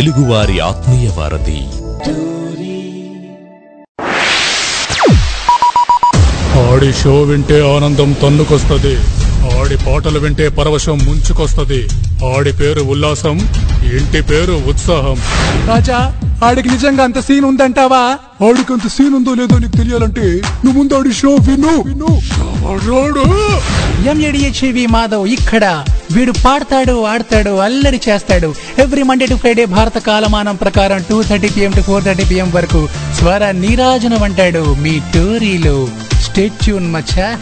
తెలుగువారి ఆత్మీయ వారధి. ఆడి షో వింటే ఆనందం తన్నుకొస్తది. ఆడి పాటలు వింటే పరవశం ముంచుకొస్తది. ఆడి పేరు ఉల్లాసం ఇంటి పేరు ఉత్సాహం. రాజా ఆడికి నిజంగా అంత సీన్ ఉందంటావా? ఆడికి అంత సీన్ ఉందో లేదో నీకు తెలియాలంటే నువ్వు ముందు ఆడి షో విను. విను రాడు ఎంఏడిహెచ్వి మాధవ్ ఇక్కడ. వీడు పాడతాడు ఆడతాడు అల్లరి చేస్తాడు. ఎవ్రీ మండే టు ఫ్రైడే భారత కాలమానం ప్రకారం two thirty PM to four thirty PM వరకు స్వర నీరాజనం అంటాడు మీ టోరీలో. స్టేట్యూన్ మచ్చా.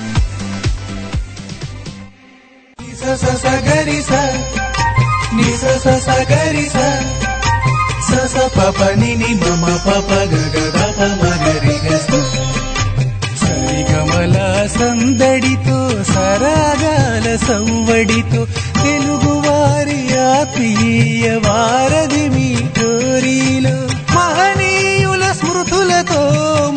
సరిగమల సందడితో సరాగాల సంవడితో తెలుగు వారి ఆత్మీయ వారధి మీ టోరీలో మహనీయుల స్మృతులతో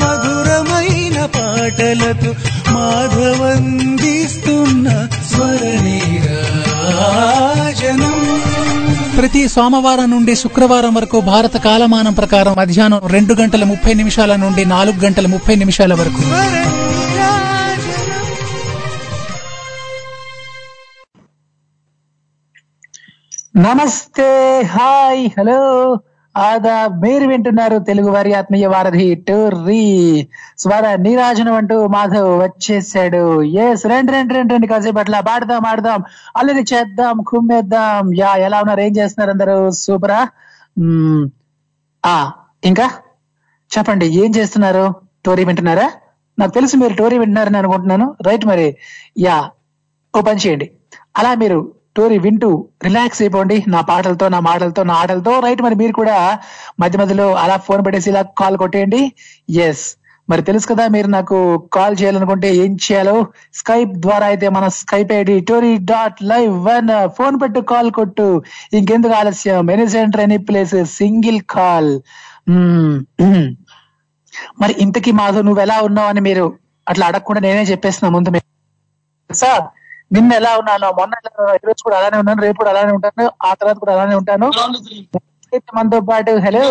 మధురమైన పాటలతో మాధవందిస్తున్న స్వర నీరాజనం ప్రతి సోమవారం నుండి శుక్రవారం వరకు భారత కాలమానం ప్రకారం మధ్యాహ్నం రెండు గంటల ముప్పై నిమిషాల నుండి నాలుగు గంటల ముప్పై నిమిషాల వరకు. నమస్తే హాయ్ హలో. ఆదా మీరు వింటున్నారు తెలుగు వారి ఆత్మీయ వారధి టూర్రీ స్వర నీరాజనం అంటూ మాధవ్ వచ్చేసాడు. ఎస్ రెండు రెండు రెండు రెండు కాసేపు అట్లా పాడదాం ఆడదాం. అల్లరి చేద్దాం కుమ్మేద్దాం. యా ఎలా ఉన్నారు? ఏం చేస్తున్నారు అందరూ? సూపరా? ఆ ఇంకా? చెప్పండి ఏం చేస్తున్నారు? టోరీ వింటున్నారా? నాకు తెలుసు మీరు టోరీ వింటున్నారని అనుకుంటున్నాను. రైట్ మరి. యా ఓ పని చేయండి. అలా మీరు టోరీ వింటూ రిలాక్స్ అయిపోండి. నా పాటలతో నా మాటలతో నా ఆటలతో. రైట్ మరి మీరు కూడా మధ్య మధ్యలో అలా ఫోన్ పెట్టేసి ఇలా కాల్ కొట్టేయండి. ఎస్ మరి తెలుసు కదా మీరు నాకు కాల్ చేయాలనుకుంటే ఏం చేయాలో? స్కైప్ ద్వారా అయితే మన Skype ID Tori dot live one. Phone పెట్టు కాల్ కొట్టు. ఇంకెందుకు ఆలస్యం? Any center any place single call మరి ఇంతకీ మాధవ్ నువ్వు ఎలా ఉన్నావు అని మీరు అట్లా అడగకుండా నేనే చెప్పేస్తున్నా ముందు మీరు. సార్ నిన్న ఎలా ఉన్నాను మొన్న ఎలా ఉన్నాను, ఈ రోజు కూడా అలానే ఉన్నాను రేపు కూడా అలానే ఉంటాను ఆ తర్వాత కూడా అలానే ఉంటాను. మనతో పాటు hello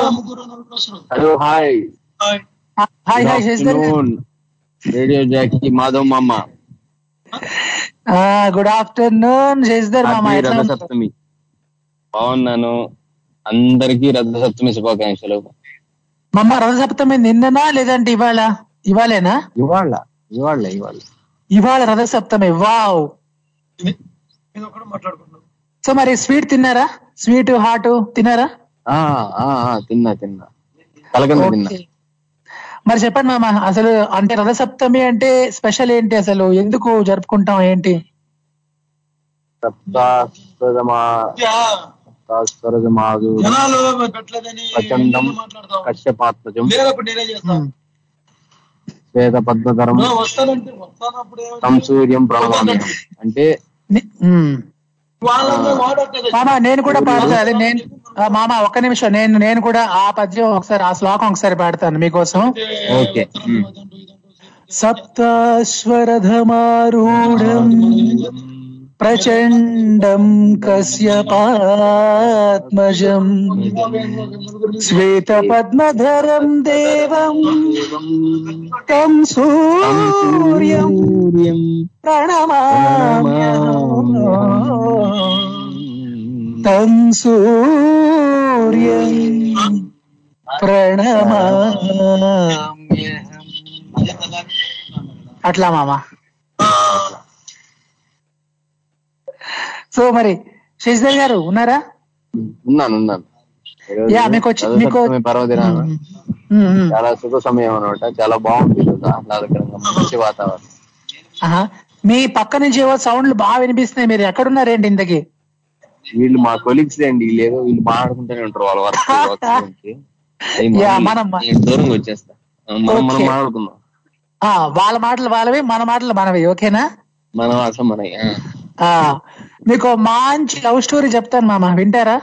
hello hi hi hi radio jockey Madhav మామ గుడ్ ఆఫ్టర్నూన్ శశిధర్ మామ హ్యాపీ ఎట్లా రథ ఉన్నారు? సప్తమి బాగున్నాను. అందరికీ రథ సప్తమి శుభాకాంక్షలు. మమ్మ రథసప్తమి నిన్ననా లేదంటే ఇవాళ? ఇవాళేనా? ఇవాళ ఇవాళ ఇవాళ. ఇవాళ రథసప్తమి. వావ్. సో మరి స్వీట్ తిన్నారా? స్వీట్ హాట్ తిన్నారా? ఆ, ఆ, ఆ, తిన్నా తిన్నా. కలకంద తిన్నా. మరి చెప్పండి మామ అసలు అంటే రథసప్తమి అంటే స్పెషల్ ఏంటి అసలు? ఎందుకు జరుపుకుంటాం ఏంటి? సప్తాస్వరమా సప్తాస్వరమాదు ప్రచండం కశ్యపాత్మజం శ్వేత పద్మధరం తం సూర్యం ప్రణమామ్యహం అంటే మ్మ్. మామ నేను కూడా పాడతా అదే నేను మామ ఒక్క నిమిషం నేను నేను కూడా ఆ పద్యం ఒకసారి ఆ శ్లోకం ఒకసారి పాడతాను మీకోసం. ఓకే. ఉమ్. ప్రచండం కశ్యపాత్మజం శ్వేత పద్మధరం దేవం తం సూర్యం ప్రణమామ్యహం తం సూర్యం ప్రణమామ్యహం అట్లా మామ. సో మరి శశిధర్ గారు ఉన్నారా? ఉన్నాను ఉన్నాను. యా, మీకు వచ్చి- మీకు- ఉమ్. చాలా శుభ సమయం అనమాట చాలా బాగుంది ఆహ్లాదకరంగా మంచి వాతావరణం. మీ పక్క నుంచి ఏవో సౌండ్లు బాగా వినిపిస్తున్నాయి. మీరు ఎక్కడున్నారేంటి ఇంతకి? వీళ్ళు మా కొలీగ్స్ అండి వీళ్ళు వీళ్ళు మాట్లాడుకుంటూనే ఉంటారు వాళ్ళ వర్క్ దూరంగా వచ్చేస్తా. మనం మనం. మాట్లాడుకుందాం. ఆ వాళ్ళ మాటలు వాళ్ళవి మన మాటలు మనవి ఓకేనా? మనం అసలు మన ఆ మీకు మంచి లవ్ స్టోరీ చెప్తాను మామ వింటారా?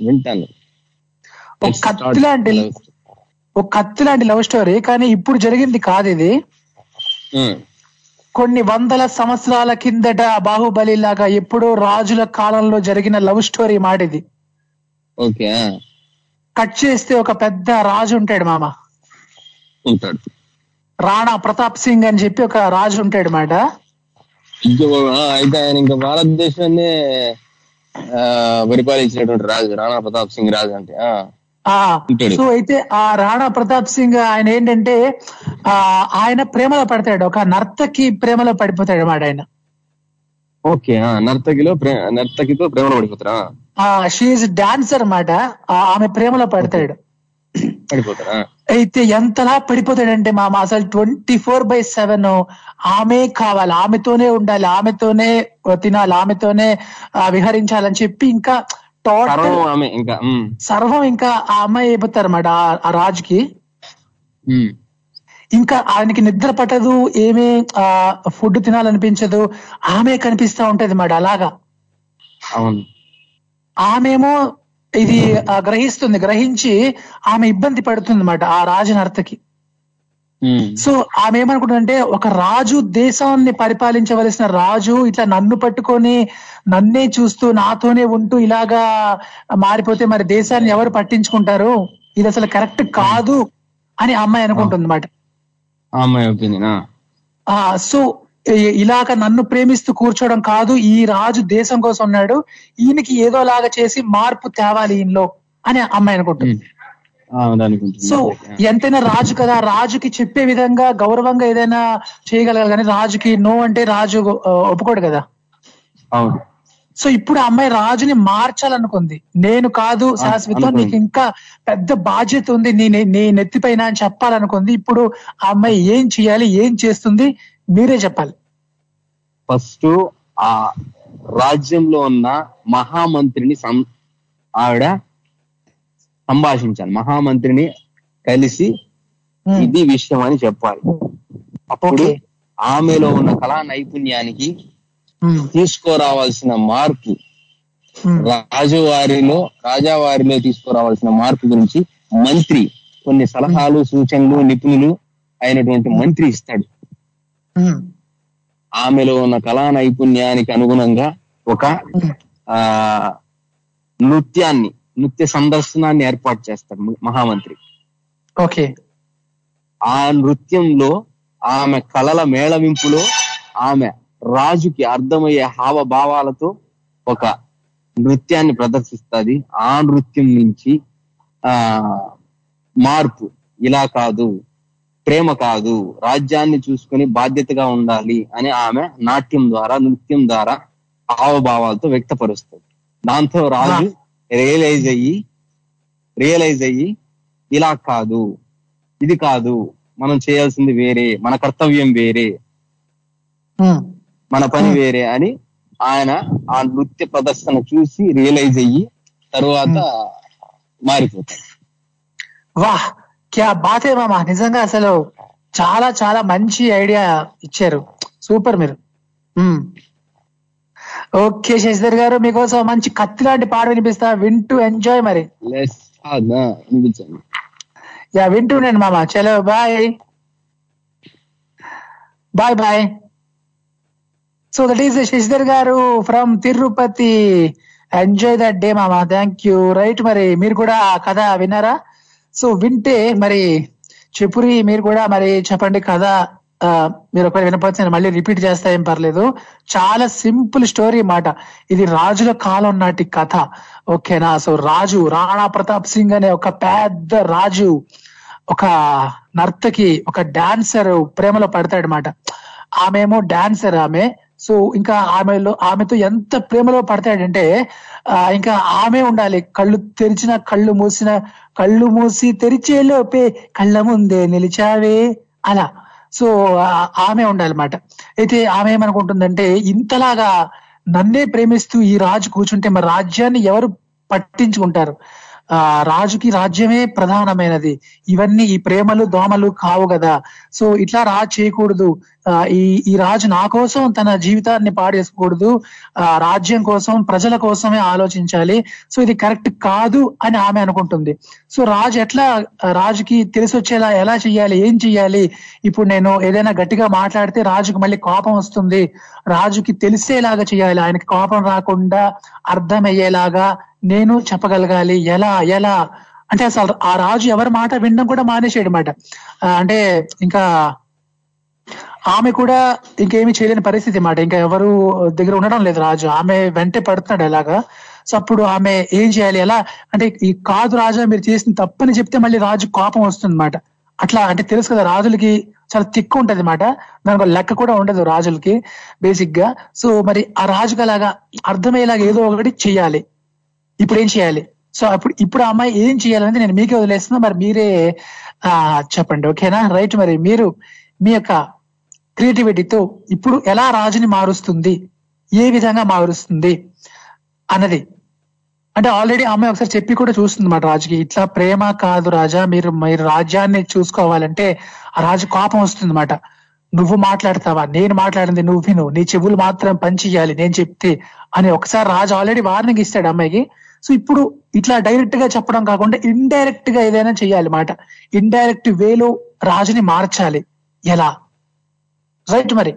వింటాను. ఒక కత్తి లాంటి ఒక కత్తి లాంటి లవ్ స్టోరీ కానీ ఇప్పుడు జరిగింది కాదు ఇది. కొన్ని వందల సంవత్సరాల కిందట బాహుబలి లాగా ఎప్పుడో రాజుల కాలంలో జరిగిన లవ్ స్టోరీ మాట ఇది ఓకే. కట్ చేస్తే ఒక పెద్ద రాజు ఉంటాడు మామ. ఉంటాడు. రాణా ప్రతాప్ సింగ్ అని చెప్పి ఒక రాజు ఉంటాడు మాట. ఇంకో అయితే ఆయన ఇంకా భారతదేశాన్ని పరిపాలించినటువంటి రాజు రాణా ప్రతాప్ సింగ్ రాజు అంటే. సో అయితే ఆ రాణా ప్రతాప్ సింగ్ ఆయన ఏంటంటే ఆ ఆయన ప్రేమలో పడతాడు. ఒక నర్తకి ప్రేమలో పడిపోతాడు అన్నమాట ఆయన. ఓకే ఆ, నర్తకిలో నర్తకితో ప్రేమలో పడిపోతారా షీఈ్ డాన్సర్ అన్నమాట. ఆ, ఆమె ప్రేమలో పడతాడు. పడిపోతారా? అయితే ఎంతలా పడిపోతాడంటే మామ అసలు ట్వంటీ ఫోర్ బై సెవెన్ ఆమె కావాలి. ఆమెతోనే ఉండాలి. ఆమెతోనే తినాలి. ఆమెతోనే విహరించాలని చెప్పి ఇంకా టోటల్ సర్వం ఇంకా ఆ అమ్మాయి అయిపోతారు అన్నమాట ఆ- రాజుకి. ఇంకా ఆయనకి నిద్ర పట్టదు ఏమీ ఆ ఫుడ్ తినాలనిపించదు. ఆమె కనిపిస్తా ఉంటది మాట అలాగా. అవును. ఆమెమో ఇది ఆ, గ్రహిస్తుంది. గ్రహించి ఆమె ఇబ్బంది పడుతుంది అన్నమాట ఆ రాజు నర్తకి ఉమ్, సో ఆమె ఏమనుకుంటుందంటే ఒక రాజు దేశాన్ని పరిపాలించవలసిన రాజు ఇట్లా నన్ను పట్టుకొని నన్నే చూస్తూ నాతోనే ఉంటూ ఇలాగా మారిపోతే మరి దేశాన్ని ఎవరు పట్టించుకుంటారు? ఇది అసలు కరెక్ట్ కాదు అని అమ్మాయి అనుకుంటుంది అనమాట సో ఇలాగ నన్ను ప్రేమిస్తూ కూర్చోవడం కాదు ఈ రాజు దేశం కోసం ఉన్నాడు ఈయనకి ఏదో లాగా చేసి మార్పు తేవాలి ఈయనలో అని అమ్మాయి అనుకుంటుంది. సో ఎంతైనా రాజు కదా రాజుకి చెప్పే విధంగా గౌరవంగా ఏదైనా చేయగలగాలి కానీ రాజుకి నో అంటే రాజు ఒప్పుకోడు కదా. అవును. సో ఇప్పుడు ఆ అమ్మాయి రాజుని మార్చాలనుకుంది. నేను కాదు శాశ్వతం. నీకు ఇంకా పెద్ద బాధ్యత ఉంది నీ నీ- నీ నెత్తిపైన అని చెప్పాలనుకుంది. ఇప్పుడు ఆ అమ్మాయి ఏం చేయాలి ఏం చేస్తుంది మీరే చెప్పాలి. ఫస్ట్ ఆ రాజ్యంలో ఉన్న మహామంత్రిని సం ఆవిడ సంభాషించాలి. మహామంత్రిని కలిసి ఇది విషయం అని చెప్పాలి. అప్పుడు ఆమెలో ఉన్న కళా నైపుణ్యానికి తీసుకురావాల్సిన మార్పు రాజువారిలో రాజావారిలో తీసుకురావాల్సిన మార్పు గురించి మంత్రి కొన్ని సలహాలు సూచనలు నిపుణులు అయినటువంటి మంత్రి ఇస్తాడు. ఆమెలో ఉన్న కళా నైపుణ్యానికి అనుగుణంగా ఒక ఆ నృత్యాన్ని నృత్య సందర్శనాన్ని ఏర్పాటు చేస్తాడు మహామంత్రి. ఓకే. ఆ నృత్యంలో ఆమె కళల మేళవింపులో ఆమె రాజుకి అర్థమయ్యే హావభావాలతో ఒక నృత్యాన్ని ప్రదర్శిస్తుంది. ఆ నృత్యం నుంచి ఆ మార్పు ఇలా కాదు. ప్రేమ కాదు రాజ్యాన్ని చూసుకొని బాధ్యతగా ఉండాలి అని ఆమె నాట్యం ద్వారా నృత్యం ద్వారా హావభావాలతో వ్యక్తపరుస్తుంది. దాంతో రాజు రియలైజ్ అయ్యి రియలైజ్ అయ్యి ఇలా కాదు ఇది కాదు మనం చేయాల్సింది వేరే మన కర్తవ్యం వేరే మన పని వేరే అని ఆయన ఆ నృత్య ప్రదర్శన చూసి రియలైజ్ అయ్యి తరువాత మారిపోతాడు. వాహ్! క్యా బాతే మామ? నిజంగా అసలు చాలా చాలా మంచి ఐడియా ఇచ్చారు. సూపర్ మీరు. ఓకే శశిధర్ గారు మీకోసం మంచి కత్తి లాంటి పాట వినిపిస్తా. వింటూ ఎంజాయ్ మరి. యా వింటూనండి మామ. చలో bye. Bye bye. So that is Shashidhar గారు from Tirupati. Enjoy that day మామ. Thank you. రైట్ మరి మీరు కూడా ఆ కథ విన్నారా? సో వింటే మరి చెప్పురి మీరు కూడా మరి చెప్పండి కథ ఆ, మీరు ఒకవేళ వినపడితే నేను మళ్ళీ రిపీట్ చేస్తా ఏం పర్లేదు. చాలా సింపుల్ స్టోరీ మాట ఇది రాజుల కాలం నాటి కథ ఓకేనా? సో రాజు రాణా ప్రతాప్ సింగ్ అనే ఒక పెద్ద రాజు ఒక నర్తకి ఒక డాన్సర్ ప్రేమలో పడతాడనమాట ఆమెమో డాన్సర్ ఆమె. సో ఇంకా ఆమెలో ఆమెతో ఎంత ప్రేమలో పడతాడంటే ఆ, ఇంకా ఆమె ఉండాలి. కళ్ళు తెరిచిన కళ్ళు మూసిన కళ్ళు మూసి తెరిచే లోపే కళ్ళ ముందే నిలిచావే అలా. సో ఆమె ఉండాలన్నమాట. అయితే ఆమె ఏమనుకుంటుందంటే ఇంతలాగా నన్నే ప్రేమిస్తూ ఈ రాజు కూర్చుంటే మరి రాజ్యాన్ని ఎవరు పట్టించుకుంటారు? ఆ రాజుకి రాజ్యమే ప్రధానమైనది. ఇవన్నీ ఈ ప్రేమలు దోమలు కావు కదా. సో ఇట్లా రాజు చేయకూడదు. ఈ ఈ రాజు నా కోసం తన జీవితాన్ని పాడేసుకోకూడదు. ఆ రాజ్యం కోసం ప్రజల కోసమే ఆలోచించాలి. సో ఇది కరెక్ట్ కాదు అని ఆమె అనుకుంటుంది. సో రాజు ఎట్లా రాజుకి తెలిసి వచ్చేలా ఎలా చెయ్యాలి ఏం చెయ్యాలి? ఇప్పుడు నేను ఏదైనా గట్టిగా మాట్లాడితే రాజుకి మళ్ళీ కోపం వస్తుంది. రాజుకి తెలిసేలాగా చేయాలి ఆయనకి కోపం రాకుండా అర్థమయ్యేలాగా నేను చెప్పగలగాలి. ఎలా ఎలా? అంటే అసలు ఆ రాజు ఎవరి మాట వినడం కూడా మానేసేయడం అంటే ఇంకా ఆమె కూడా ఇంకేమి చేయలేని పరిస్థితి మాట ఇంకా ఎవరు దగ్గర ఉండడం లేదు రాజు. ఆమె వెంటే పడుతున్నాడు ఎలాగా? సో అప్పుడు ఆమె ఏం చేయాలి? ఎలా? అంటే ఈ కాదు రాజా మీరు చేసిన తప్పని చెప్తే మళ్ళీ రాజు కోపం వస్తుంది అట్లా అంటే తెలుసు కదా రాజులకి చాలా తిక్కు ఉంటది అనమాట దానికి లెక్క కూడా ఉండదు రాజులకి బేసిక్గా సో మరి ఆ రాజుకి అలాగా అర్థమయ్యేలాగా ఏదో ఒకటి చేయాలి. ఇప్పుడు ఏం చేయాలి? సో అప్పుడు ఇప్పుడు ఆ అమ్మాయి ఏం చేయాలనేది నేను మీకే వదిలేస్తున్నా. మరి మీరే చెప్పండి. ఓకేనా? రైట్ మరి మీరు మీ యొక్క క్రియేటివిటీతో ఇప్పుడు ఎలా రాజుని మారుస్తుంది? ఏ విధంగా మారుస్తుంది? అన్నది. అంటే ఆల్రెడీ అమ్మాయి ఒకసారి చెప్పి కూడా చూస్తుంది మాట రాజుకి ఇట్లా ప్రేమ కాదు రాజా మీరు మీరు రాజ్యాన్ని చూసుకోవాలంటే ఆ రాజు కోపం వస్తుంది మాట నువ్వు మాట్లాడతావా? నేను మాట్లాడింది నువ్వు విను. నీ చెవులు మాత్రం పనిచేయాలి నేను చెప్తే అని ఒకసారి రాజు ఆల్రెడీ వార్నింగ్ ఇస్తాడు అమ్మాయికి. సో ఇప్పుడు ఇట్లా డైరెక్ట్గా చెప్పడం కాకుండా ఇండైరెక్ట్గా ఏదైనా చెయ్యాలి మాట ఇండైరెక్ట్ వేలో రాజుని మార్చాలి. ఎలా? రైట్ మరి.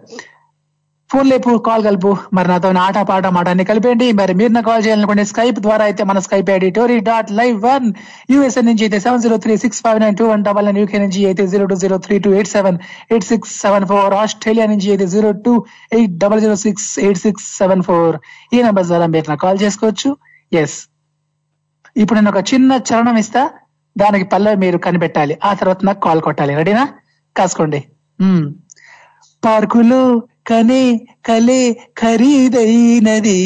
ఫోన్ లేపు కాల్ కలుపు. మరి నాతో ఆట పాట మాట అన్ని కలిపేయండి. మరి మీరు నాకు కాల్ చేయాలనుకోండి స్కైప్ ద్వారా అయితే మన Skype ID Tori dot live one USA నుంచి అయితే seven zero three six five nine two one double nine UK నుంచి అయితే zero two zero three two eight seven eight six seven four Australia నుంచి అయితే zero two eight double zero six eight six seven four ఈ number ద్వారా మీరు నాకు call చేసుకోవచ్చు. Yes ఇప్పుడు నేను ఒక చిన్న చరణం ఇస్తా. దానికి పల్లవి మీరు కనిపెట్టాలి. ఆ తర్వాత నాకు కాల్ కొట్టాలి. రెడీనా కాసుకోండి. Hmm. పార్కులో కనే కలే ఖరీదైనది.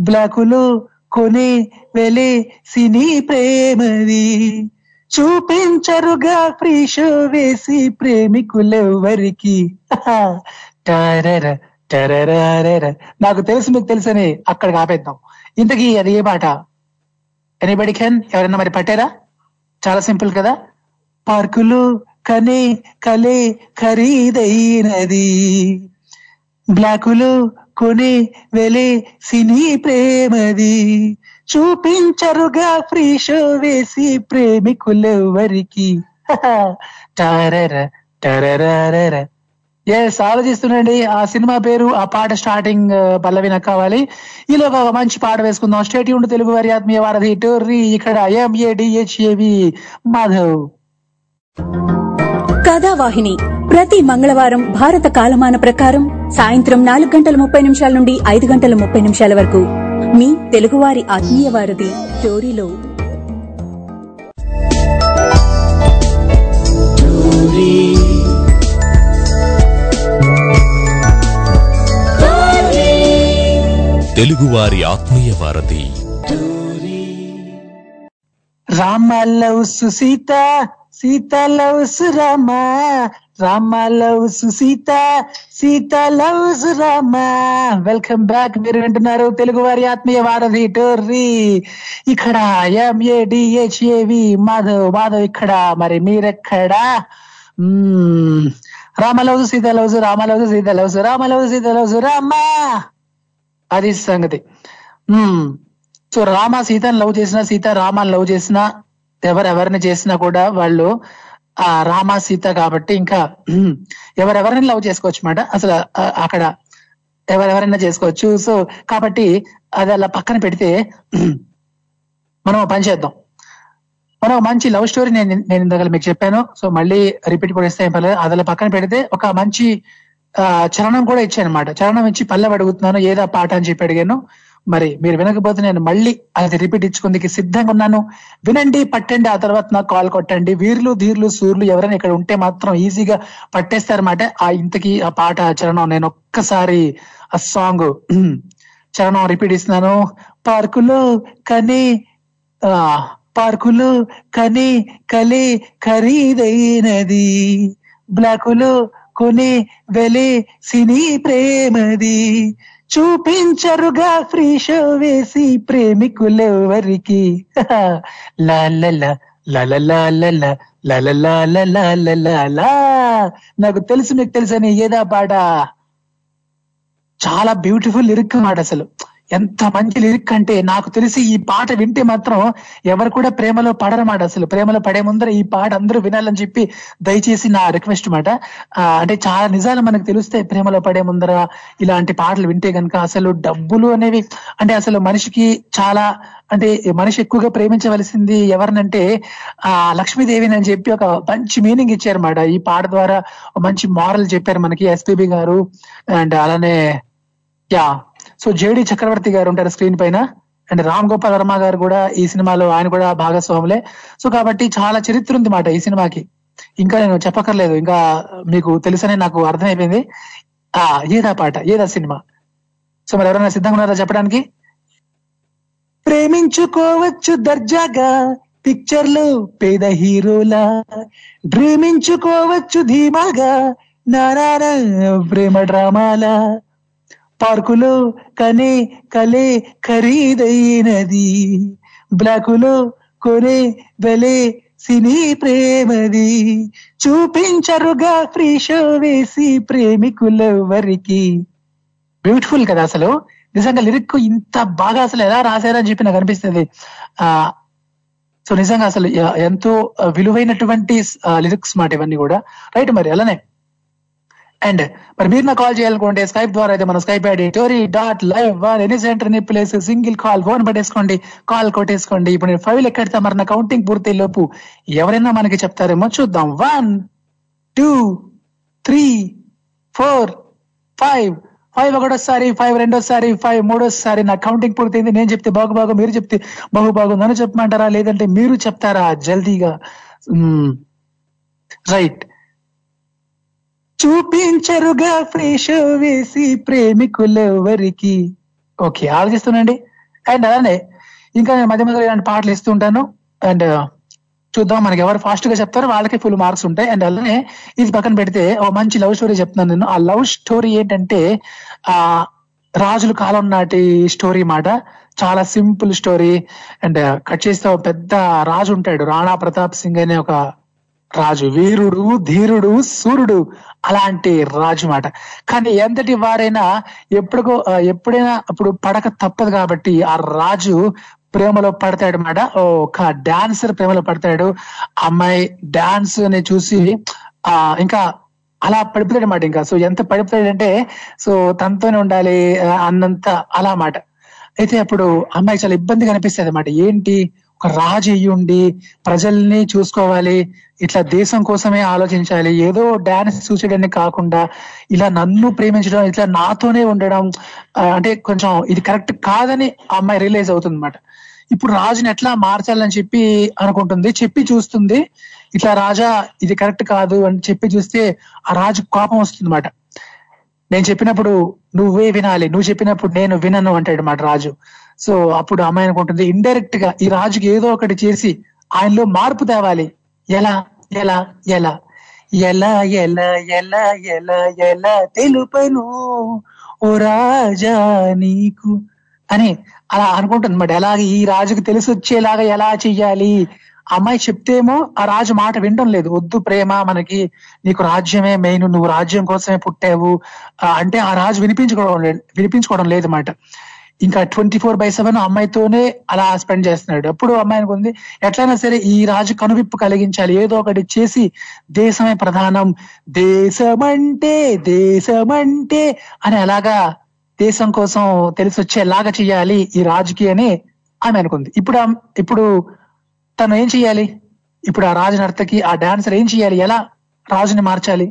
బ్లాకులో కొనే వెలే సినీ ప్రేమది. చూపించరుగా ఫ్రీ షో వేసి ప్రేమికులెవ్వరికి టరర టరరరర. నాకు తెలుసు మీకు తెలుసని అక్కడికి ఆపేద్దాం. ఇంతకీ అది ఏ పాట? ఎనీబడి కెన్ ఎవరైనా మరి పట్టారా? చాలా సింపుల్ కదా. పార్కులు కనే కలే ఖరీదైనది. బ్లాకులు కొనే వెలే సినీ ప్రేమది. చూపించరుగా ఫ్రీ షో వేసి ప్రేమికులెవరికి టరర టరరరర. ఎస్ ఆలోచిస్తుండండి. ఆ సినిమా పేరు ఆ పాట స్టార్టింగ్ పల్లవి నాకు కావాలి ఇలా ఒక మంచి పాట వేసుకుందాం. స్టేట్ ఉండి తెలుగు వారి ఆత్మీయ వారధి టోర్రీ ఇక్కడ ఎంఏడిహెచ్ఏవి మాధవ్. కథావాహిని ప్రతి మంగళవారం భారత కాలమాన ప్రకారం సాయంత్రం నాలుగు గంటల ముప్పై నిమిషాల నుండి ఐదు గంటల ముప్పై నిమిషాల వరకు. మీ తెలుగువారి ఆత్మీయ వారధి టోరీలో తెలుగువారి ఆత్మీయ వారధి. Rama loves Sita loves Rama Rama loves Sita Sita loves Rama. Welcome back మీరు వింటున్నారు తెలుగు వారి ఆత్మీయ వారధి టోర్రీ. ఇక్కడ ఎంఏడిహెచ్ఏవి మాధవ్ మాధవ్ ఇక్కడ. మరి మీరెక్కడా? మ్మ్. Rama Sita loves Rama Sita loves Rama. Sita loves Rama అది సంగతి. మ్మ్. సో రామ సీతను లవ్ చేసిన సీత రామాన్ని లవ్ చేసిన ఎవరెవరిని చేసినా కూడా వాళ్ళు ఆ రామ సీత కాబట్టి ఇంకా ఎవరెవరిని లవ్ చేసుకోవచ్చు మాట. అసలు అక్కడ ఎవరెవరైనా చేసుకోవచ్చు. సో కాబట్టి అది అలా పక్కన పెడితే మనం పని చేద్దాం. మనం మంచి లవ్ స్టోరీ నేను నేను ఇందాక మీకు చెప్పాను. సో మళ్ళీ రిపీట్ కూడా ఇస్తే ఏం పర్లేదు. అది పక్కన పెడితే ఒక మంచి ఆ, చరణం కూడా ఇచ్చాను అనమాట చరణం ఇచ్చి పల్లె అడుగుతున్నాను ఏదా పాట అని చెప్పి అడిగాను. మరి మీరు వినకపోతే నేను మళ్ళీ అది రిపీట్ ఇచ్చుకుందికి సిద్ధంగా ఉన్నాను. వినండి పట్టండి ఆ తర్వాత నాకు కాల్ కొట్టండి. వీర్లు ధీర్లు సూర్లు ఎవరైనా ఇక్కడ ఉంటే మాత్రం ఈజీగా పట్టేస్తారన్నమాట. ఆ ఇంతకి ఆ పాట చరణం నేను ఒక్కసారి ఆ సాంగ్ చరణం రిపీట్ ఇస్తున్నాను. పార్కులు కని ఆ పార్కులు కని కలి ఖరీదైనది. బ్లాకులు కొని వెలి సినీ ప్రేమది. చూపించరుగా ఫ్రీ షో వేసి ప్రేమికులెవరికి లాలల లలలాలల లలలాలలాలలా నాకు తెలుసు మీకు తెలుసని ఏదా పాట చాలా బ్యూటిఫుల్ లిరిక్ మాట అసలు ఎంత మంచి లిరిక్ అంటే నాకు తెలిసి ఈ పాట వింటే మాత్రం ఎవరు కూడా ప్రేమలో పడరమాట అసలు. ప్రేమలో పడే ముందర ఈ పాట అందరూ వినాలని చెప్పి దయచేసి నా రిక్వెస్ట్ మాట. ఆ, అంటే చాలా నిజాలు మనకు తెలిస్తే ప్రేమలో పడే ముందర ఇలాంటి పాటలు వింటే గనుక అసలు డబ్బులు అనేవి అంటే అసలు మనిషికి చాలా అంటే మనిషి ఎక్కువగా ప్రేమించవలసింది ఎవరినంటే ఆ లక్ష్మీదేవిని అని చెప్పి ఒక మంచి మీనింగ్ ఇచ్చారన్నమాట. ఈ పాట ద్వారా మంచి మారల్ చెప్పారు మనకి ఎస్పీబి గారు. అండ్ అలానే యా. సో జేడి చక్రవర్తి గారు ఉంటారు స్క్రీన్ పైన. అండ్ రామ్ గోపాల్ వర్మ గారు కూడా ఈ సినిమాలో ఆయన కూడా భాగస్వాములే. సో కాబట్టి చాలా చరిత్ర ఉంది మాట ఈ సినిమాకి. ఇంకా నేను చెప్పక్కర్లేదు. ఇంకా మీకు తెలుసనే నాకు అర్థమైపోయింది. ఆ ఏదా పాట ఏదా సినిమా? సో మరి ఎవరైనా సిద్ధంగా ఉన్నారా చెప్పడానికి? ప్రేమించుకోవచ్చు దర్జాగా పిక్చర్లు పేద హీరోలా. డ్రీమించుకోవచ్చు ధీమాగా నారాయణ ప్రేమ డ్రామాలా. పార్కులో కనే కలే ఖరీదైనది. బ్లాకులో కొనే వెలే సినీ ప్రేమది. చూపించరుగా ఫ్రీ షో వేసి ప్రేమికులెవరికి. బ్యూటిఫుల్ కదా అసలు. నిజంగా లిరిక్ ఇంత బాగా అసలు ఎలా రాశారని చెప్పి నాకు అనిపిస్తుంది. ఆ సో నిజంగా అసలు ఎంతో విలువైనటువంటి లిరిక్స్ మాట ఇవన్నీ కూడా. రైట్ మరి అలానే. అండ్ మరి మీరు నాకు కాల్ చేయాలనుకుంటే స్కైప్ ద్వారా అయితే మన Skype ID Tori dot live one any సెంటర్ని ప్లేస్ సింగిల్ కాల్ ఫోన్ పట్టేసుకోండి కాల్ కొట్టేసుకోండి. ఇప్పుడు నేను ఫైవ్ ఎక్కడితే మరి నా కౌంటింగ్ పూర్తి లోపు ఎవరైనా మనకి చెప్తారేమో చూద్దాం. One two three four five five ఒకటోసారి ఫైవ్ రెండోసారి ఫైవ్ మూడోసారి నా కౌంటింగ్ పూర్తయింది నేను చెప్తే బాగు బాగు మీరు చెప్తే బాగు బాగు నన్ను చెప్పమంటారా? లేదంటే మీరు చెప్తారా? జల్దీగా. Hmm. రైట్ చూపించరుగా ఫ్రెష్ వేసి ప్రేమికులెవరికి. ఓకే ఆలోచిస్తున్నాండి అండ్ అలానే ఇంకా నేను మధ్య మధ్యలో ఇలాంటి పాటలు ఇస్తూ ఉంటాను. అండ్ uh, చూద్దాం మనకి ఎవరు ఫాస్ట్గా చెప్తారో వాళ్ళకి ఫుల్ మార్క్స్ ఉంటాయి. అండ్ అలానే ఇది పక్కన పెడితే ఓ మంచి లవ్ స్టోరీ చెప్తున్నాను నేను. ఆ లవ్ స్టోరీ ఏంటంటే ఆ రాజుల కాలం నాటి స్టోరీ మాట. చాలా simple story and uh, cut చేస్తే ఒక పెద్ద రాజు ఉంటాడు. రాణా ప్రతాప్ సింగ్ అనే ఒక రాజు వీరుడు ధీరుడు సూర్యుడు అలాంటి రాజు మాట. కానీ ఎంతటి వారైనా ఎప్పుడుకో ఎప్పుడైనా అప్పుడు పడక తప్పదు కాబట్టి ఆ రాజు ప్రేమలో పడతాడు మాట. ఒక డాన్సర్ ప్రేమలో పడతాడు. అమ్మాయి డాన్స్ని చూసి ఆ ఇంకా అలా పడిపోతాడు మాట ఇంకా. సో ఎంత పడిపోతాడంటే సో తనతోనే ఉండాలి అన్నంత అలా మాట. అయితే అప్పుడు అమ్మాయి చాలా ఇబ్బందిగా కనిపిస్తుంది అన్నమాట ఏంటి? ఒక రాజు అయ్యుండి ప్రజల్ని చూసుకోవాలి ఇట్లా దేశం కోసమే ఆలోచించాలి ఏదో డాన్స్ చూసేయడానికి కాకుండా ఇలా నన్ను ప్రేమించడం ఇట్లా నాతోనే ఉండడం అంటే కొంచెం ఇది కరెక్ట్ కాదని ఆ అమ్మాయి రియలైజ్ అవుతుంది అనమాట ఇప్పుడు రాజుని ఎట్లా మార్చాలని చెప్పి అనుకుంటుంది చెప్పి చూస్తుంది ఇట్లా రాజా ఇది కరెక్ట్ కాదు అని చెప్పి చూస్తే ఆ రాజు కోపం వస్తుంది నేను చెప్పినప్పుడు నువ్వే వినాలి నువ్వు చెప్పినప్పుడు నేను వినను అంటాడు మాట రాజు. సో అప్పుడు అమ్మాయి అనుకుంటుంది ఇండైరెక్ట్గా ఈ రాజుకి ఏదో ఒకటి చేసి ఆయనలో మార్పు తేవాలి. ఎలా ఎలా ఎలా ఎలా ఎలా ఎలా ఎలా ఎలా తెలుపను ఓ రాజా నీకు? అని అలా అనుకుంటుంది అనమాట ఎలాగ ఈ రాజుకి తెలిసి వచ్చేలాగా ఎలా చెయ్యాలి? అమ్మాయి చెప్తేమో ఆ రాజు మాట వినడం లేదు. వద్దు ప్రేమ మనకి నీకు రాజ్యమే మెయిన్ నువ్వు రాజ్యం కోసమే పుట్టావు. అంటే ఆ రాజు వినిపించుకోవడం లేదు వినిపించుకోవడం లేదు మాట ఇంకా ట్వంటీ ఫోర్ బై సెవెన్ అమ్మాయితోనే అలా స్పెండ్ చేస్తున్నాడు. అప్పుడు అమ్మాయి అనుకుంది ఎట్లయినా సరే ఈ రాజు కనువిప్పు కలిగించాలి. ఏదో ఒకటి చేసి దేశమే ప్రధానం. దేశమంటే దేశమంటే అని అలాగా దేశం కోసం తెలిసి వచ్చేలాగా ఈ రాజుకి అని ఆమె అనుకుంది. ఇప్పుడు ఇప్పుడు తను ఏం చెయ్యాలి? ఇప్పుడు ఆ రాజు నర్తకి ఆ డాన్సర్ ఏం చెయ్యాలి? ఎలా రాజుని మార్చాలి?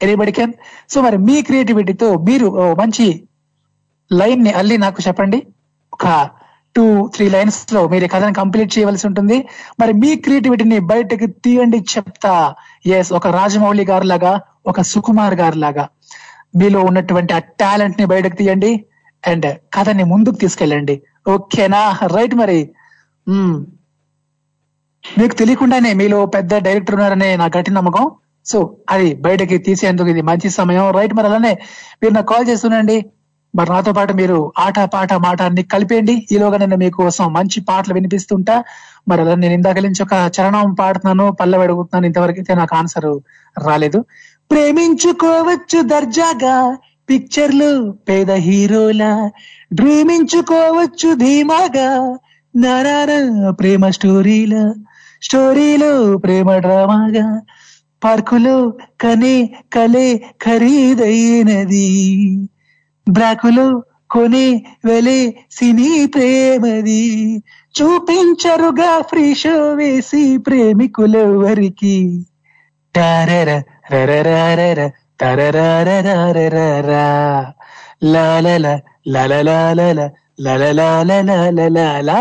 ఎనీబడి కెన్ సో మరి మీ క్రియేటివిటీతో మీరు ఓ మంచి లైన్ని అల్లి నాకు చెప్పండి. ఒక టూ త్రీ లైన్స్లో మీరు కథను కంప్లీట్ చేయవలసి ఉంటుంది. మరి మీ క్రియేటివిటీని బయటకు తీయండి చెప్తా. ఎస్ ఒక రాజమౌళి గారు లాగా ఒక సుకుమార్ గారు లాగా మీలో ఉన్నటువంటి ఆ టాలెంట్ని బయటకు తీయండి అండ్ కథని ముందుకు తీసుకెళ్ళండి. ఓకేనా? రైట్ మరి. మీకు తెలియకుండానే మీలో పెద్ద డైరెక్టర్ ఉన్నారనే నా గట్టి నమ్మకం. సో అది బయటకి తీసేందుకు ఇది మంచి సమయం. రైట్ మరి అలానే మీరు నాకు కాల్ చేస్తుండండి మరి నాతో పాటు మీరు ఆట పాట మాట అన్ని కలిపేయండి. ఈలోగా నేను మీకోసం మంచి పాటలు వినిపిస్తుంటా. మరి అలా నేను ఇందాక నుంచి ఒక చరణం పాడుతున్నాను పల్లె అడుగుతున్నాను. ఇంతవరకు అయితే నాకు ఆన్సర్ రాలేదు. ప్రేమించుకోవచ్చు దర్జాగా పిక్చర్లు పేద హీరోల. డ్రీమించుకోవచ్చు ధీమాగా నారాయణ ప్రేమ స్టోరీల స్టోరీలు ప్రేమ డ్రామాగా. పార్కులో కనే కలే ఖరీదైనది. బ్రాకులో కొని వెలి సినీ ప్రేమది. చూపించరుగా ఫ్రీ షో వేసి ప్రేమికులెవరికి. టారర రరరారర తరరారరారరా. లాలల లలలాలల లలలాలలలలా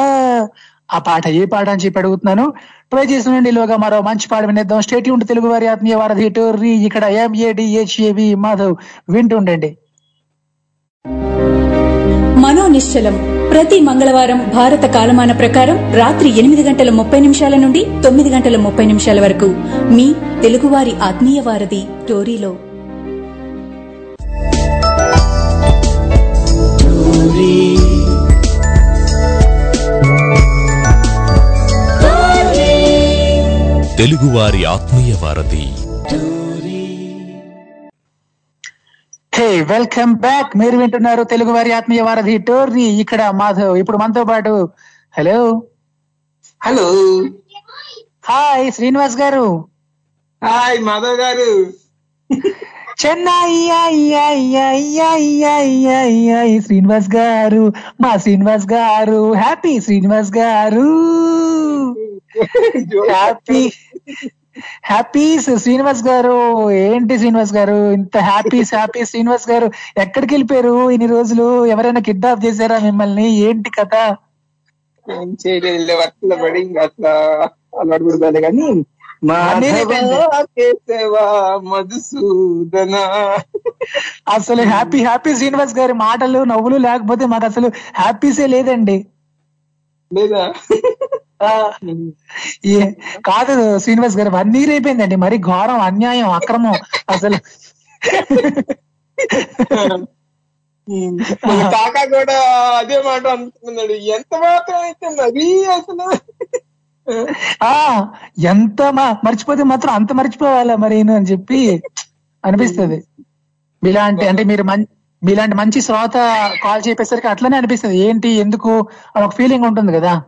ఆ పాట ఏ పాట అని చెప్పి అడుగుతున్నాను. ట్రై చేసిన లోగా మరో మంచి పాట వినేద్దాం. స్టేట్ ఉంటే తెలుగు వారి ఆత్మీయ వారధి టోర్రీ. ఇక్కడ ఎంఏడిహెచ్ఏవి మాధవ్. వింటుండండి. మనోనిశ్చలం. ప్రతి మంగళవారం భారత కాలమాన ప్రకారం రాత్రి ఎనిమిది గంటల ముప్పై నిమిషాల నుండి తొమ్మిది గంటల ముప్పై నిమిషాల వరకు. మీ తెలుగువారి ఆత్మీయ వారధి టోరీలో. తెలుగువారి ఆత్మీయ వారధి. Hey welcome back. మీరు వింటున్నారు తెలుగు వారి ఆత్మీయ వారధి టోర్రీ ఇక్కడ మాధవ్. ఇప్పుడు మనతో పాటు హలో. హలో. హాయ్ శ్రీనివాస్ గారు. హాయ్ మాధవ్ గారు. చెన్నై శ్రీనివాస్ గారు. మా శ్రీనివాస్ గారు. హ్యాపీ శ్రీనివాస్ గారు. హ్యాపీ హ్యాపీ శ్రీనివాస్ గారు. ఏంటి శ్రీనివాస్ గారు? ఇంత హ్యాపీ హ్యాపీ శ్రీనివాస్ గారు. ఎక్కడికి వెళ్ళిపోయారు ఇన్ని రోజులు? ఎవరైనా కిడ్నాప్ చేశారా మిమ్మల్ని? ఏంటి కథ? ఏం చేయలేదు వర్క్లో పడి ఇంకా అట్లా అలవాటు కానీ మధుసూదన. అసలు హ్యాపీ హ్యాపీ శ్రీనివాస్ గారి మాటలు నవ్వులు లేకపోతే మాకు అసలు హ్యాపీసే లేదండి. లేదా? కాదు శ్రీనివాస్ గారు వన్ ఇయర్ అయిపోయిందండి. మరి ఘోరం అన్యాయం అక్రమం అసలు. కాకా కూడా అదే మాట అనుకున్నాడు ఎంత మాత్రం అయితే మరీ అసలు. ఆ ఎంత మా- మర్చిపోతే మాత్రం అంత మర్చిపోవాలా మరి అని చెప్పి అనిపిస్తుంది. మీలాంటి అంటే మీరు మీలాంటి మంచి శ్రోత కాల్ చేపేసరికి అట్లనే అనిపిస్తుంది. ఏంటి ఎందుకు అని ఒక ఫీలింగ్ ఉంటుంది కదా.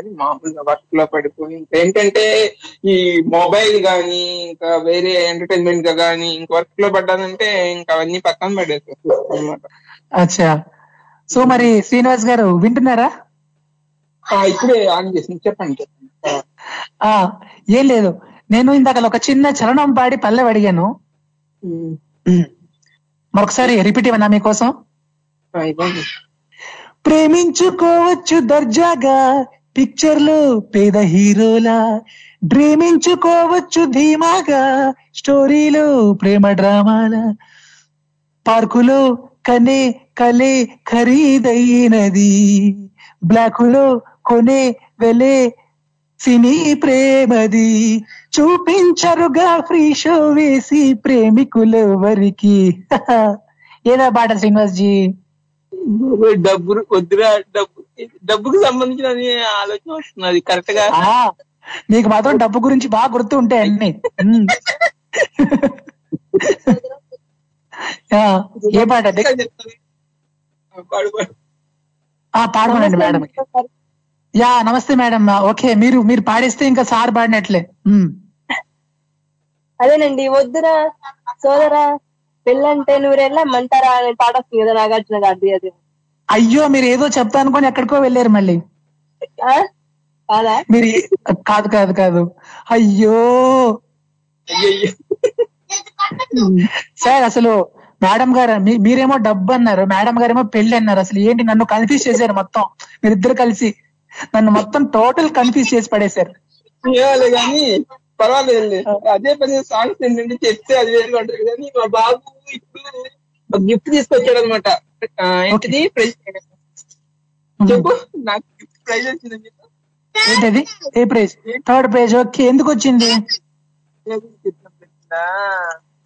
కానీ మామూలుగా వర్క్లో పడిపోయి ఇంకా ఏంటంటే ఈ మొబైల్ గానీ ఇంకా వేరే ఎంటర్టైన్మెంట్గా గానీ ఇంక వర్క్లో పడ్డానంటే ఇంకా అవన్నీ పక్కన పడేస్తాను అనమాట అచ్చా. సో మరి శ్రీనివాస్ గారు వింటున్నారా? ఇప్పుడే ఆన్ చేసింది. చెప్పండి చెప్పండి. ఆ, ఏం లేదు. నేను ఇందాక ఒక చిన్న చరణం పాడి పల్లె అడిగాను. మరొకసారి రిపీట్ ఇవ్వనా మీకోసం? ప్రేమించుకోవచ్చు దర్జాగా. పిక్చర్లు పేద హీరోలా డ్రీమించుకోవచ్చు ధీమాగా స్టోరీలు ప్రేమ డ్రామాల. పార్కులో కనే కలే ఖరీదైనది బ్లాకులో కొనే వెలే సినీ ప్రేమది. చూపించరుగా ఫ్రీ షో వేసి ప్రేమికులెవరికి? ఏదా పాట శ్రీనివాస్ జీ డబ్బు వద్దురా డబ్బు డబ్బుకు సంబంధించిన ఆలోచన వస్తున్నది కరెక్ట్గా ఆ నీకు మాత్రం డబ్బు గురించి బాగా గుర్తు ఉంటాయి అన్ని. ఏ పాట అండి? చెప్తాను. పాడు, పాడు. ఆ పాడమనండి మేడం. యా నమస్తే మేడం. ఓకే మీరు మీరు పాడేస్తే ఇంకా సార్ పాడినట్లే. అదేనండి వద్దురా సోదరా పెళ్ళంటే నూరెళ్ళమంటారా అనే పాట వస్తుంది కదా నాగార్జున గారిది అది. అయ్యో మీరు ఏదో చెప్తా అనుకొని ఎక్కడికో వెళ్ళారు మళ్ళీ. మీరు కాదు కాదు కాదు. అయ్యో! అయ్యయ్యో. సార్ అసలు మేడం గారు మీ- మీరేమో డబ్బు అన్నారు మేడం గారేమో పెళ్ళి అన్నారు. అసలు ఏంటి నన్ను కన్ఫ్యూజ్ చేశారు మొత్తం. మీరిద్దరు కలిసి నన్ను మొత్తం టోటల్ కన్ఫ్యూజ్ చేసి పడేశారు. కానీ పర్వాలేదండి అదే పని సాంగ్స్ ఏంటంటే చెప్తే అది వేరుగా ఉంటుంది కానీ మా బాబు ఇప్పుడు గిఫ్ట్ తీసుకొచ్చాడు అనమాట ఏంటిది? ప్రైజ్ చెప్పు. నాకు గిఫ్ట్ ప్రైజ్ వచ్చిందని చెప్పు ఏంటది? ఏ ప్రైజ్? Third prize. ఓకే. ఎందుకు వచ్చింది?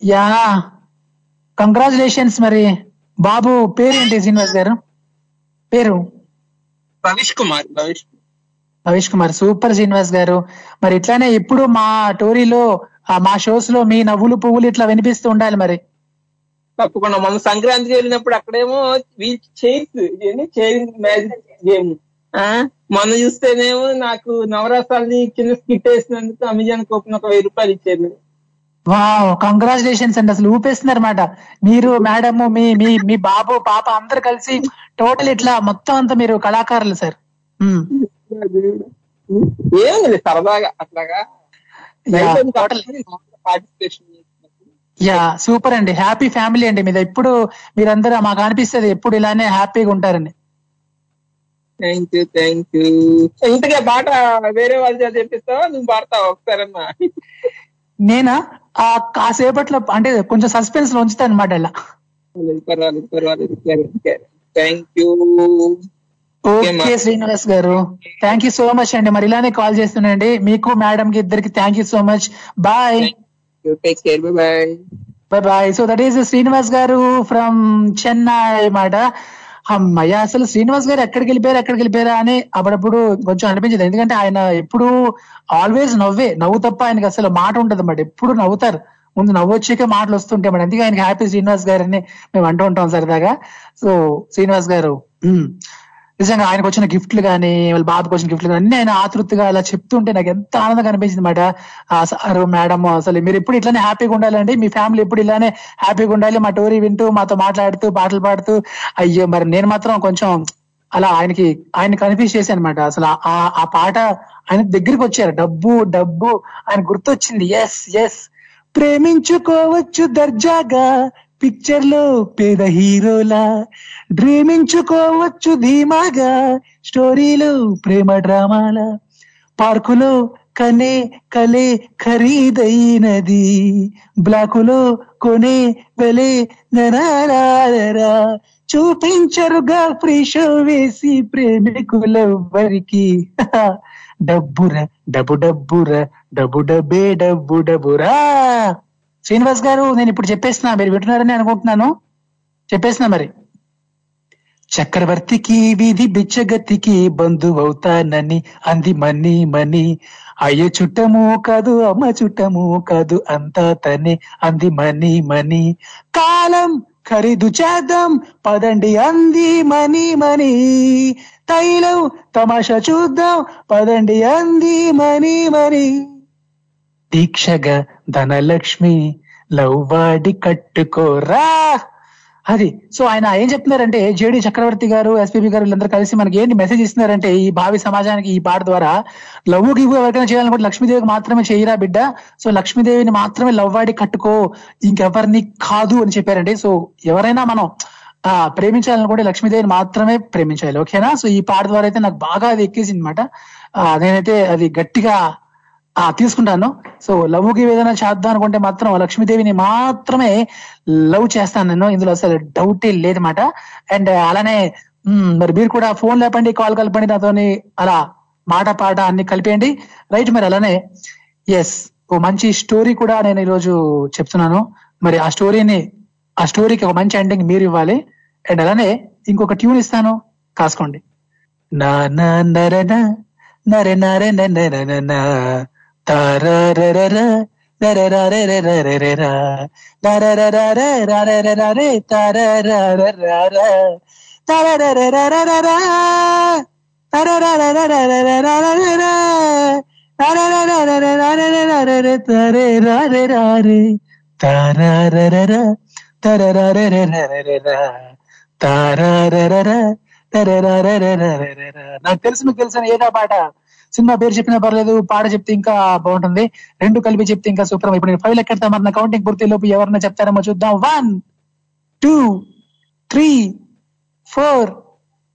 యా. కంగ్రాచులేషన్స్ మరి. బాబు పేరేంటి శ్రీనివాస్ గారు? పేరు? భవిష్ కుమార్ భవిష్ భవిష్ కుమార్ సూపర్ శ్రీనివాస్ గారు. మరి ఇట్లానే ఎప్పుడు మా టోరీలో మా షోస్లో మీ నవ్వులు పువ్వులు ఇట్లా వినిపిస్తూ ఉండాలి మరి. తప్పకుండా. మొన్న సంక్రాంతికి వెళ్ళినప్పుడు అక్కడేమో వీల్ చైర్స్ మ్యాజిక్ గేమ్. మొన్న చూస్తేనేమో నాకు నవరసాలని కింద స్కిట్ వేసినందుకు అమెజాన్ కూపన్ ఒక వెయ్యి రూపాయలు ఇచ్చారు. వావ్ కంగ్రాచులేషన్స్ అండి. అసలు ఊపేస్తున్నారు అనమాట మీరు మేడం మీ మీ మీ బాబు పాప అందరు కలిసి టోటల్ ఇట్లా మొత్తం అంతా మీరు కళాకారులు సార్. ఏముంది సరదాగా అట్లాగా. పార్టిసిపేషన్ యా సూపర్ అండి. హ్యాపీ ఫ్యామిలీ అండి మీద. ఎప్పుడు మీరందరూ మాకు అనిపిస్తుంది ఎప్పుడు ఇలానే హ్యాపీగా ఉంటారని. థ్యాంక్ యూ థ్యాంక్ యూ ఇంతగా పాట వేరే వాళ్ళ చెప్పిస్తావా? నువ్వు పాడతావా ఒకసారమ్మా నేనా? ఆ కాసేపట్లో అంటే కొంచెం సస్పెన్స్లో ఉంచుతాను అనమాట ఇలా పర్వాలేదు పర్వాలేదు థ్యాంక్ యూ ఓకే శ్రీనివాస్ గారు. థ్యాంక్ యూ సో మచ్ అండి. మరి ఇలానే కాల్ చేస్తున్నాండి మీకు మేడం కి ఇద్దరికి thank you so much bye bye bye bye so that is Srinivas గారు ఫ్రమ్ చెన్నై మాట. అమ్మయ్య అసలు శ్రీనివాస్ గారు ఎక్కడికి వెళ్ళిపోయారు ఎక్కడికి వెళ్ళిపోయారా అని అప్పుడప్పుడు కొంచెం అనిపించింది. ఎందుకంటే ఆయన ఎప్పుడు ఆల్వేస్ నవ్వే. నవ్వు తప్ప ఆయనకి అసలు మాట ఉంటది అన్నమాట ఎప్పుడు నవ్వుతారు. ముందు నవ్వు వచ్చాక మాటలు వస్తుంటాయి మరి అందుకే ఆయనకి హ్యాపీ శ్రీనివాస్ గారని మేము అంటూ ఉంటాం సరదాగా. సో శ్రీనివాస్ గారు నిజంగా ఆయనకు వచ్చిన గిఫ్ట్లు కానీ వాళ్ళ బాధకు వచ్చిన గిఫ్ట్లు కానీ అన్ని ఆయన ఆతృతగా అలా చెప్తుంటే నాకు ఎంత ఆనందంగా అనిపించింది అనమాట సార్ మేడం అసలు మీరు ఎప్పుడు ఇట్లానే హ్యాపీగా ఉండాలండి? మీ ఫ్యామిలీ ఎప్పుడు ఇలానే హ్యాపీగా ఉండాలి? మా టోరీ వింటూ మాతో మాట్లాడుతూ పాటలు పాడుతూ. అయ్యో మరి నేను మాత్రం కొంచెం అలా ఆయనకి ఆయన కన్ఫ్యూజ్ చేశాను అనమాట అసలు ఆ ఆ పాట ఆయన దగ్గరికి వచ్చారు. డబ్బు డబ్బు ఆయన గుర్తొచ్చింది. ఎస్ ఎస్ ప్రేమించుకోవచ్చు దర్జాగా పిక్చర్లో పేద హీరోలా డ్రీమించుకోవచ్చు ధీమాగా స్టోరీలు ప్రేమ డ్రామాల. పార్కులో కనే కలే ఖరీదైనది బ్లాకులో కొనే వెలే నరారా చూపించరుగా ఫ్రీ షో వేసి ప్రేమికులెవ్వరికి. డబ్బుర డబ్బు డబ్బుర డబ్బు డబ్బే డబ్బు డబ్బురా శ్రీనివాస్ గారు నేను ఇప్పుడు చెప్పేస్తున్నా మీరు వింటున్నారని అనుకుంటున్నాను. చెప్పేస్తున్నా మరి. చక్రవర్తికి వీధి బిచ్చగతికి బంధువవుతానని అంది మని మని అయ్య చుట్టము కాదు అమ్మ చుట్టము కాదు అంతా తనే అంది మని మని కాలం ఖరీదు చేద్దాం పదండి అంది మని మని తైలం తమాషా చూద్దాం పదండి అంది మని మని దీక్షగా ధనలక్ష్మి లవ్వాడి కట్టుకోరా. అది సో ఆయన ఏం చెప్తున్నారంటే జేడి చక్రవర్తి గారు ఎస్పీబీ గారు వీళ్ళందరూ కలిసి మనకి ఏంటి మెసేజ్ ఇస్తున్నారంటే ఈ భావి సమాజానికి ఈ పాట ద్వారా లవ్ గివ్ ఎవరికైనా చేయాలనుకుంటే లక్ష్మీదేవికి మాత్రమే చేయరా బిడ్డ. సో లక్ష్మీదేవిని మాత్రమే లవ్ వాడి కట్టుకో ఇంకెవరిని కాదు అని చెప్పారంటే సో ఎవరైనా మనం ఆ ప్రేమించాలనుకుంటే లక్ష్మీదేవిని మాత్రమే ప్రేమించాలి ఓకేనా? సో ఈ పాట ద్వారా అయితే నాకు బాగా అది ఎక్కేసింది అనమాట నేనైతే అది గట్టిగా ఆ తీసుకుంటాను. సో లవ్కి ఏదైనా చేద్దాం అనుకుంటే మాత్రం లక్ష్మీదేవిని మాత్రమే లవ్ చేస్తాను నేను. ఇందులో అసలు డౌటే లేదన్నమాట. అండ్ అలానే మరి మీరు కూడా ఫోన్ లేపండి కాల్ కలపండి నాతో అలా మాట పాట అన్ని కలిపేయండి. రైట్ మరి అలానే ఎస్ ఓ మంచి స్టోరీ కూడా నేను ఈరోజు చెప్తున్నాను. మరి ఆ స్టోరీని ఆ స్టోరీకి ఒక మంచి ఎండింగ్ మీరు ఇవ్వాలి. అండ్ అలానే ఇంకొక ట్యూన్ ఇస్తాను. కాసుకోండి. నా నా నరే నర నర నర. నాకు తెలుసు మీకు తెలుసు ఏదా పాట సినిమా పేరు చెప్పినా పర్లేదు పాట చెప్తే ఇంకా బాగుంటుంది రెండు కలిపి చెప్తే ఇంకా సూపర్ ఇప్పుడు నేను ఫైవ్ లెక్కెడతా మన కౌంటింగ్ పూర్తి లోపు ఎవరన్నా చెప్తారేమో చూద్దాం one two three four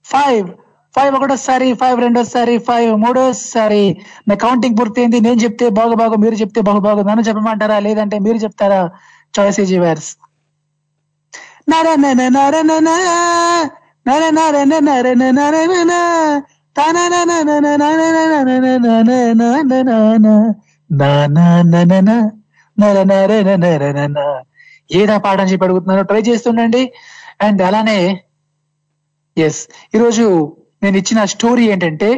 five five ఒకటోసారి ఫైవ్ రెండోసారి ఫైవ్ మూడోసారి నా కౌంటింగ్ పూర్తయింది నేను చెప్తే బాగు బాగు మీరు చెప్తే బాగు బాగు నన్ను చెప్పమంటారా లేదంటే మీరు చెప్తారా చాయిస్ ఈజ్ యువర్స్ నర నర నర నర నర నర నర నర నర ఏదా పాట అని చెప్పి అడుగుతున్నాను ట్రై చేస్తుండండి అండ్ అలానే ఎస్ ఈరోజు నేను ఇచ్చిన స్టోరీ ఏంటంటే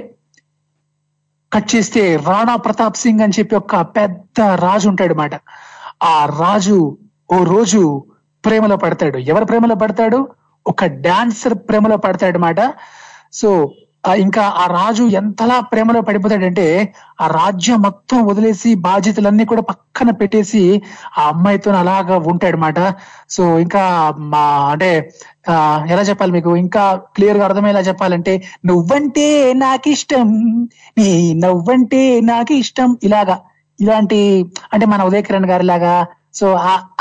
కట్ చేస్తే రాణా ప్రతాప్ సింగ్ అని చెప్పి ఒక పెద్ద రాజు ఉంటాడు మాట ఆ రాజు ఓ రోజు ప్రేమలో పడతాడు ఎవరు ప్రేమలో పడతాడు ఒక డాన్సర్ ప్రేమలో పడతాడు మాట సో ఇంకా ఆ రాజు ఎంతలా ప్రేమలో పడిపోతాడంటే ఆ రాజ్యం మొత్తం వదిలేసి బాధ్యతలన్నీ కూడా పక్కన పెట్టేసి ఆ అమ్మాయితో అలాగా ఉంటాడనమాట సో ఇంకా మా అంటే ఆ, ఎలా చెప్పాలి మీకు? ఇంకా క్లియర్గా అర్థమయ్యేలా చెప్పాలంటే నువ్వంటే నాకు ఇష్టం నీ నవ్వంటే నాకు ఇష్టం ఇలాగా. ఇలాంటి అంటే మన ఉదయ కిరణ్ గారి లాగా సో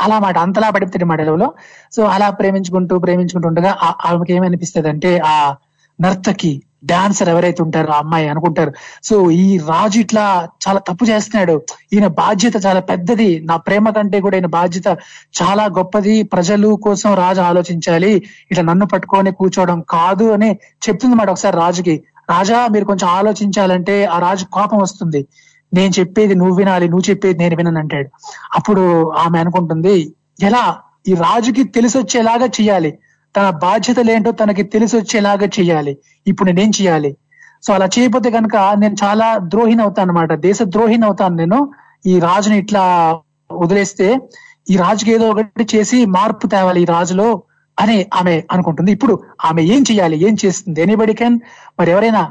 అలా మాట అంతలా పడిపోతాడు మాట లెవెల్లో సో అలా ప్రేమించుకుంటూ ప్రేమించుకుంటూ ఉండగా ఆమెకి ఏమనిపిస్తుంది అంటే ఆ నర్తకి డాన్సర్ ఎవరైతే ఉంటారో అమ్మాయి అనుకుంటారు. సో ఈ రాజు ఇట్లా చాలా తప్పు చేస్తున్నాడు. ఈయన బాధ్యత చాలా పెద్దది. నా ప్రేమ కంటే కూడా ఈయన బాధ్యత చాలా గొప్పది. ప్రజలు కోసం రాజు ఆలోచించాలి. ఇట్లా నన్ను పట్టుకొని కూర్చోవడం కాదు అని చెప్తుంది మాట ఒకసారి రాజుకి. రాజా మీరు కొంచెం ఆలోచించాలంటే ఆ రాజు కోపం వస్తుంది. నేను చెప్పేది నువ్వు వినాలి నువ్వు చెప్పేది నేను వినను అంటాడు. అప్పుడు ఆమె అనుకుంటుంది ఎలా? ఈ రాజుకి తెలిసి వచ్చేలాగా చేయాలి తన బాధ్యతలు ఏంటో తనకి తెలిసి వచ్చేలాగా చేయాలి. ఇప్పుడు నేనేం చేయాలి? సో అలా చేయకపోతే కనుక నేను చాలా ద్రోహిని అవుతాను అనమాట దేశ ద్రోహిని అవుతాను నేను. ఈ రాజుని ఇట్లా వదిలేస్తే ఈ రాజుకి ఏదో ఒకటి చేసి మార్పు తేవాలి ఈ రాజులో అని ఆమె అనుకుంటుంది. ఇప్పుడు ఆమె ఏం చేయాలి? ఏం చేస్తుంది? ఎనీబడి కెన్ మరి ఎవరైనా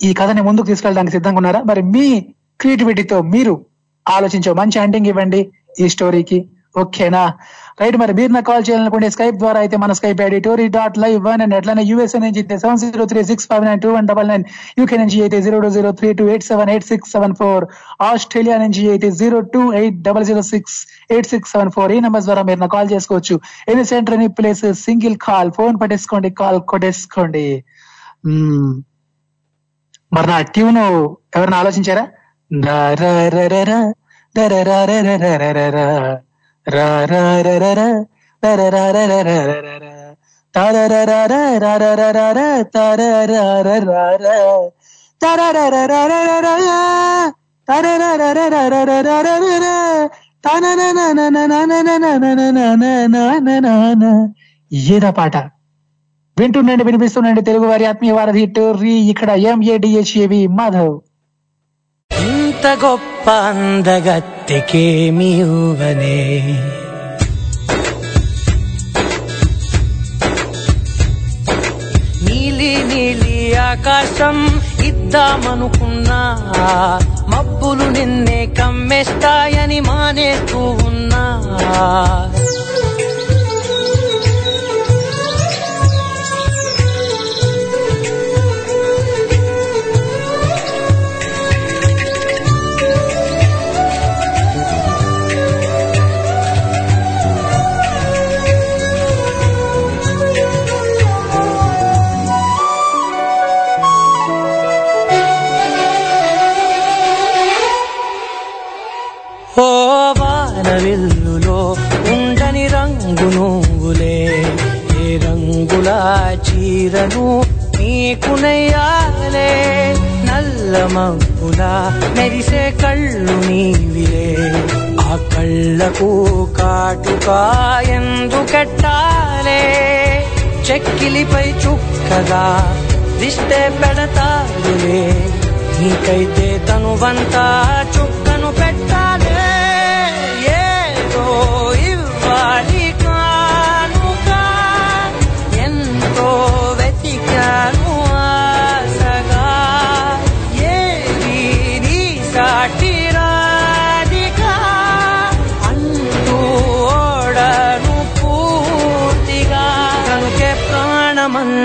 ఈ కథని ముందుకు తీసుకెళ్ళడానికి సిద్ధంగా ఉన్నారా? మరి మీ క్రియేటివిటీతో మీరు ఆలోచించే మంచి ఎండింగ్ ఇవ్వండి ఈ స్టోరీకి ఓకేనా? రైట్ మరి మీరు నాకు కాల్ చేయాలనుకుంటే స్కైప్ ద్వారా అయితే మన Skype ID Tori dot live one and అట్లానే యూఎస్ఏ నుంచి అయితే seven zero three six five nine two one double nine UK నుంచి అయితే zero two zero three two eight seven eight six seven four Australia నుంచి అయితే zero two eight double zero six eight six seven four ఈ number ద్వారా మీరు నాకు call చేసుకోవచ్చు any center any place single call phone పట్టేసుకోండి call కొట్టేసుకోండి మరి నా ట్యూన్ ఎవరైనా ఆలోచించారా ఏదా పాట వింటుండండి వినిపిస్తుండండి తెలుగు వారి ఆత్మీయ వారధి టోర్రీ ఇక్కడ ఎంఏడిఎస్ఏవి మాధవ్ ఇంత గొప్ప అందగత్తెకేమి ఊవనే నీలి నీలి ఆకాశం ఇద్దామనుకున్నా మబ్బులు నిన్నే కమ్మేస్తాయని మానేస్తూ ఉన్నా. చీరను నీకునయ్యాలే. నల్ల మబ్బుల మెరిసే కళ్ళు నీవిలే. ఆ కళ్ళకు కాటుకా ఎందు కట్టాలే. చెక్కిలిపై చుక్కగా దిష్టే పెడతారులే. నీకైతే తనువంతా చుక్క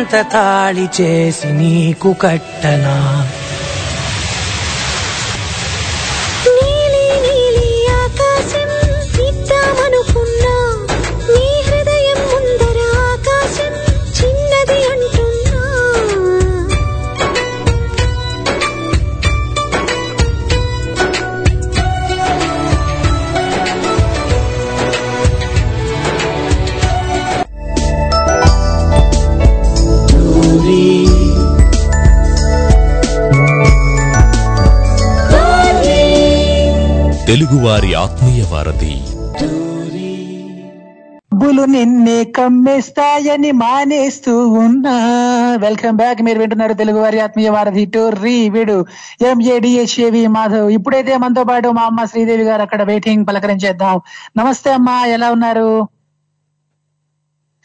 ప్రాణమంత తాళి చేసి నీకు కట్టనా? తెలుగువారి ఆత్మీయ వారధి. డబ్బులు నిన్నే కమ్మేస్తాయని మానేస్తూ ఉన్నా. వెల్కమ్ బ్యాక్ మీరు వింటున్నారు తెలుగు వారి ఆత్మీయ వారధి టోర్రీ వీడు ఎంఏడిహెచ్ఏవి మాధవ్. ఇప్పుడైతే మనతో పాటు మా అమ్మ శ్రీదేవి గారు అక్కడ వెయిటింగ్ పలకరించేద్దాం. నమస్తే అమ్మా ఎలా ఉన్నారు?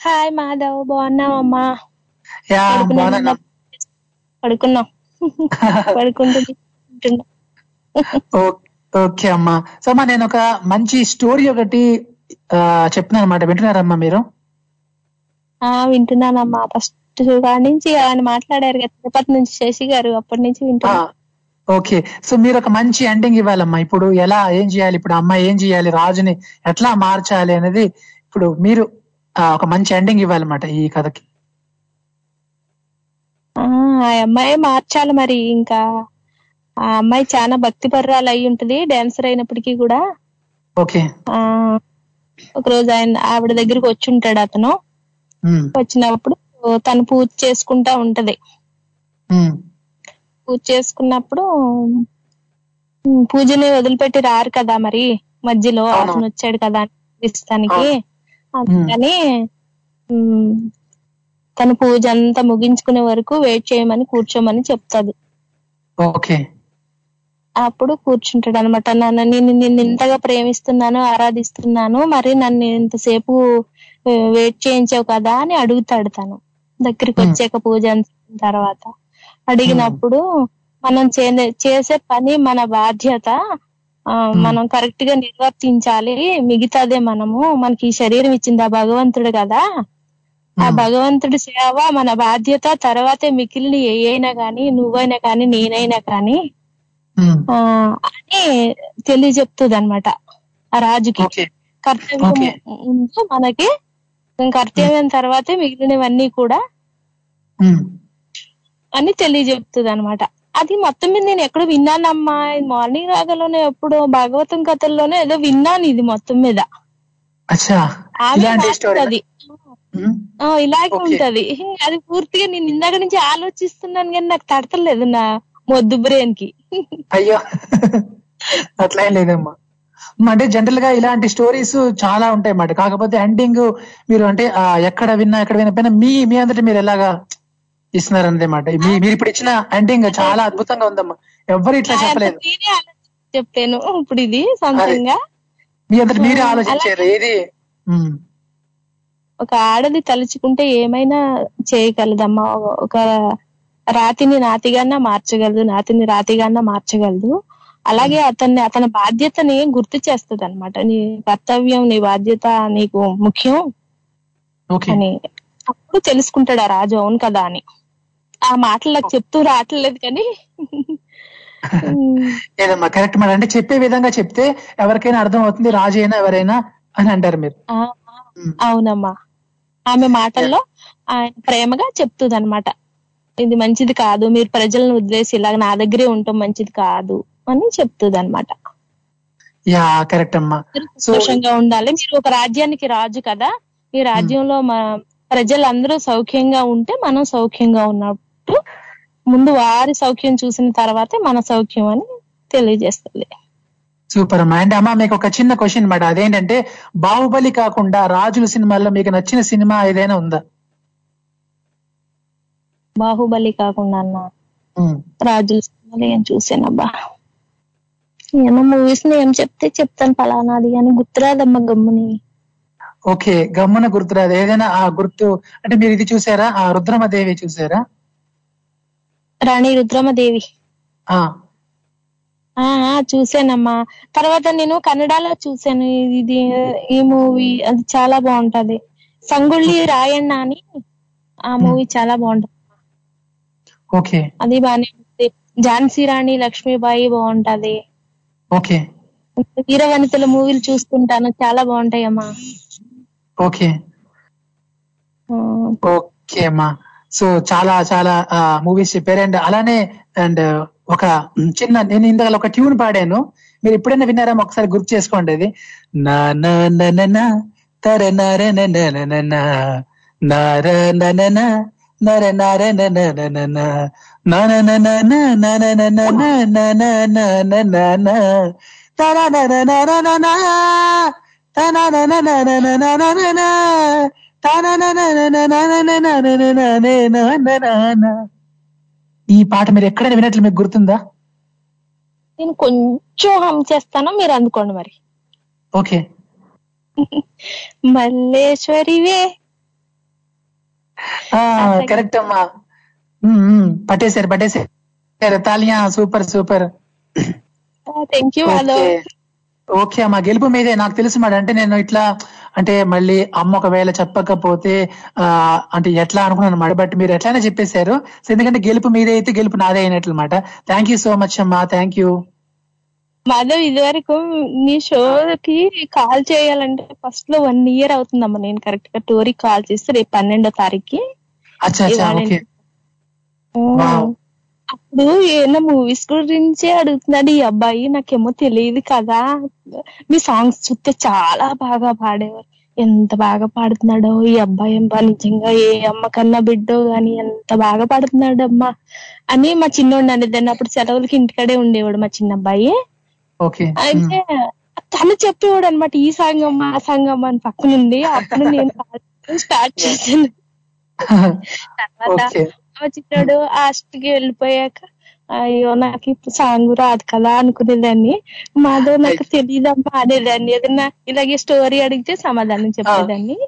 హాయ్ మాధవ్ బాగున్నావమ్మా యా పడుకునే బాగున్నా. పడుకున్నాం. పడుకుంటున్నా ఓకే. అమ్మా. సో అమ్మా నేను ఒక మంచి స్టోరీ ఒకటి చెప్తున్నాను అనమాట వింటున్నారమ్మా మీరు? ఆ వింటున్నానమ్మా. ఫస్ట్ నుంచి ఆయన మాట్లాడారు కదా తిరుపతి నుంచి శశి గారు అప్పటి నుంచి వింటున్నా. ఓకే. సో మీరు ఒక మంచి ఎండింగ్ ఇవ్వాలమ్మా. ఇప్పుడు ఎలా ఏం చేయాలి? ఇప్పుడు అమ్మాయి ఏం చేయాలి? రాజుని ఎట్లా మార్చాలి అనేది ఇప్పుడు మీరు ఒక మంచి ఎండింగ్ ఇవ్వాలన్నమాట ఈ కథకి. ఆ ఆ అమ్మాయి మార్చాలి మరి ఇంకా. ఆ అమ్మాయి చాలా భక్తి పర్రాలు అయి ఉంటది డాన్సర్ అయినప్పటికీ కూడా. ఓకే. ఒక రోజు ఆయన ఆవిడ దగ్గరికి వచ్చి ఉంటాడు అతను వచ్చినప్పుడు తను పూజ చేసుకుంటా ఉంటది. పూజ చేసుకున్నప్పుడు పూజని వదిలిపెట్టి రారు కదా మరి. మధ్యలో. అతను వచ్చాడు కదా ఇస్తానికి. అందుకని తను పూజ అంతా ముగించుకునే వరకు వెయిట్ చేయమని కూర్చోమని చెప్తాది. ఓకే. అప్పుడు కూర్చుంటాడు అనమాట నన్ను నేను నిన్ను ఇంతగా ప్రేమిస్తున్నాను ఆరాధిస్తున్నాను మరి నన్ను ఇంతసేపు వెయిట్ చేయించావు కదా అని అడుగుతాడు తను. దగ్గరికి. వచ్చాక పూజ తర్వాత. అడిగినప్పుడు మనం చేసే పని మన బాధ్యత ఆ, మనం కరెక్ట్గా నిర్వర్తించాలి. మిగతాదే మనము. మనకి ఈ శరీరం ఇచ్చింది ఆ భగవంతుడు కదా. ఆ భగవంతుడి సేవ మన బాధ్యత. తర్వాతే మిగిలిన ఏ అయినా గాని నువ్వైనా కానీ నేనైనా కానీ అని తెలియజెప్తుంది అనమాట ఆ రాజుకి. కర్తవ్యం. ముందు మనకి కర్తవ్యం తర్వాతే మిగిలినవన్నీ కూడా ఉమ్, అని తెలియజెప్తుంది అనమాట అది మొత్తం మీద నేను ఎక్కడ విన్నానమ్మా. మార్నింగ్ రాగలోనే ఎప్పుడు భాగవతం కథల్లోనే ఏదో విన్నాను ఇది మొత్తం మీద. ఆ, ఇలాగే. ఉంటది. అది పూర్తిగా నేను ఇందాక నుంచి ఆలోచిస్తున్నాను కానీ నాకు తడతలేదు నా మొద్దు బ్రెయిన్కి అయ్యో. అట్లా ఏం లేదమ్మా అంటే జనరల్గా ఇలాంటి స్టోరీస్ చాలా ఉంటాయి అన్నమాట. కాకపోతే ఎండింగ్ మీరు అంటే ఎక్కడ విన్నా ఎక్కడ వినకపోయినా మీ మీ అందరి మీరు ఎలాగా ఇస్తున్నారు అన్నమాట. మీ మీరు ఇప్పుడు ఇచ్చిన ఎండింగ్ చాలా అద్భుతంగా ఉందమ్మా. ఎవ్వరు ఇట్లా చెప్పలేదు. చెప్పాను ఇప్పుడు ఇది సొంతంగా. మీ అందరి మీరే ఆలోచించారు ఏది? ఒక ఆడది తలుచుకుంటే ఏమైనా చేయగలదమ్మా? ఒక రాతిని నాతిగాన్నా మార్చగలదు నాతిని రాతిగాన్నా మార్చగలదు. అలాగే అతన్ని అతని బాధ్యతని గుర్తు చేస్తుంది అనమాట నీ కర్తవ్యం నీ బాధ్యత నీకు ముఖ్యం అని. అప్పుడు తెలుసుకుంటాడు ఆ రాజు అవును కదా అని. ఆ మాటలు నాకు చెప్తూ రావట్లేదు కానీ. లేదమ్మా కరెక్ట్ మేడం అంటే చెప్పే విధంగా చెప్తే ఎవరికైనా అర్థం అవుతుంది రాజు అయినా ఎవరైనా అని అంటారు మీరు. అవునమ్మా. ఆమె మాటల్లో ఆయన ప్రేమగా చెప్తుంది అనమాట ఇది మంచిది కాదు మీరు ప్రజలను వదిలేసి ఇలాగ నా దగ్గరే ఉండటం మంచిది కాదు అని చెప్తుంది అనమాట యా కరెక్ట్ అమ్మా. సంతోషంగా ఉండాలి. మీరు ఒక రాజ్యానికి రాజు కదా ఈ రాజ్యంలో ప్రజలందరూ సౌఖ్యంగా ఉంటే మనం సౌఖ్యంగా ఉన్నట్టు ముందు వారి సౌఖ్యం చూసిన తర్వాతే మన సౌఖ్యం అని తెలియజేస్తుంది. సూపర్ అమ్మా. అండ్ అమ్మా మీకు ఒక చిన్న క్వశ్చన్ అన్నమాట. అదేంటంటే బాహుబలి కాకుండా రాజుల సినిమాల్లో మీకు నచ్చిన సినిమా ఏదైనా ఉందా? బాహుబలి కాకుండా అన్న రాజుల సినిమాలు ఏం చూసానబ్బా ఏమో మూవీస్ ఏం చెప్తే చెప్తాను పలానాది అని గుర్తురాదమ్మా గమ్ముని. ఓకే గమ్మున గుర్తురాదు. ఏదైనా ఆ గుర్తు అంటే మీరు ఇది చూసారా? ఆ రుద్రమదేవి చూసారా? రాణి రుద్రమదేవి. ఆ. ఆ ఆ, చూసానమ్మా తర్వాత నేను కన్నడలో చూసాను ఇది ఈ మూవీ అది చాలా బాగుంటది. సంగుళ్ళి రాయಣ್ణ అని ఆ మూవీ చాలా బాగుంటది. ఓకే అది బానే ఉంది. ఝాన్సీ రాణి లక్ష్మీబాయి బాగుంటది ఓకే వీరవనితల మూవీలు చూస్తుంటాను. చాలా బాగుంటాయమ్మా ఓకే ఓకే అమ్మా. సో చాలా చాలా మూవీస్ చెప్పారు. అండ్ అలానే అండ్ ఒక చిన్న నేను ఇందాక ఒక ట్యూన్ పాడాను. మీరు ఎప్పుడైనా విన్నారా? ఒకసారి గుర్తు చేసుకోండి అది. నా నా నా తర నర నర న న న నర నర ఈ పాట మీరు ఎక్కడైనా వినట్లు మీకు గుర్తుందా నేను కొంచెం హమ్ చేస్తాను మీరు అందుకోండి మరి ఓకే మల్లేశ్వరివే కరెక్ట్ అమ్మా. పట్టేశారు పట్టేశారు. తాలియా super super. Thank you okay. అమ్మా గెలుపు మీదే. నాకు తెలుసు మేడం అంటే నేను ఇట్లా అంటే మళ్ళీ అమ్మ ఒకవేళ చెప్పకపోతే ఆ అంటే ఎట్లా అనుకున్నాను అనమాట బట్ మీరు ఎట్లానే చెప్పేశారు. సో ఎందుకంటే గెలుపు మీదే అయితే గెలుపు నాదే అయినట్లు అనమాట థ్యాంక్ యూ సో మచ్ అమ్మా థ్యాంక్ యూ మాధవ్ ఇదివరకు నీ షోకి కాల్ చేయాలంటే ఫస్ట్లో వన్ ఇయర్ అవుతుందమ్మా. నేను కరెక్ట్గా టోరీ కాల్ చేస్తే రేపు పన్నెండో తారీఖుకి. అప్పుడు ఏమన్నా మూవీస్ గురించే అడుగుతున్నాడు ఈ అబ్బాయి. నాకేమో తెలియదు కదా. మీ సాంగ్స్ చూస్తే చాలా బాగా పాడేవారు. ఎంత బాగా పాడుతున్నాడో ఈ అబ్బాయి అబ్బా. నిజంగా ఏ అమ్మ కన్నా బిడ్డో గాని ఎంత బాగా పాడుతున్నాడు అమ్మా అని మా చిన్నోడు అనేది అప్పుడు సెలవులకి ఇంటికాడే ఉండేవాడు మా చిన్న అబ్బాయి. అయితే తను చెప్పేవాడు అనమాట ఈ సంఘం ఆ సంఘం అని పక్కనుండి అప్పుడు నేను స్టార్ట్ చేశాను. తర్వాత చిన్నాడు హాస్టల్కి వెళ్ళిపోయాక అయ్యో నాకు ఇప్పుడు సాంగ్ రాదు కదా అనుకునేదాన్ని. మాధవ్ నాకు తెలియదమ్మా అనేదాన్ని. ఏదన్నా ఇలాగే స్టోరీ అడిగితే సమాధానం చెప్పేదాన్ని.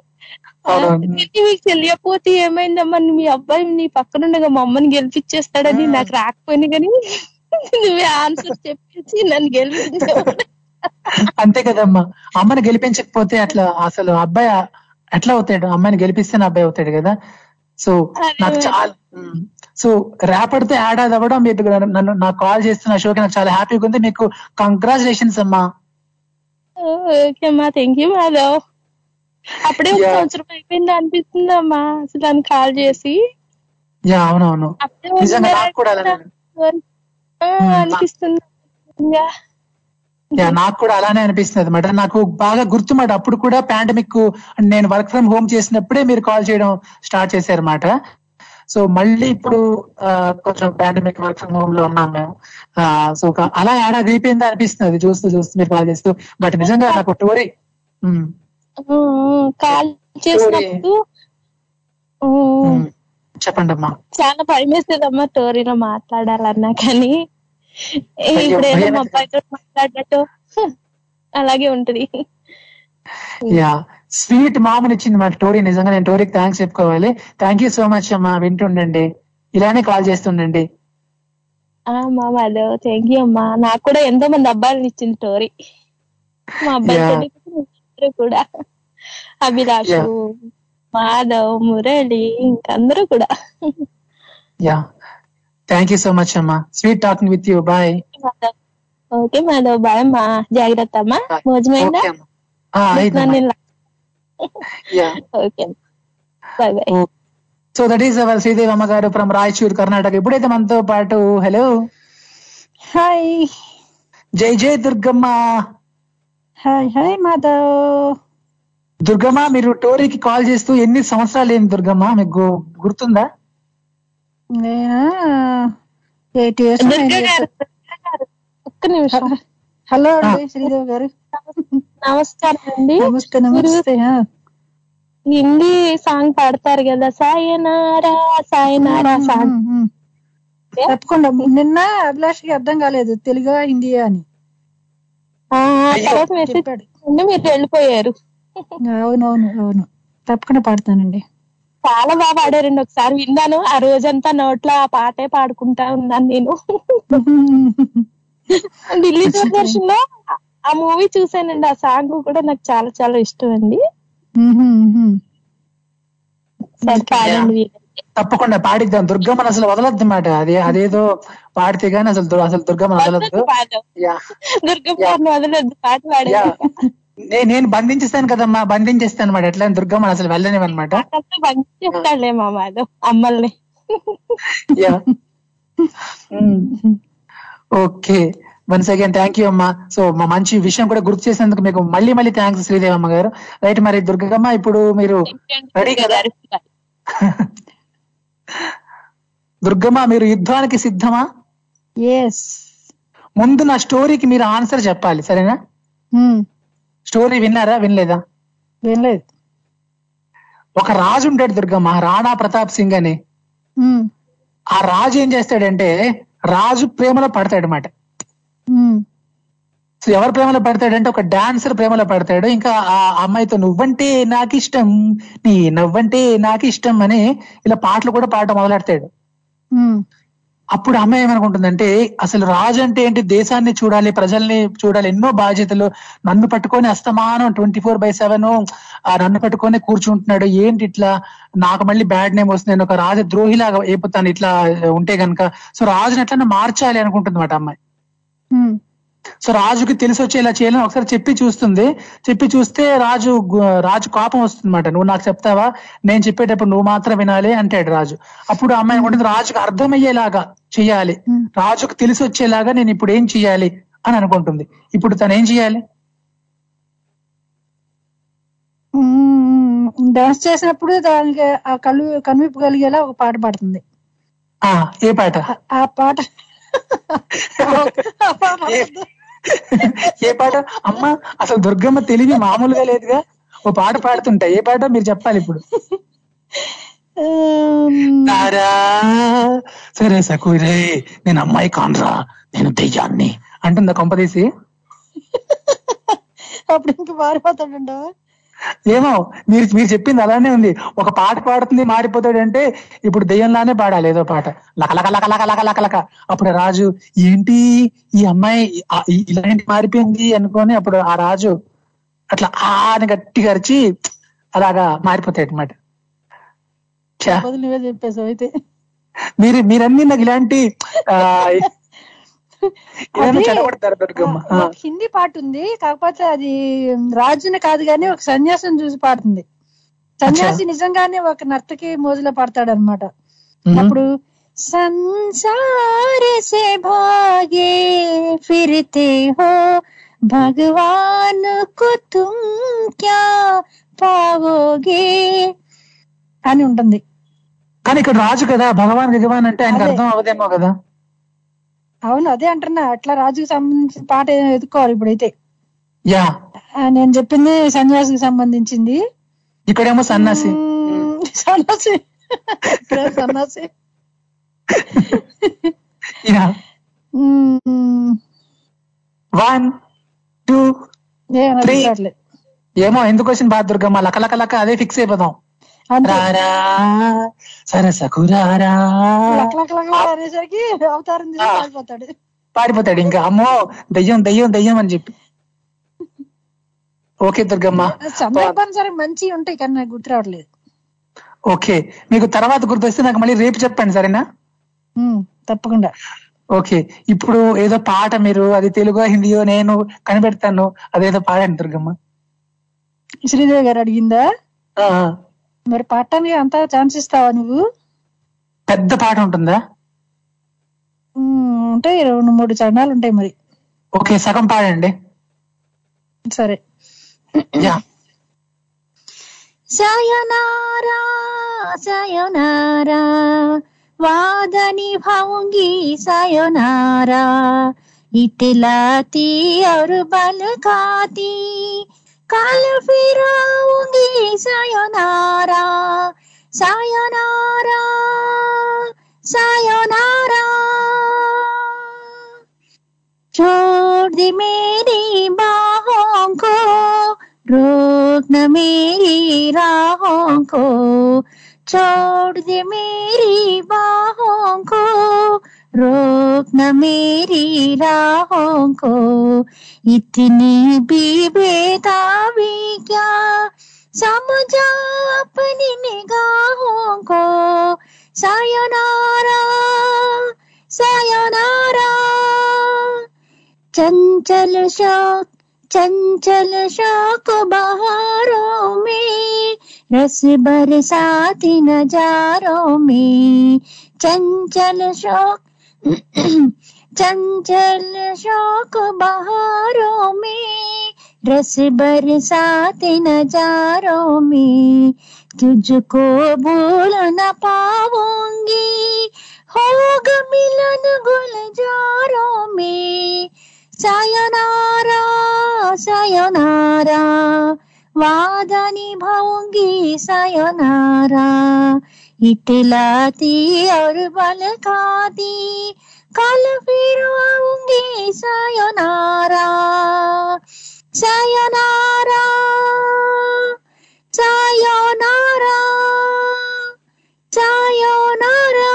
మీకు తెలియకపోతే ఏమైందమ్మా? మీ అబ్బాయి నీ పక్కనుండగా మా అమ్మని గెలిపించేస్తాడని నాకు రాకపోయినా కానీ నువ్వే ఆన్సర్ చెప్పేసి నన్ను గెలిపించావు అంతే కదమ్మా. అమ్మని గెలిపించకపోతే అట్లా అసలు అబ్బాయి ఎట్లా అవుతాడు? అమ్మాయిని గెలిపిస్తేనే అబ్బాయి అవుతాడు కదా. సో నాకు చాలా సో రేపటితో యాడ్ అది అవ్వడం మీరు నన్ను నాకు కాల్ చేస్తున్న షోకి నాకు చాలా హ్యాపీగా ఉంది. మీకు కంగ్రాచులేషన్స్ అమ్మా. ఓకే అమ్మా. Thank you Madhav. అప్పుడే ఒక. సంవత్సరం అయిపోయింది అనిపిస్తుంది అమ్మా. అసలు కాల్ చేసి. అవునవును. నిజంగా నాకు కూడా అనిపిస్తుంది. నాకు కూడా అలానే అనిపిస్తుంది అనమాట నాకు బాగా గుర్తుమాట అప్పుడు కూడా పాండమిక్ నేను వర్క్ ఫ్రమ్ హోమ్ చేసినప్పుడే మీరు కాల్ చేయడం స్టార్ట్ చేశారన్నమాట. సో మళ్ళీ ఇప్పుడు కొంచెం పాండమిక్ వర్క్ ఫ్రమ్ హోమ్లో ఉన్నాం మేము. సో అలా ఏడాది అయిపోయిందా అనిపిస్తుంది. చూస్తూ చూస్తూ మీరు కాల్ చేస్తూ. బట్ నిజంగా నాకు టోరీ కాల్ చేసినప్పుడు చెప్పండి అమ్మా చాలా భయం అమ్మా టోరీలో మాట్లాడాలన్నా కానీ. మా అబ్బాయితో మాట్లాడినట్టు అలాగే ఉంటది. యా స్వీట్ మామని ఇచ్చింది మా టోరీ నిజంగా నేను టోరీకి థ్యాంక్స్ చెప్పుకోవాలి. థ్యాంక్ యూ సో మచ్ అమ్మా వింటుండండి. ఇలానే కాల్ చేస్తుండండి. మాధవ్ థ్యాంక్ యూ అమ్మా. నాకు కూడా ఎంతో మంది అబ్బాయిలను ఇచ్చింది టోరీ. మా అబ్బాయి కూడా అభిలాషు మాధవ్ మురళి ఇంకందరూ కూడా. Yeah. Thank you so much అమ్మా. Sweet talking with you bye okay Madhav. Bye అమ్మా. జాగ్రత్త అమ్మా. భోజమైందా okay bye bye so that is our Sridevi అమ్మగారు ఫ్రమ్ రాయచూర్ కర్ణాటక ఇప్పుడైతే మనతో పాటు హలో హాయ్ జై జై Durgamma. Hi hi Madhav. Durgamma మీరు టోరీకి కాల్ చేస్తూ ఎన్ని సంవత్సరాలు ఏంది దుర్గమ్మ? మీకు గుర్తుందా? ఎయిట్ ఇయర్స్ ఒక్క నిమిషం. హలో శ్రీదేవి గారు. నమస్కారం అండి. నమస్తే నమస్తే. హిందీ సాంగ్ పాడతారు కదా సాయనారా సాయనారా సాంగ్. తప్పకుండా. నిన్న అభిలాష్కి అర్థం కాలేదు తెలుగా హిందీయా అని. తర్వాత మెసేజ్ మీరు వెళ్ళిపోయారు. అవునవును అవును తప్పకుండా పాడతానండి. చాలా బాగా పాడారండి ఒకసారి విన్నాను. ఆ రోజంతా నోట్లో ఆ పాటే పాడుకుంటా ఉన్నాను నేను. ఢిల్లీ దూరదర్శన్లో ఆ మూవీ చూసానండి ఆ సాంగ్ కూడా నాకు చాలా చాలా ఇష్టం అండి. తప్పకుండా పాడిద్దాం. దుర్గమ్మని అసలు వదలొద్దు మాట. అది అదేదో పాడితే గానీ అసలు అసలు దుర్గమ్మని వదలొద్దు. దుర్గమ్మ వదలొద్దు. పాట పాడే నేను బంధించేస్తాను కదమ్మా బంధించేస్తాను అనమాట ఎట్లా? దుర్గమ్మని అసలు వెళ్ళనివన్నమాట మా Madhav అమ్మల్ని. Yeah. Okay. Once again thank you అమ్మా. సో మా మంచి విషయం కూడా గుర్తు చేసినందుకు మీకు మళ్ళీ మళ్ళీ థ్యాంక్స్ శ్రీదేవి అమ్మ గారు. రైట్ మరి దుర్గమ్మ ఇప్పుడు మీరు రెడీ కదా? దుర్గమ్మ మీరు యుద్ధానికి సిద్ధమా? ఎస్ ముందు నా స్టోరీకి మీరు ఆన్సర్ చెప్పాలి సరేనా? స్టోరీ విన్నారా? వినలేదా? వినలేదు. ఒక రాజు ఉంటాడు దుర్గమ్మ రాణా ప్రతాప్ సింగ్ అని. ఆ రాజు ఏం చేస్తాడంటే రాజు ప్రేమలో పడతాడు అనమాట సో ఎవరు ప్రేమలో పడతాడంటే ఒక డాన్సర్ ప్రేమలో పడతాడు. ఇంకా ఆ అమ్మాయితో నువ్వంటే నాకు ఇష్టం నీ నవ్వంటే నాకు ఇష్టం అని ఇలా పాటలు కూడా పాడటం మొదలెడతాడు. అప్పుడు అమ్మాయి ఏమనుకుంటుందంటే అసలు రాజు అంటే ఏంటి? దేశాన్ని చూడాలి ప్రజల్ని చూడాలి ఎన్నో బాధ్యతలు నన్ను పట్టుకొని అస్తమానం ట్వంటీ ఫోర్ బై సెవెన్ ఆ నన్ను పట్టుకొని కూర్చుంటున్నాడు. ఏంటి ఇట్లా? నాకు మళ్ళీ బ్యాడ్ నేమ్ వస్తుంది. నేను ఒక రాజ ద్రోహిలాగా అయిపోతాను ఇట్లా ఉంటే గనక. సో రాజుని ఎట్లా మార్చాలి అనుకుంటుంది మాట అమ్మాయి సో రాజుకి తెలిసి వచ్చేలా చేయాలని ఒకసారి చెప్పి చూస్తుంది. చెప్పి చూస్తే రాజు రాజు కోపం వస్తుందన్నమాట. నువ్వు నాకు చెప్తావా? నేను చెప్పేటప్పుడు నువ్వు మాత్రం వినాలి అంటాడు రాజు. అప్పుడు అమ్మాయి అనుకుంటుంది రాజుకు అర్థమయ్యేలాగా చెయ్యాలి. రాజుకు తెలిసి వచ్చేలాగా నేను ఇప్పుడు ఏం చెయ్యాలి? అని అనుకుంటుంది. ఇప్పుడు తను ఏం చెయ్యాలి? ఉమ్, డాన్స్ చేసినప్పుడు దానికి ఆ కళ్ళు కనువిప్పు కలిగేలా ఒక పాట పాడుతుంది. ఆ ఏ పాట? ఆ పాట ఏ పాట? అమ్మ అసలు దుర్గమ్మ తెలివి మామూలుగా లేదుగా. ఓ పాట పాడుతుంటా. ఏ పాట మీరు చెప్పాలి ఇప్పుడు? సరే సకురే నేను అమ్మాయి కానరా నేను దెయ్యాన్ని. అంటుందా కొంపదీసి? అప్పుడు ఇంక మారిపోతాడంట ఏమో మీరు మీరు చెప్పింది అలానే ఉంది. ఒక పాట పాడుతుంది మారిపోతాడంటే ఇప్పుడు దెయ్యంలానే పాడాలి ఏదో పాట. లక లక లక లక లక లక లక. అప్పుడు రాజు ఏంటి ఈ అమ్మాయి ఇలాంటి మారిపోయింది అనుకొని అప్పుడు ఆ రాజు అట్లా ఆ అని గట్టిగా అరిచి అలాగా మారిపోతాయి అనమాట నువ్వే చెప్పేసావు అయితే. మీరు మీరన్నీ నాకు ఇలాంటి హిందీ పాట ఉంది కాకపోతే అది రాజుని కాదు కానీ ఒక సన్యాసం చూసి పాడుతుంది. సన్యాసి నిజంగానే ఒక నర్తకి మోజులో పాడతాడు అనమాట అప్పుడు సంసార హో భగవాన్కు తుం క్యా అని ఉంటుంది. కానీ ఇక్కడ రాజు కదా భగవాన్ భగవాన్ అంటే ఆయనకు అర్థం అవదేమో కదా. అవును అదే అంటున్నా. అట్లా రాజుకి సంబంధించిన పాట ఏదో ఎత్తుకోవాలి ఇప్పుడైతే. యా. నేను చెప్పింది సన్యాసికి సంబంధించింది. ఇక్కడేమో సన్నాసి. సన్యాసి సన్యాసి వన్ టూ. ఏమో ఎందుకు వచ్చింది బాధ దుర్గమ్మ లక లక లక అదే ఫిక్స్ అయిపోదాం. రారా సరసకు అనేసరికి అవతారం చేసి పారిపోతాడు. పారిపోతాడు ఇంకా. అమ్మో దయ్యం దయ్యం దయ్యం అని చెప్పి. ఓకే దుర్గమ్మ. సందర్భానుసారం మంచి ఉంటాయి కానీ నాకు గుర్తు రావట్లేదు. ఓకే. మీకు తర్వాత గుర్తొస్తే నాకు మళ్ళీ రేపు చెప్పండి సరేనా? తప్పకుండా. ఓకే. ఇప్పుడు ఏదో పాట మీరు అది తెలుగో హిందీయో నేను కనిపెడతాను. అదేదో పాడండి దుర్గమ్మ. శ్రీదేవి గారు అడిగిందా. మరి పాడటానికి అంత ఛాన్స్ ఇస్తావా నువ్వు? పెద్ద పాట ఉంటుందా? ఉంటాయి రెండు మూడు చరణాలు ఉంటాయి మరి. ఓకే సగం పాడండి. సరే. సయనారా సయనారా వాదని భంగి సయనారా ఇతిలాతి అరుబలు కాతి बल खाती कल फिर आऊंगी sayonara sayonara sayonara छोड़ दी मेरी बाहों को रोक न मेरी राहों को छोड़ दे मेरी बाहों को रोक न मेरी राहों को। इतनी भी बेताबी क्या? समझा अपनी निगाहों को। सायोनारा सायोनारा चंचल शौक चंचल शौक बहारों में, रस बरसाती नजारों में। चंचल शौक चंचल शौक बहारों में, रस बरसाते नजारों में, तुझको भूल न पाऊँगी। होगा मिलन गुलजारों में, सायनारा, सायोनारा, वादा निभाऊँगी सायोनारा। इटलाती और बल खाती कल फिर आऊंगी सायोनारा सायोनारा सायोनारा सायोनारा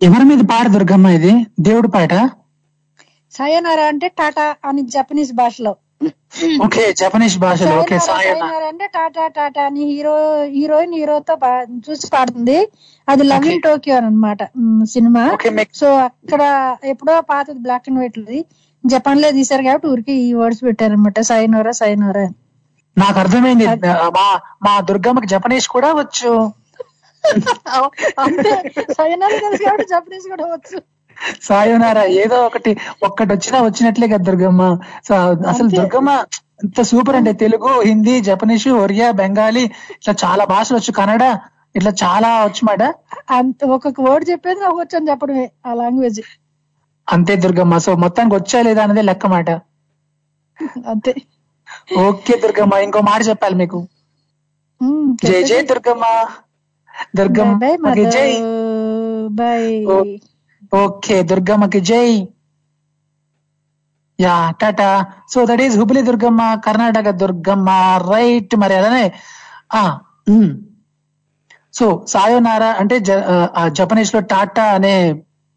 ఎవరి మీద పాట దుర్గమ్మ ఇది దేవుడి పాట సయనరా అంటే టాటా అని జపనీస్ భాషలో ఓకే జపనీస్ భాషలో ఓకే అంటే టాటా టాటా అని హీరో హీరోయిన్ హీరోతో చూసి పాడుతుంది. అది లవింగ్ టోక్యో అనమాట సినిమా. సో అక్కడ ఎప్పుడో పాతది బ్లాక్ అండ్ వైట్ జపాన్లో తీశారు కాబట్టి ఊరికి ఈ వర్డ్స్ పెట్టారనమాట సైనోరా సైనోరా నాకు అర్థమైంది. మా మా దుర్గమ్మకి జపనీస్ కూడా వచ్చు. అంతే సైనోరా తెలుసు కాబట్టి జపనీస్ కూడా వచ్చు. సాయోనారా ఏదో ఒకటి ఒక్కటి వచ్చినా వచ్చినట్లే కదా దుర్గమ్మ. అసలు దుర్గమ్మ ఎంత సూపర్ అంటే తెలుగు హిందీ జపనీస్ ఒరియా బెంగాలీ ఇట్లా చాలా భాషలు వచ్చు కన్నడ ఇట్లా చాలా వచ్చు మాట. అంత ఒక్కొక్క వర్డ్ చెప్పేది నాకు వచ్చని చెప్పడమే ఆ లాంగ్వేజ్. అంతే దుర్గమ్మ. సో మొత్తానికి వచ్చా లేదా అనేది లెక్క మాట. అంతే. ఓకే దుర్గమ్మ ఇంకో మాట చెప్పాలి మీకు. జై జై దుర్గమ్మ. దుర్గమ్మ జై. బై. ఓకే దుర్గమ్మకి జై. Yeah tata. So that is Hubli Durgamma Karnataka Durgamma right మరి అలానే ఆ సో సాయోనారా అంటే జ- జపనీస్లో టాటా అనే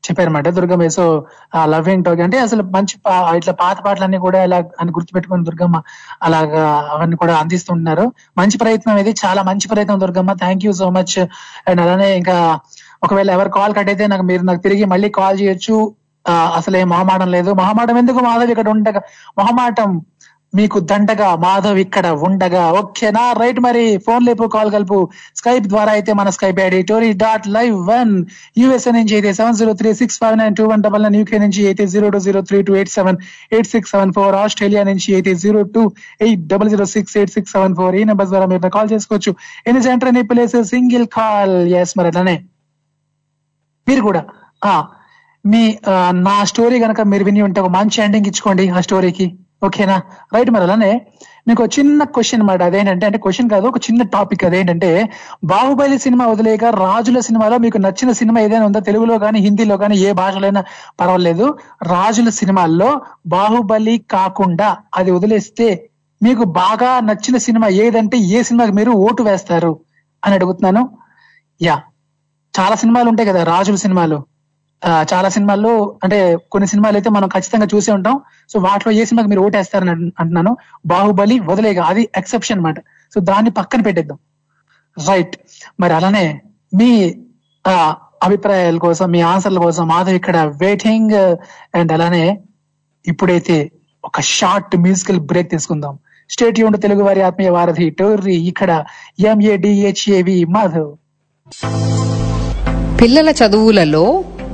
చెప్పారన్నమాట దుర్గమ్మ. సో ఆ లవింగ్ టాక్ అంటే అసలు మంచి పా- ఇట్లా పాత పాటలన్నీ కూడా ఇలా అని గుర్తుపెట్టుకుని దుర్గమ్మ అలాగా అవన్నీ కూడా అందిస్తున్నారు మంచి ప్రయత్నం ఇది. చాలా మంచి ప్రయత్నం Durgamma. Thank you so much and అలానే ఇంకా ఒకవేళ ఎవరు కాల్ కట్ అయితే నాకు మీరు నాకు తిరిగి మళ్ళీ కాల్ చేయొచ్చు. అసలే అసలు ఏం మొహమాటం లేదు. మొహమాటం ఎందుకు మాధవ్ ఇక్కడ ఉండగా? మొహమాటం మీకు దండగా మాధవ్ ఇక్కడ ఉండగా. ఓకేనా? రైట్ మరి ఫోన్ లేపు కాల్ కలుపు. స్కైప్ ద్వారా అయితే మన Skype ID Tori dot live one. USA నుంచి అయితే seven zero three six five nine two one double nine UK నుంచి అయితే zero two zero three two eight seven eight six seven four. Australia నుంచి అయితే zero two eight double zero six eight six seven four. ఈ number ద్వారా మీరు call చేసుకోవచ్చు. ఎన్ని centre ఎన్ని ప్లేస్ సింగిల్ కాల్. ఎస్ మరి అట్లానే. మీరు కూడా. ఆ మీ నా స్టోరీ కనుక మీరు విని ఉంటే ఒక మంచి ఎండింగ్ ఇచ్చుకోండి ఆ స్టోరీకి ఓకేనా? రైట్ మరి అలానే మీకు చిన్న క్వశ్చన్ అన్నమాట అదేంటంటే అంటే క్వశ్చన్ కాదు ఒక చిన్న టాపిక్ అదేంటంటే బాహుబలి సినిమా వదిలేక రాజుల సినిమాలో మీకు నచ్చిన సినిమా ఏదైనా ఉందా? తెలుగులో కానీ హిందీలో కానీ ఏ భాషలైనా పర్వాలేదు. రాజుల సినిమాల్లో బాహుబలి కాకుండా అది వదిలేస్తే మీకు బాగా నచ్చిన సినిమా ఏదంటే ఏ సినిమాకి మీరు ఓటు వేస్తారు అని అడుగుతున్నాను. యా. చాలా సినిమాలు ఉంటాయి కదా రాజుల సినిమాలు. చాలా సినిమాల్లో అంటే కొన్ని సినిమాలు అయితే మనం ఖచ్చితంగా చూసే ఉంటాం. సో వాటిలో ఏ సినిమాకి మీరు ఓటేస్తారని అంటున్నాను బాహుబలి వదిలేగా అది ఎక్సెప్షన్ అన్నమాట. సో దాన్ని పక్కన పెట్టేద్దాం. రైట్. మరి అలానే మీ అభిప్రాయాల కోసం మీ ఆన్సర్ల కోసం మాధవ్ ఇక్కడ వెయిటింగ్ అండ్ అలానే ఇప్పుడైతే ఒక షార్ట్ మ్యూజికల్ బ్రేక్ తీసుకుందాం. స్టేట్ యూన్ తెలుగు వారి ఆత్మీయ వారధి టోర్రీ ఇక్కడ ఎంఏడిహెచ్ఏవి మాధవ్. పిల్లల చదువులలో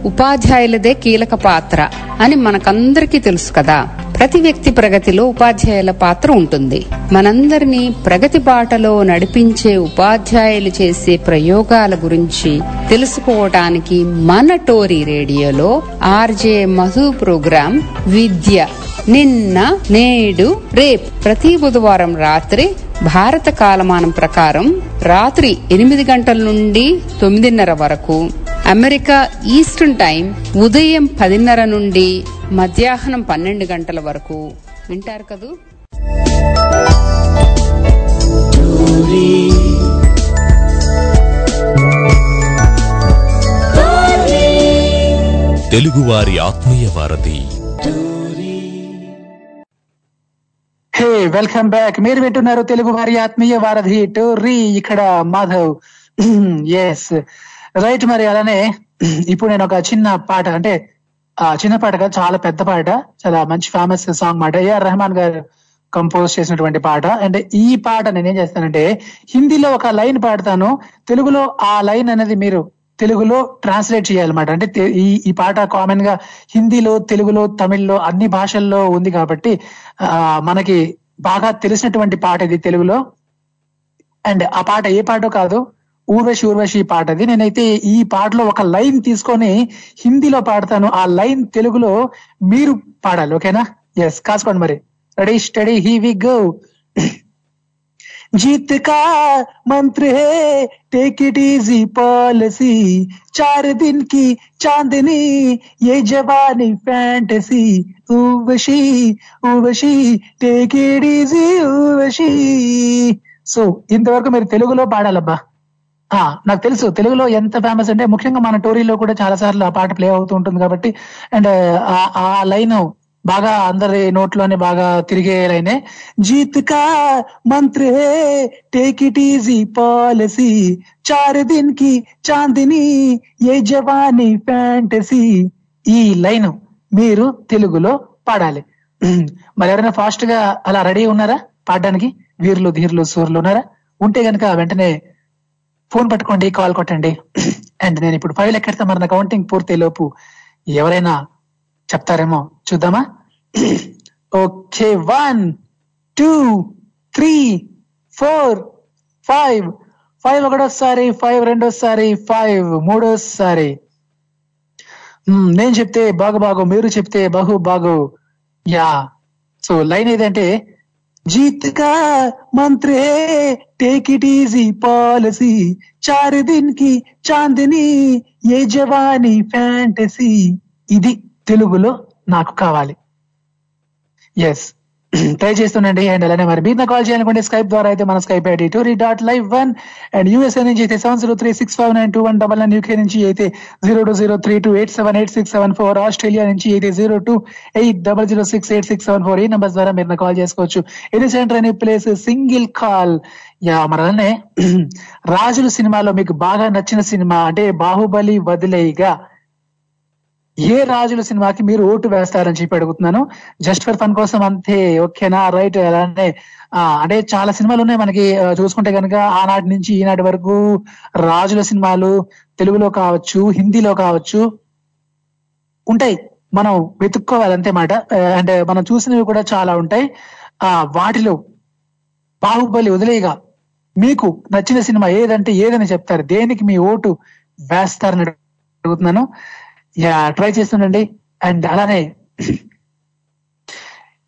ఉపాధ్యాయులదే కీలక పాత్ర అని మనకందరికీ తెలుసు కదా. ప్రతి వ్యక్తి ప్రగతిలో ఉపాధ్యాయుల పాత్ర ఉంటుంది. మనందరినీ ప్రగతి బాటలో నడిపించే ఉపాధ్యాయులు చేసే ప్రయోగాల గురించి తెలుసుకోవటానికి మన టోరీ రేడియోలో ఆర్జే మధు ప్రోగ్రాం విద్య నిన్న నేడు రేపు ప్రతి బుధవారం రాత్రి భారత కాలమానం ప్రకారం రాత్రి ఎనిమిది గంటల నుండి తొమ్మిదిన్నర వరకు అమెరికా ఈస్టర్న్ టైం ఉదయం పదిన్నర నుండి మధ్యాహ్నం పన్నెండు గంటల వరకు. వింటారు కదూ? తెలుగువారి ఆత్మీయ వారధి. Hey welcome back. మీరు వింటున్నారు తెలుగు వారి ఆత్మీయ వారధి టోర్రీ ఇక్కడ మాధవ్. ఎస్ రైట్ మరి అలానే ఇప్పుడు నేను ఒక చిన్న పాట అంటే ఆ చిన్న పాట కాదు చాలా పెద్ద పాట చాలా మంచి ఫేమస్ సాంగ్ మాట. ఏఆర్ రెహమాన్ గారు కంపోజ్ చేసినటువంటి పాట. అంటే ఈ పాట నేను ఏం చేస్తానంటే హిందీలో ఒక లైన్ పాడతాను తెలుగులో ఆ లైన్ అనేది మీరు తెలుగులో ట్రాన్స్లేట్ చేయాలన్నమాట. అంటే ఈ ఈ పాట కామన్గా హిందీలో తెలుగులో తమిళ్ళో అన్ని భాషల్లో ఉంది కాబట్టి ఆ మనకి బాగా తెలిసినటువంటి పాట ఇది తెలుగులో. అండ్ ఆ పాట ఏ పాటో కాదు ఊర్వశి ఊర్వశి పాట అది. నేనైతే ఈ పాటలో ఒక లైన్ తీసుకొని హిందీలో పాడతాను. ఆ లైన్ తెలుగులో మీరు పాడాలి ఓకేనా? ఎస్ కాసుకోండి మరి. Ready steady he we go जीत का मंत्र है टेक इट इजी पॉलिसी चार दिन की चांदनी ये जवानी fantasy Urvashi Urvashi take it easy Urvashi so ఇంతవరకు మీరు తెలుగులో పాడాలబ్బా ఆ, నాకు తెలుసు తెలుగులో ఎంత ఫేమస్ అంటే ముఖ్యంగా మన టోరీలో కూడా చాలా సార్లు ఆ పాట ప్లే అవుతూ ఉంటుంది కాబట్టి అండ్ ఆ లైన్ బాగా అందరి నోట్లోనే బాగా తిరిగే లైనే. జీత్ కా హే టేక్ ఇట్ ఈజీ పాలసీ. చార్ దిన్కి చాందిని ఏ జవానీ ఫ్యాంటసీ. ఈ లైన్ మీరు తెలుగులో పాడాలి. మరి ఎవరైనా ఫాస్ట్గా అలా రెడీ ఉన్నారా పాడడానికి? వీర్లు ధీర్లు సూర్యులు ఉన్నారా? ఉంటే గనక వెంటనే ఫోన్ పట్టుకోండి కాల్ కొట్టండి. అండ్ నేను ఇప్పుడు ఫైవ్ లెక్కెడతా మరి నా కౌంటింగ్ పూర్తి లోపు ఎవరైనా చెప్తారేమో చూద్దామా? Okay one two three four five. Five ఒకటోసారి ఫైవ్ రెండోసారి ఫైవ్ మూడోసారి. నేను చెప్తే బాగు బాగు మీరు చెప్తే బహు బాగు. యా. సో లైన్ ఏదంటే జీత్ కా మంత్రే టేక్ ఇట్ ఈజీ పాలసీ. చారు దిన్కి చాందిని ఏ జవాని ఫ్యాంటసీ. ఇది. తెలుగులో నాకు కావాలి. ఎస్ ట్రై చేస్తుండండి. అండ్ అలానే మరి మీరు కాల్ చేయాలనుకుంటే స్కైప్ ద్వారా అయితే మన Skype ID Tori dot live one and USA నుంచి అయితే seven zero three six five nine two one double nine UK నుంచి అయితే zero two zero three two eight seven eight six seven four Australia నుంచి అయితే zero two eight double zero six eight six seven four ఈ number ద్వారా మీరు call చేసుకోవచ్చు. ఇది centre అనే ప్లేస్ సింగిల్ కాల్ యా మరి రాజుల సినిమాలో మీకు బాగా నచ్చిన సినిమా అంటే బాహుబలి వదిలేయిగా ఏ రాజుల సినిమాకి మీరు ఓటు వేస్తారని చెప్పి అడుగుతున్నాను. జస్ట్ ఫర్ ఫన్ కోసం అంతే ఓకేనా? రైట్. అలానే అంటే చాలా సినిమాలు ఉన్నాయి మనకి చూసుకుంటే కనుక ఆనాటి నుంచి ఈనాటి వరకు రాజుల సినిమాలు తెలుగులో కావచ్చు హిందీలో కావచ్చు ఉంటాయి. మనం వెతుక్కోవాలి అంతే మాట. అండ్ మనం చూసినవి కూడా చాలా ఉంటాయి. ఆ వాటిలో బాహుబలి వదిలేగా మీకు నచ్చిన సినిమా ఏదంటే ఏదని చెప్తారు. దేనికి మీ ఓటు వేస్తారని అడుగుతున్నాను. ట్రై చేస్తుండండి. అండ్ అలానే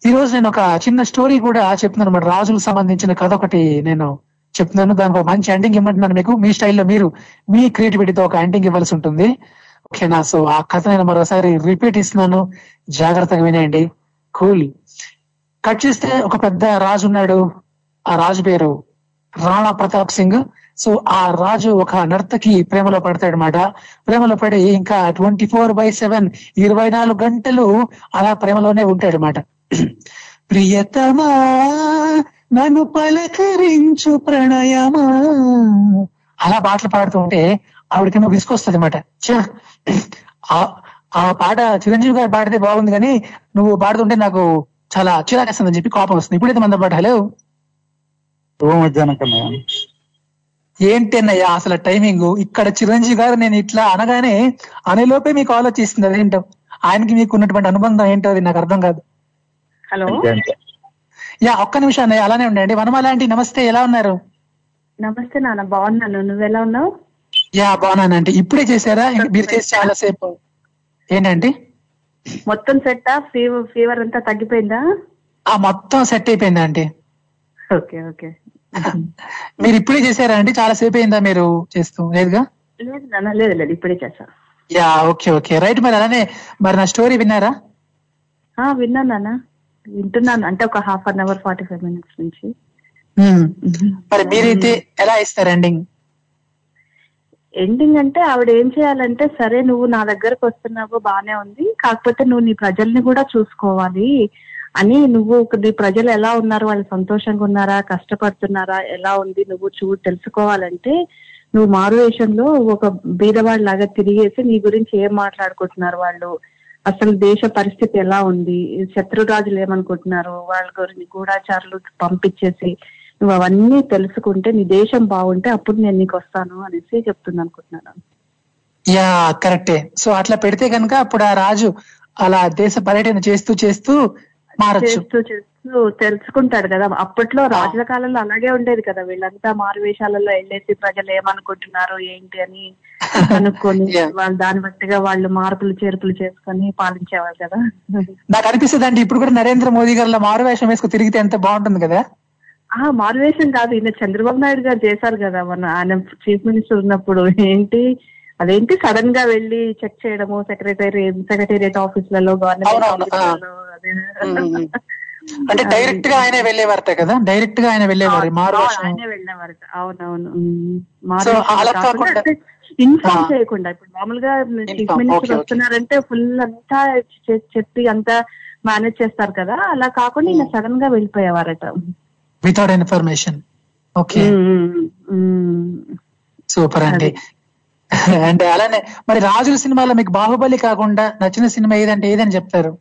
ఈ రోజు నేను ఒక చిన్న స్టోరీ కూడా చెప్తున్నాను అనమాట రాజులకు సంబంధించిన కథ ఒకటి నేను చెప్తున్నాను. దానికి ఒక మంచి ఎండింగ్ ఇవ్వమంటున్నాను మీకు. మీ స్టైల్లో మీరు మీ క్రియేటివిటీతో ఒక ఎండింగ్ ఇవ్వాల్సి ఉంటుంది. ఓకేనా? సో ఆ కథ నేను మరోసారి రిపీట్ ఇస్తున్నాను. జాగ్రత్తగా వినేయండి. కూల్. కట్ చేస్తే ఒక పెద్ద రాజు ఉన్నాడు. ఆ రాజు పేరు రాణా ప్రతాప్ సింగ్. సో ఆ రాజు ఒక నర్తకి ప్రేమలో పడతాడనమాట ప్రేమలో పడి ఇంకా ట్వంటీ ఫోర్ బై సెవెన్ ఇరవై నాలుగు గంటలు అలా ప్రేమలోనే ఉంటాడు ప్రియతమా నన్ను పలకరించు ప్రణయమా. అలా పాటలు పాడుతూ ఉంటే ఆవిడకేమో విసుకొస్తుంది అనమాట ఆ పాట చిరంజీవి గారు పాడితే బాగుంది కానీ నువ్వు పాడుతుంటే నాకు చాలా చిరాకేస్తుందని చెప్పి కోపం వస్తుంది. ఇప్పుడైతే మన పాట. హలో? మధ్యాహ్నం కన్నా ఏంటి అన్నయ్య అసలు టైమింగ్ ఇక్కడ చిరంజీవి గారు నేను ఇట్లా అనగానే అనేలోపే మీకు ఆలోచిస్తుంది అదేంటో? ఆయనకి మీకు ఉన్నటువంటి అనుబంధం ఏంటో అది నాకు అర్థం కాదు. హలో? యా ఒక్క నిమిషం అన్నయ్య అలానే ఉండండి. వనమాల ఆంటీ నమస్తే ఎలా ఉన్నారు? నమస్తే నాన్న బాగున్నాను. నువ్వు ఎలా ఉన్నావు? యా బాగున్నానండి ఇప్పుడే చేశారా? మీరు చేసి చాలా సేపు. ఏంటండి మొత్తం సెట్ ఫీవర్ ఫీవర్ అంతా తగ్గిపోయిందా? ఆ మొత్తం సెట్ అయిపోయిందా ఆంటీ. Okay okay. మీరు ఇప్పుడే చేశారా అండి? చాలా సేపు అయిందా మీరు చేస్తూ? లేదుగా? లేదు నాన్న లేదు లేదు ఇప్పుడే చేసా యా ఓకే ఓకే. రైట్ మరి అలానే మరి నా స్టోరీ విన్నారా? ఆ, విన్నాను నాన్న. వింటున్నాను. అంటే ఒక half an hour forty five minutes నుంచి. మరి మీరైతే ఎలా ఇస్తారు ఎండింగ్? ఎండింగ్ అంటే ఆవిడ ఏం చేయాలంటే సరే నువ్వు నా దగ్గరకు వస్తున్నావు బానే ఉంది. కాకపోతే నువ్వు నీ ప్రజల్ని కూడా చూసుకోవాలి. అని నువ్వు ఒక- నీ ప్రజలు ఎలా ఉన్నారు? వాళ్ళు సంతోషంగా ఉన్నారా? కష్టపడుతున్నారా? ఎలా ఉంది? నువ్వు చూ తెలుసుకోవాలంటే నువ్వు మారువేషంలో ఒక బీదవాడి లాగా తిరిగేసి నీ గురించి ఏం మాట్లాడుకుంటున్నారు వాళ్ళు? అసలు దేశ పరిస్థితి ఎలా ఉంది? శత్రురాజులు ఏమనుకుంటున్నారు? వాళ్ళ గురించి గూఢాచారులు పంపించేసి నువ్వు అవన్నీ తెలుసుకుంటే నీ దేశం బాగుంటే అప్పుడు నేను నీకు వస్తాను అనేసి చెప్తుంది అనుకుంటున్నాను. యా కరెక్టే. సో అట్లా పెడితే కనుక అప్పుడు ఆ రాజు అలా దేశ పర్యటన చేస్తూ చేస్తూ చేస్తూ చేస్తూ తెలుసుకుంటాడు కదా. అప్పట్లో రాజుల కాలంలో అలాగే ఉండేది కదా. వీళ్ళంతా మారువేషాలలో వెళ్ళేసి ప్రజలు ఏమనుకుంటున్నారు ఏంటి అని కనుక్కొని వాళ్ళు దాన్ని బట్టిగా వాళ్ళు మార్పులు చేర్పులు చేసుకొని పాలించేవాళ్ళు కదా. నాకు అనిపిస్తుంది అంటే ఇప్పుడు కూడా నరేంద్ర మోదీ గారు మారు వేషం వేసుకు తిరిగితే ఎంత బాగుంటుంది కదా. ఆ మారువేషం కాదు. ఈయన చంద్రబాబు నాయుడు గారు చేశారు కదా. మన ఆయన చీఫ్ మినిస్టర్ ఉన్నప్పుడు. ఏంటి? అదేంటి? సడన్గా వెళ్ళి చెక్ చేయడము సెక్రటరీ సెక్రటేరియట్ ఆఫీసులలో గవర్నమెంట్ అంటే డైరెక్ట్గా ఆయన వెళ్ళేవారట కదా? డైరెక్ట్గా ఆయన వెళ్ళేవారు అవునవును ఇన్ఫార్మ్. చేయకుండా. ఇప్పుడు మామూలుగా చీఫ్ మినిస్టర్. వస్తున్నారంటే ఫుల్ అంతా చెప్పి అంతా మేనేజ్ చేస్తారు కదా? అలా కాకుండా ఈయన సడన్గా వెళ్ళిపోయేవారట. వితౌట్ ఇన్ఫర్మేషన్ ఓకే సూపర్ అండి. అండ్ అలానే మరి రాజుల సినిమాలో మీకు బాహుబలి కాకుండా నచ్చిన సినిమా ఏదంటే ఏదని చెప్తారు?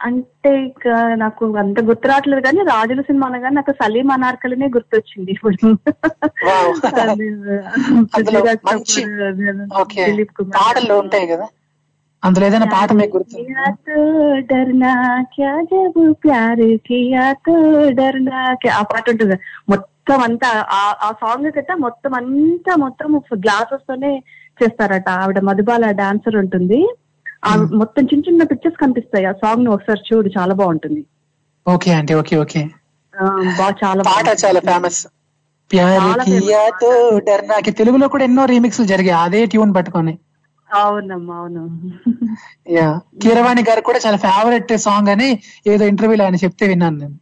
అంటే ఇక నాకు అంత గుర్తు రావట్లేదు కానీ రాజుల సినిమా కానీ నాకు సలీం అనార్కలినే గుర్తొచ్చింది ఇప్పుడు. పాటలు ఉంటాయి కదా. అందులో ఏదైనా పాట మీకు డర్నా కియా తో డర్నా ఆ పాట ఉంటుంది? మొత్తం అంతా ఆ- సాంగ్ కట్ట మొత్తం అంతా మొత్తం గ్లాసెస్ తోనే చేస్తారట. ఆవిడ మధుబాల డాన్సర్ ఉంటుంది. ఆ మొత్తం చిన్న చిన్న పిక్చర్స్ కనిపిస్తాయి. ఆ సాంగ్ను ఒకసారి చూడు చాలా బాగుంటుంది. ఓకే అండి ఓకే ఓకే బాగా చాలా పాట చాలా ఫేమస్ తెలుగులో కూడా ఎన్నో రీమిక్స్ జరిగాయి. అదే ట్యూన్ పట్టుకొని. అవునమ్మా అవును. యా కీరవాణి గారు కూడా చాలా ఫేవరెట్ సాంగ్ అని ఏదో ఇంటర్వ్యూలో ఆయన చెప్తే విన్నాను నేను.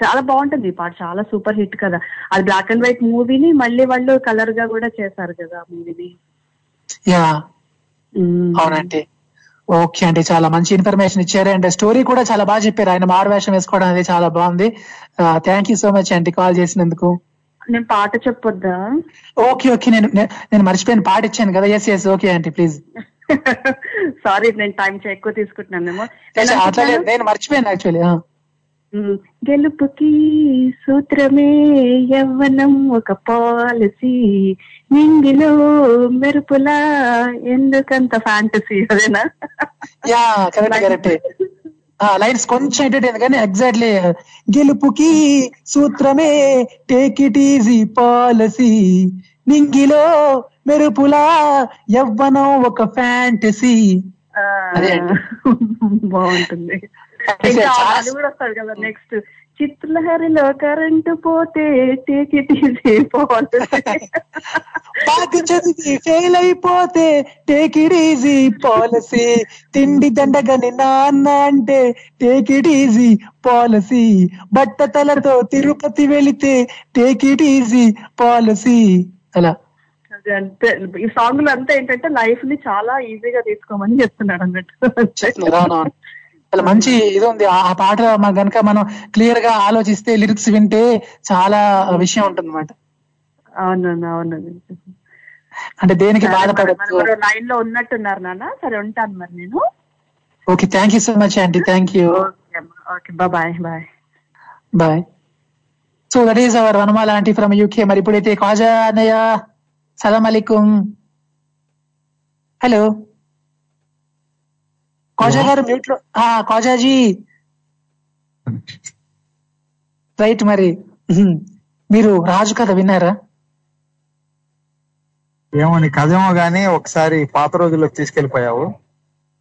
చాలా బాగుంటుంది ఈ పాట. చాలా సూపర్ హిట్ కదా. అది బ్లాక్ అండ్ వైట్ మూవీని మళ్ళీ వాళ్ళు కలర్గా కూడా చేశారు కదా మూవీని. యా. అవునండి. ఓకే అండి. చాలా మంచి ఇన్ఫర్మేషన్ ఇచ్చారు. అండ్ స్టోరీ కూడా చాలా బాగా చెప్పారు. ఆయన మారు వేషం వేసుకోవడం అనేది చాలా బాగుంది. థ్యాంక్ యూ సో మచ్ అండి కాల్ చేసినందుకు. నేను పాట చెప్పొద్దా? Okay okay. నేను నేను మర్చిపోయిన. పాట ఇచ్చాను కదా. Yes yes okay aunty please sorry నేను టైం ఎక్కువ లేదు, నేను మర్చిపోయాను యాక్చువల్లీ గెలుపుకి సూత్రమే యవ్వనం. ఒక పాలసీ నింగిలో మెరుపులా. ఎందుకంత ఫ్యాంటసీ అదేనా? యా కరెక్ట్ కరెక్ట్ లైన్స్ కొంచెం ఎంటర్టైన్ కానీ ఎగ్జాక్ట్లీ గెలుపుకి సూత్రమే. టేక్ ఇట్ ఈజీ పాలసీ నింగిలో మెరుపులా. యవ్వనం ఒక ఫ్యాంటసీ. బాగుంటుంది. అది కూడా వస్తుంది కదా నెక్స్ట్ చిత్రలహరిలో కరెంటు పోతే టేక్ చదివి ఫెయిల్ అయిపోతే టేక్ ఇట్ ఈజీ పాలసీ తిండి దండగని నాన్న అంటే టేక్ ఇట్ ఈజీ పాలసీ బట్ట తలతో తిరుపతి వెళితే టేక్ ఇట్ ఈజీ పాలసీ అలా. అంతే. ఈ సాంగ్లో అంతా ఏంటంటే లైఫ్ని చాలా ఈజీగా తీసుకోమని చెప్తున్నాడు అన్నట్టు. చాలా మంచి ఇది ఉంది. ఆ పాట మన గనక మనం క్లియర్గా ఆలోచిస్తే లిరిక్స్ వింటే చాలా విషయం ఉంటుంది అనమాట అవునండి అవునండి అంటే దేనికి బాధపడద్దు. లైన్లో ఉన్నట్టున్నారు నాన్న. సరే ఉంటాను మరి నేను. Okay thank you so much aunty thank you okay bye bye bye so that is our Vanamala aunty from UK మరి ఇప్పుడైతే కాజా అన్నయ్య సలాం అలైకుం హలో కాజా గారు మ్యూట్లో ఆ, కాజాజీ. రైట్ మరి. మీరు రాజు కథ విన్నారా? ఏమో నీ కథేమో గానీ ఒకసారి పాత రోజుల్లోకి తీసుకెళ్ళిపోయావు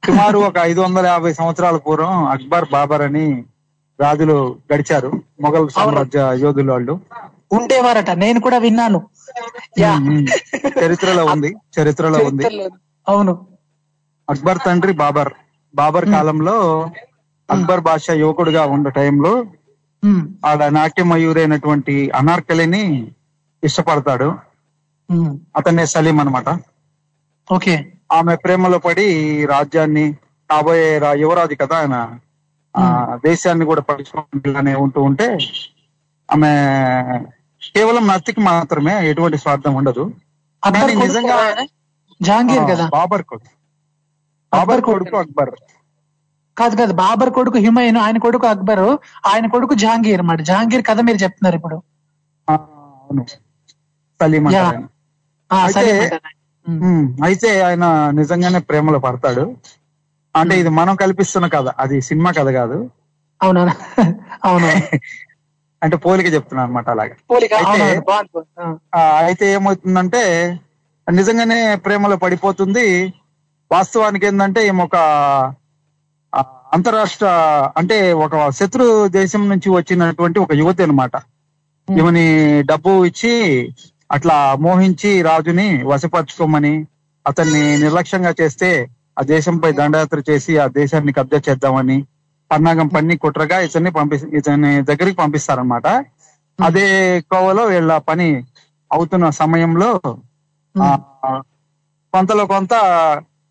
సుమారు ఒక ఐదు వందల యాభై సంవత్సరాల పూర్వం అక్బర్ బాబర్ అని రాజులు గడిచారు మొఘల్ సామ్రాజ్య యోధులు వాళ్ళు. ఉండేవారట నేను కూడా విన్నాను. చరిత్రలో ఉంది. చరిత్రలో ఉంది. అవును. అక్బర్ తండ్రి బాబర్. బాబర్ కాలంలో అక్బర్ బాషా యువకుడుగా ఉన్న టైంలో. ఆడ నాట్య మయూరైనటువంటి అనార్కలిని ఇష్టపడతాడు. అతనే సలీం అన్నమాట. ఓకే. ఆమె ప్రేమలో పడి రాజ్యాన్ని కాబోయే యువరాజు కదా ఆయన. ఆ, దేశాన్ని కూడా పట్టించుకుంటూనే ఉంటూ ఉంటే ఆమె కేవలం నత్తికి మాత్రమే ఎటువంటి స్వార్థం ఉండదు. నిజంగా? జహాంగీర్ కదా? బాబర్ కొడుకు. బాబర్ కొడుకు అక్బర్. కాదు కాదు బాబర్ కొడుకు హిమాయూన్ ఆయన కొడుకు అక్బర్ ఆయన కొడుకు జహాంగీర్ అన్నమాట. జహాంగీర్ కథ మీరు చెప్తున్నారు ఇప్పుడు. అయితే ఆయన. నిజంగానే ప్రేమలో పడతాడు. అంటే ఇది మనం కల్పిస్తున్న కథ. అది సినిమా కథ కాదు. అవునా అవును అంటే పోలిక చెప్తున్నా అనమాట అలాగా. అయితే ఏమవుతుందంటే నిజంగానే ప్రేమలో పడిపోతుంది. వాస్తవానికి ఏంటంటే ఈమె ఒక అంతరాష్ట్ర అంటే ఒక శత్రు దేశం నుంచి వచ్చినటువంటి ఒక యువతి అన్నమాట. ఈమెని డబ్బు ఇచ్చి అట్లా మోహించి రాజుని వశపరచుకోమని అతన్ని నిర్లక్ష్యంగా చేస్తే ఆ దేశంపై దండయాత్ర చేసి ఆ దేశాన్ని కబ్జా చేద్దామని పన్నాగం పన్ని కుట్రగా ఇతన్ని పంపి ఇతని దగ్గరికి పంపిస్తారనమాట అదే కోవలో వీళ్ళ పని అవుతున్న సమయంలో ఆ, కొంతలో కొంత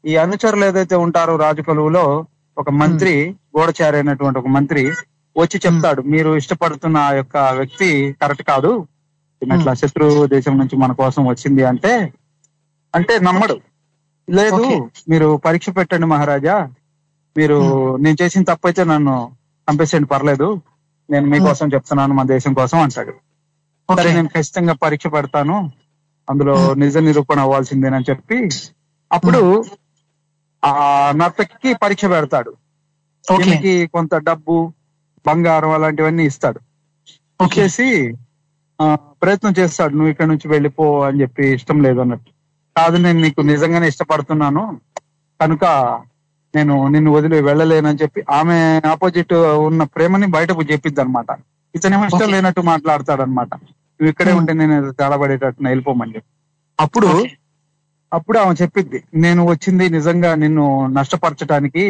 ఈ అనుచరులు ఏదైతే ఉంటారో రాజు కొలువులో ఒక మంత్రి గూఢచారి అయినటువంటి ఒక మంత్రి వచ్చి చెప్తాడు మీరు ఇష్టపడుతున్న ఆ యొక్క వ్యక్తి కరెక్ట్ కాదు. ఇట్లా శత్రు దేశం నుంచి మన కోసం వచ్చింది అంటే అంటే నమ్మడు. లేదు మీరు పరీక్ష పెట్టండి మహారాజా. మీరు నేను చేసిన తప్పైతే నన్ను చంపేసేయండి పర్లేదు. నేను మీకోసం చెప్తున్నాను మా దేశం కోసం అంటాడు. సరే నేను ఖచ్చితంగా పరీక్ష పెడతాను. అందులో నిజ నిరూపణ అవ్వాల్సిందేనని చెప్పి. అప్పుడు ఆ నర్తకికి పరీక్ష పెడతాడు. ఈమెకి కొంత డబ్బు బంగారం అలాంటివన్నీ ఇస్తాడు. ఇచ్చేసి ఆ, ప్రయత్నం చేస్తాడు. నువ్వు ఇక్కడ నుంచి వెళ్ళిపో అని చెప్పి ఇష్టం లేదు అన్నట్టు. కాదు నేను నీకు నిజంగానే ఇష్టపడుతున్నాను. కనుక నేను నిన్ను వదిలి వెళ్ళలేనని చెప్పి ఆమె ఆపోజిట్ ఉన్న ప్రేమని బయటకు చెప్పిద్ది అనమాట ఇతనేమో ఇష్టం లేనట్టు మాట్లాడతాడు అనమాట నువ్వు ఇక్కడే ఉంటే నేను ఏదో తేడాపడేటట్టు వెళ్ళిపోమని చెప్పి. అప్పుడు అప్పుడు ఆమె చెప్పిద్ది నేను వచ్చింది నిజంగా నిన్ను నష్టపరచడానికి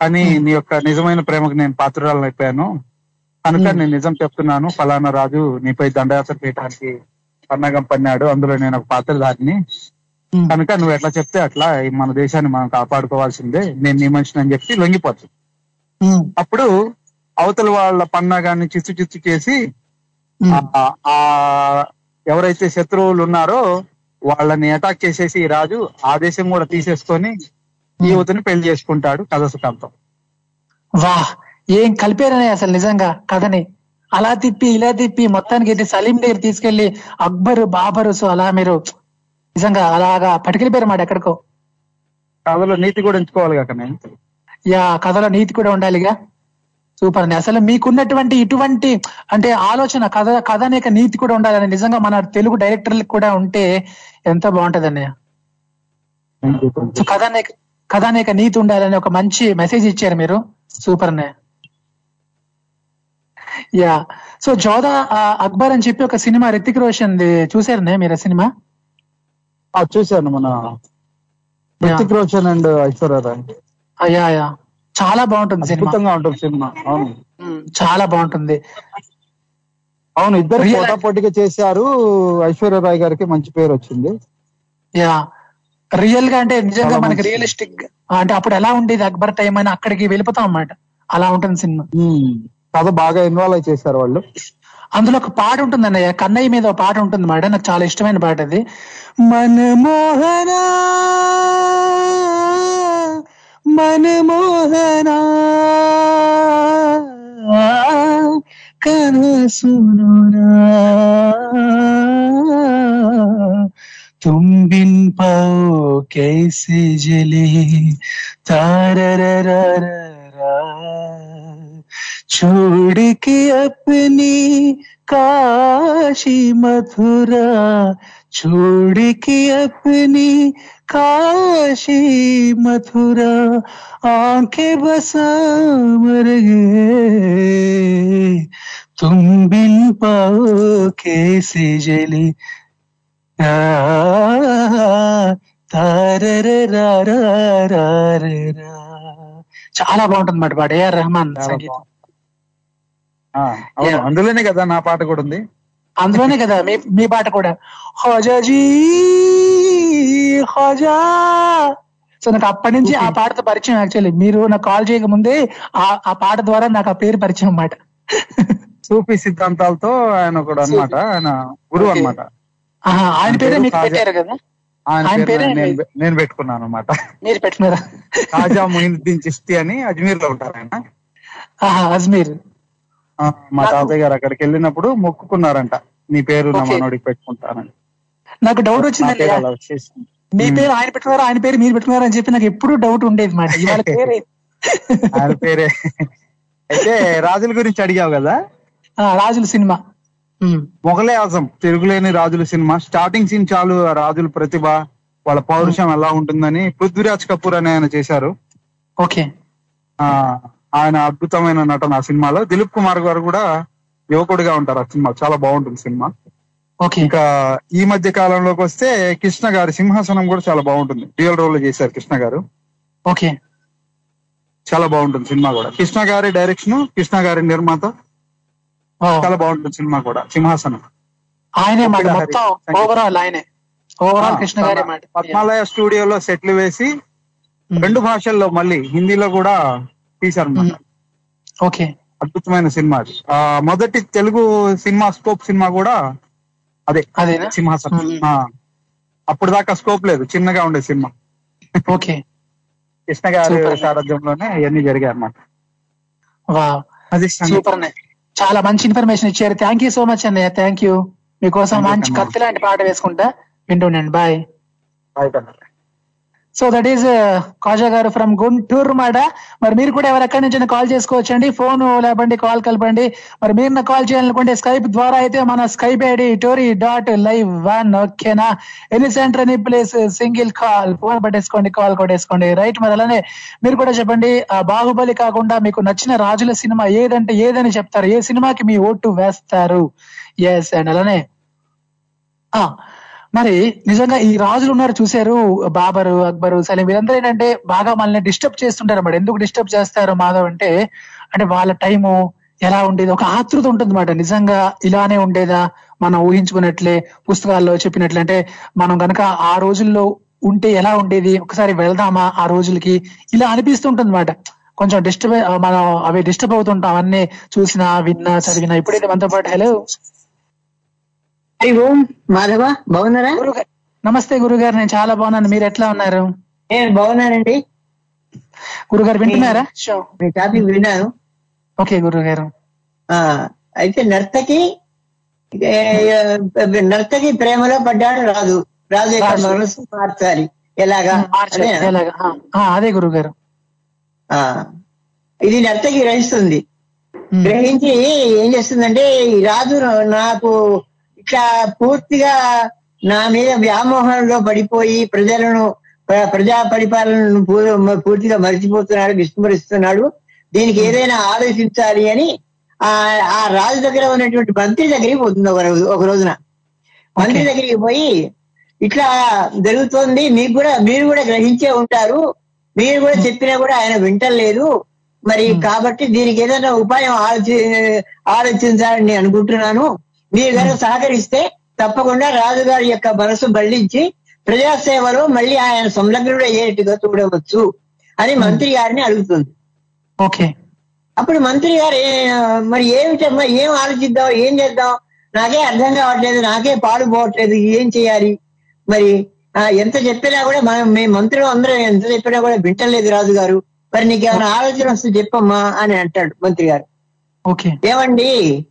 కానీ నీ యొక్క నిజమైన ప్రేమకు నేను పాత్రురాలను అయిపోయాను కనుక నేను నిజం చెప్తున్నాను. ఫలానా రాజు నీపై దండయాత్ర చేయడానికి పన్నాగం పన్నాడు. అందులో నేను ఒక పాత్రధారిని. కనుక నువ్వు ఎట్లా చెప్తే అట్లా ఈ మన దేశాన్ని మనం కాపాడుకోవాల్సిందే. నేను నీ మనిషిని అని చెప్పి లొంగిపోతుంది అప్పుడు అవతల వాళ్ళ పన్నాగాన్ని చిచ్చు చిచ్చు చేసి ఆ ఎవరైతే శత్రువులు ఉన్నారో వాళ్ళని అటాక్ చేసేసి రాజు ఆ దేశం కూడా తీసేసుకొని యువతిని పెళ్ళి చేసుకుంటాడు కథ సుఖాంతం. వా ఏం కలిపారనే అసలు నిజంగా కథని. అలా తిప్పి ఇలా తిప్పి మొత్తానికి అయితే సలీం దగ్గర తీసుకెళ్ళి అక్బర్ బాబరు సో అలా మీరు నిజంగా అలాగా పట్టుకెళ్ళిపోయారు మాట ఎక్కడికో. కథలో నీతి కూడా ఎంచుకోవాలి కాక నేను యా కథలో నీతి కూడా ఉండాలిగా. సూపర్ అండి. అసలు మీకున్నటువంటి ఇటువంటి అంటే ఆలోచన కథ కథ అనేక నీతి కూడా ఉండాలని నిజంగా మన తెలుగు డైరెక్టర్లకు కూడా ఉంటే ఎంత బాగుంటది అన్నయ్య సో కథ అనేక కథ అనేక నీతి ఉండాలని ఒక మంచి మెసేజ్ ఇచ్చారు మీరు. సూపర్ అన్నయ్య యా. సో జోదా అక్బర్ అని చెప్పి ఒక సినిమా రితిక్ రోషన్ చూసారనే మీరు సినిమా? ఆ, చూశాను మన Hrithik Roshan and Aishwarya Rai. Yeah yeah. చాలా బాగుంటుంది సినిమా. అద్భుతంగా ఉంటుంది సినిమా. అవును. చాలా బాగుంటుంది. అవును ఇద్దరు పోటాపోటీగా చేశారు ఐశ్వర్య రాయ్ గారికి మంచి పేరు వచ్చింది. యా. రియల్గా అంటే నిజంగా మనకి రియలిస్టిక్ అంటే అప్పుడు ఎలా ఉండేది అక్బర్ టైం అని అక్కడికి వెళ్ళిపోతాం అన్నమాట. అలా ఉంటుంది సినిమా. కథ బాగా ఇన్వాల్వ్ అయి చేశారు వాళ్ళు. అందులో ఒక పాట ఉంటుంది అన్నయ్య కన్నయ్య మీద ఒక పాట ఉంటుంది మాట నాకు చాలా ఇష్టమైన పాట అది. మనమోహన मनमोहना। कन सुनो तुम बिन पाओ कैसे जले? तार छोड़ के अपनी काशी मथुरा छोड़ के अपनी काशी मथुरा आंखें बसा मर गए। तुम बिन पाओ कैसे जली? చాలా బాగుంటుంది మాట పాట. ఏఆర్ రెహమాన్ సంగీతం. అందులోనే కదా నా పాట కూడా ఉంది. అందులోనే కదా మీ మీ పాట కూడా. హోజాజీ హోజా. సో నాకు అప్పటి నుంచి ఆ పాటతో పరిచయం యాక్చువల్లీ మీరు నాకు కాల్ చేయక ముందే ఆ ఆ పాట ద్వారా నాకు ఆ పేరు పరిచయం అన్నమాట. సూఫీ సిద్ధాంతాలతో ఆయన ఒకడు అన్నమాట. ఆయన గురువు ఆహా, ఆయన పేరే మీకు పెట్టారు కదా? ఆయన పేరు నేను- నేను పెట్టుకున్నాను అనమాట మీరు మొయినుద్దీన్ చిస్తి అని అజ్మీర్లో ఉంటారు ఆయన. అజ్మీర్. మా తాతయ్య గారు అక్కడికి వెళ్ళినప్పుడు మొక్కుకున్నారంట. నీ పేరు నా. మనోడికి పెట్టుకుంటానని. నాకు డౌట్ వచ్చేసింది మీ పేరు ఆయన పెట్టుకున్నారు ఆయన పేరు మీరు పెట్టుకున్నారు అని చెప్పి నాకు ఎప్పుడు డౌట్ ఉండేది మాట. ఆయన పేరే. అయితే రాజుల గురించి అడిగావు కదా? రాజుల సినిమా. మొఘలే ఆజం తిరుగులేని రాజుల సినిమా. స్టార్టింగ్ సీన్ చాలు రాజుల ప్రతిభ వాళ్ళ పౌరుషం ఎలా ఉంటుందని పృథ్వీరాజ్ కపూర్ అనే ఆయన చేశారు. ఓకే. ఆ ఆయన అద్భుతమైన నటన ఆ సినిమాలో. దిలీప్ కుమార్ గారు కూడా యువకుడిగా ఉంటారు ఆ సినిమా. చాలా బాగుంటుంది సినిమా. ఓకే. ఇంకా ఈ మధ్య కాలంలోకి వస్తే కృష్ణ గారి సింహాసనం కూడా చాలా బాగుంటుంది. రియల్ రోల్ చేశారు కృష్ణ గారు. ఓకే. చాలా బాగుంటుంది సినిమా కూడా. కృష్ణ గారి డైరెక్షన్ కృష్ణ గారి నిర్మాత. చాలా బాగుంటుంది సినిమా కూడా. సింహాసనం. ఆయనే మొత్తం. ఓవరాల్ ఆయనే. ఓవరాల్ ఆ, కృష్ణ గారే మాట. పద్మాలయ స్టూడియోలో సెట్లు వేసి రెండు భాషల్లో మళ్ళీ హిందీలో కూడా తీశారన్నమాట. ఓకే. అద్భుతమైన సినిమా అది. ఆ మొదటి తెలుగు సినిమా స్కోప్ సినిమా కూడా అదే. అదేనా? సింహాసనం. అప్పుడు దాకా స్కోప్ లేదు. చిన్నగా ఉండే సినిమా. ఓకే. కృష్ణ గారి. సారథ్యంలోనే ఇవన్నీ జరిగాయి అన్నమాట అది. సూపర్ చాలా మంచి ఇన్ఫర్మేషన్ ఇచ్చారు. థ్యాంక్ యూ సో మచ్ అన్నయ్య థ్యాంక్ యూ మీకోసం మంచి. కత్తి లాంటి పాట వేసుకుంటా. వింటుండండి. బాయ్ అన్న so that is Kaja garu from Guntur మాట మరి మీరు కూడా ఎవరు ఎక్కడి నుంచి కాల్ చేసుకోవచ్చండి. ఫోన్ లేపండి కాల్ కలపండి. మరి మీరు కాల్ చేయాలనుకుంటే స్కైప్ ద్వారా అయితే మన Skype ID tori dot live one ఓకేనా any centre any place single call phone పట్టేసుకోండి call కొట్టేసుకోండి. రైట్ మరి అలానే మీరు కూడా చెప్పండి బాహుబలి కాకుండా మీకు నచ్చిన రాజుల సినిమా ఏదంటే ఏదని చెప్తారు. ఏ సినిమాకి మీ ఓటు వేస్తారు? ఎస్ అండ్ అలానే ఆ మరి నిజంగా ఈ రాజులు ఉన్నారు చూశారు బాబరు అక్బరు సలీం వీరందరూ ఏంటంటే బాగా మనల్ని డిస్టర్బ్ చేస్తుంటారు అన్నమాట. ఎందుకు డిస్టర్బ్ చేస్తారు మాధవ్ అంటే అంటే వాళ్ళ టైము ఎలా ఉండేది? ఒక ఆతృత ఉంటుంది అనమాట నిజంగా ఇలానే ఉండేదా? మనం ఊహించుకున్నట్లే పుస్తకాల్లో చెప్పినట్లే. అంటే మనం కనుక ఆ రోజుల్లో ఉంటే ఎలా ఉండేది? ఒకసారి వెళ్దామా ఆ రోజులకి? ఇలా అనిపిస్తుంటుంది అనమాట కొంచెం డిస్టర్బ్ మనం అవి డిస్టర్బ్ అవుతుంటాం. అన్ని చూసినా విన్నా చదివినా. ఇప్పుడైతే మనతో పాటు హలో ఓం మాధవ బాగున్నారా నమస్తే గురుగారు నేను చాలా బాగున్నాను. మీరు ఎట్లా ఉన్నారు? నేను బాగున్నానండి. గురుగారు వింటున్నారా? మీ టాపిక్ విన్నాను. ఓకే గురుగారు. ఆ అయితే నర్తకి నర్తకి ప్రేమలో పడ్డాడు రాజు. రాజు. మనసు మార్చాలి. ఎలాగా? అదే గురుగారు. ఆ, ఇది నర్తకి గ్రహిస్తుంది. గ్రహించి ఏం చేస్తుందంటే రాజు నాకు ఇట్లా పూర్తిగా నా మీద వ్యామోహంలో పడిపోయి ప్రజలను ప్ర- ప్రజా పరిపాలనను పూర్తిగా మర్చిపోతున్నాడు విస్మరిస్తున్నాడు. దీనికి ఏదైనా ఆలోచించాలి అని ఆ ఆ రాజు దగ్గర ఉన్నటువంటి మంత్రి దగ్గరికి పోతుంది ఒక రోజు ఒక రోజున. మంత్రి దగ్గరికి పోయి ఇట్లా జరుగుతోంది మీకు కూడా మీరు కూడా గ్రహించే ఉంటారు. మీరు కూడా చెప్పినా కూడా ఆయన వింటలేదు. మరి కాబట్టి దీనికి ఏదైనా ఉపాయం ఆలోచి ఆలోచించాలని నేను అనుకుంటున్నాను. మీరు కనుక సహకరిస్తే తప్పకుండా రాజుగారి యొక్క మనసు బళ్ళించి ప్రజాసేవలో మళ్ళీ ఆయన సంలగ్నుడు అయ్యేట్టుగా చూడవచ్చు అని మంత్రి గారిని అడుగుతుంది. ఓకే. అప్పుడు మంత్రి గారు ఏ- మరి ఏమిటమ్మా ఏం ఆలోచిద్దాం ఏం చేద్దాం? నాకే అర్థం కావట్లేదు నాకే పాలు పోవట్లేదు ఏం చేయాలి? మరి ఎంత చెప్పినా కూడా మనం మేము మంత్రులు అందరం ఎంత చెప్పినా కూడా వింటలేదు రాజు గారు మరి నీకు ఏమైనా ఆలోచన వస్తే చెప్పమ్మా అని అంటాడు మంత్రి గారు. ఓకే. ఏమండి?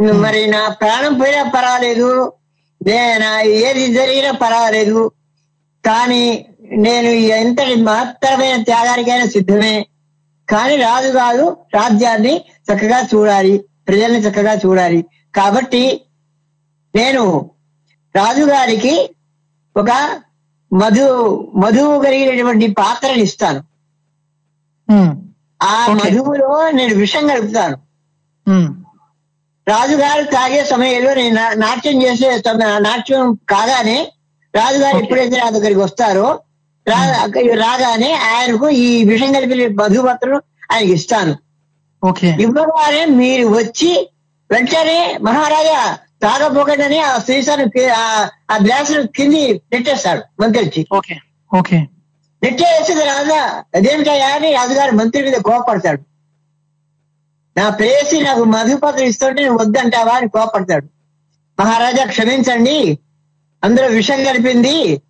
మరి నా ప్రాణం పోయినా పర్వాలేదు. నే- నా ఏది జరిగినా పర్వాలేదు. కానీ నేను ఎంతటి మహత్తరమైన త్యాగానికైనా సిద్ధమే. కానీ రాజు కాదు రాజ్యాన్ని చక్కగా చూడాలి. ప్రజల్ని చక్కగా చూడాలి. కాబట్టి నేను రాజుగారికి ఒక మధు మధువు కలిగినటువంటి పాత్రని ఇస్తాను. ఆ మధువులో నేను విషం కలుపుతాను. రాజుగారు తాగే సమయంలో నేను నాట్యం చేసే నాట్యం కాగానే రాజుగారు ఎప్పుడైతే నా దగ్గరికి వస్తారో రాగానే ఆయనకు ఈ విషం కలిపిన మధుపత్రం ఆయనకి ఇస్తాను. ఇవ్వగానే మీరు వచ్చి వెంటనే మహారాజా తాగపోకండి ఆ కి- ఆ- గ్లాస్ కింది నెట్టేస్తాడు మంత్రి నెట్టేసి రాజా అదేమిటయ్యా అని రాజుగారు మంత్రి మీద కోపడతాడు. నా ప్రేసి నాకు మధుపత్రం ఇస్తుంటే నువ్వు వద్దంటావా అని కోపడతాడు. మహారాజా క్షమించండి. అందులో విషం కలిపింది.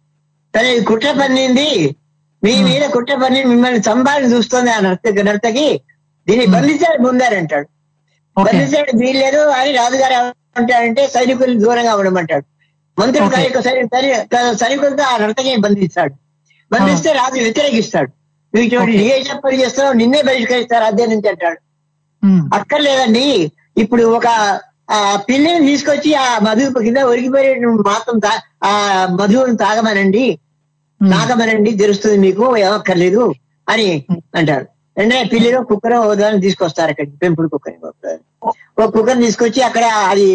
తన కుట్ర పన్నింది. మీ మీద కుట్ర పన్ని మిమ్మల్ని చంపాలని చూస్తుంది ఆ నర్తకి నర్తకి. దీన్ని బంధించాడు పొందారంటాడు బంధించాడు వీల్లేదు అని రాజుగారు ఏమంటాడంటే సైనికులు దూరంగా ఉండమంటాడు. మంత్రులు సైనికులతో ఆ నర్తకి బంధిస్తాడు. బంధిస్తే రాజు వ్యతిరేకిస్తాడు. నువ్వు ఇటువంటి. ఏ చెప్పని చేస్తున్నావు నిన్నే బహిష్కరిస్తారు రాజ్యం నుంచి అంటాడు. అక్కర్లేదండి. ఇప్పుడు ఒక ఆ పిల్లిని తీసుకొచ్చి ఆ మధు కింద ఒరిగిపోయే మాత్రం ఆ మధువును తాగమనండి. తాగమనండి తెలుస్తుంది మీకు ఏమక్కర్లేదు అని అంటాడు వెంటనే పిల్లిలో కుక్కర్ దాన్ని తీసుకొస్తారు అక్కడ పెంపుడు కుక్కర్ ఒక కుక్కర్ తీసుకొచ్చి అక్కడ అది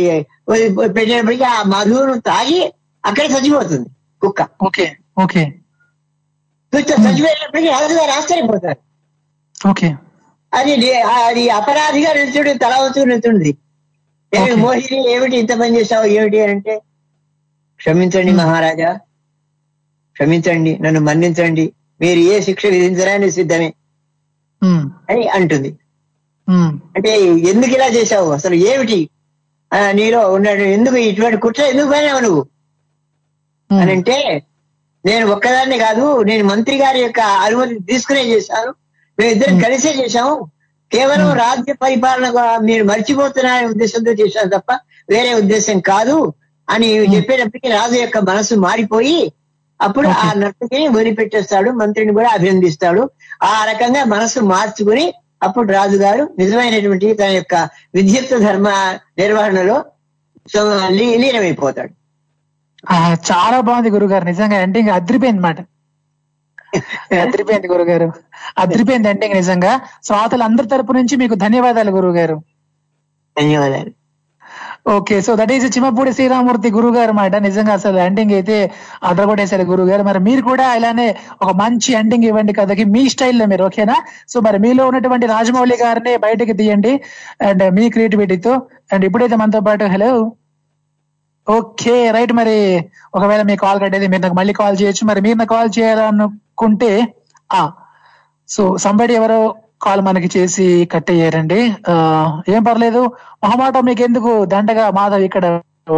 పెట్టేటప్పటికి ఆ మధువును తాగి అక్కడే చచ్చిపోతుంది కుక్క. Okay okay. చచ్చిపోయేటప్పటికి రాజుగారు ఆశ్చర్యపోతారు ఓకే. అది అది అపరాధిగా నిలుచుడు తల వచ్చి నిలుచుంది ఏమి మోహిని ఏమిటి ఇంత పని చేసావు ఏమిటి అని అంటే క్షమించండి మహారాజా క్షమించండి నన్ను మన్నించండి మీరు ఏ శిక్ష విధించడానికి సిద్ధమే అని అంటుంది. అంటే ఎందుకు ఇలా చేశావు? అసలు ఏమిటి? ఆ, నీలో ఉన్నాడు ఎందుకు ఇటువంటి కుట్ర? ఎందుకు పోయినావు నువ్వు? అని అంటే నేను ఒక్కదాన్ని కాదు నేను మంత్రి గారి యొక్క అనుమతి తీసుకునే చేశాను. మేమిద్దరం కలిసే చేశాము. కేవలం రాజ్య పరిపాలన మీరు మర్చిపోతున్నారనే ఉద్దేశంతో చేశాను తప్ప వేరే ఉద్దేశం కాదు అని చెప్పేటప్పటికి రాజు యొక్క మనసు మారిపోయి అప్పుడు ఆ నర్తకిని వదిలిపెట్టేస్తాడు మంత్రిని కూడా అభినందిస్తాడు. ఆ రకంగా మనసు మార్చుకుని అప్పుడు రాజు గారు నిజమైనటువంటి తన యొక్క విద్యుత్ ధర్మ నిర్వహణలో లీనమైపోతాడు. ఆ, చాలా బాగుంది గురుగారు నిజంగా ఎండింగ్ అదిరిపోయింది మాట. అదిరిపోయింది గురుగారు. అదిరిపోయింది ఎండింగ్ నిజంగా శ్రోతలు అందరి తరపు నుంచి మీకు ధన్యవాదాలు గురుగారు. ధన్యవాదాలు. Okay so that is Chimmapudi Sriramamurthy గురువు గారు మాట. నిజంగా అసలు ఎండింగ్ అయితే అదరగొట్టేశారు గురువు గారు మరి మీరు కూడా ఇలానే ఒక మంచి ఎండింగ్ ఇవ్వండి కథకి మీ స్టైల్లో మీరు ఓకేనా? సో మరి మీలో ఉన్నటువంటి రాజమౌళి గారిని బయటకి తీయండి. And me క్రియేటివిటీతో. అండ్ ఇప్పుడైతే మనతో పాటు హలో ఓకే రైట్ మరి. ఒకవేళ మీ కాల్ కట్టేది మీరు నాకు మళ్ళీ కాల్ చేయొచ్చు. మరి మీరు నాకు కాల్ చెప్పుకుంటే ఆ సో సంబడి ఎవరో కాల్ మనకి చేసి కట్టేయారండి. ఏం పర్లేదు. మొహమాట మీకు ఎందుకు దండగా మాధవ్ ఇక్కడ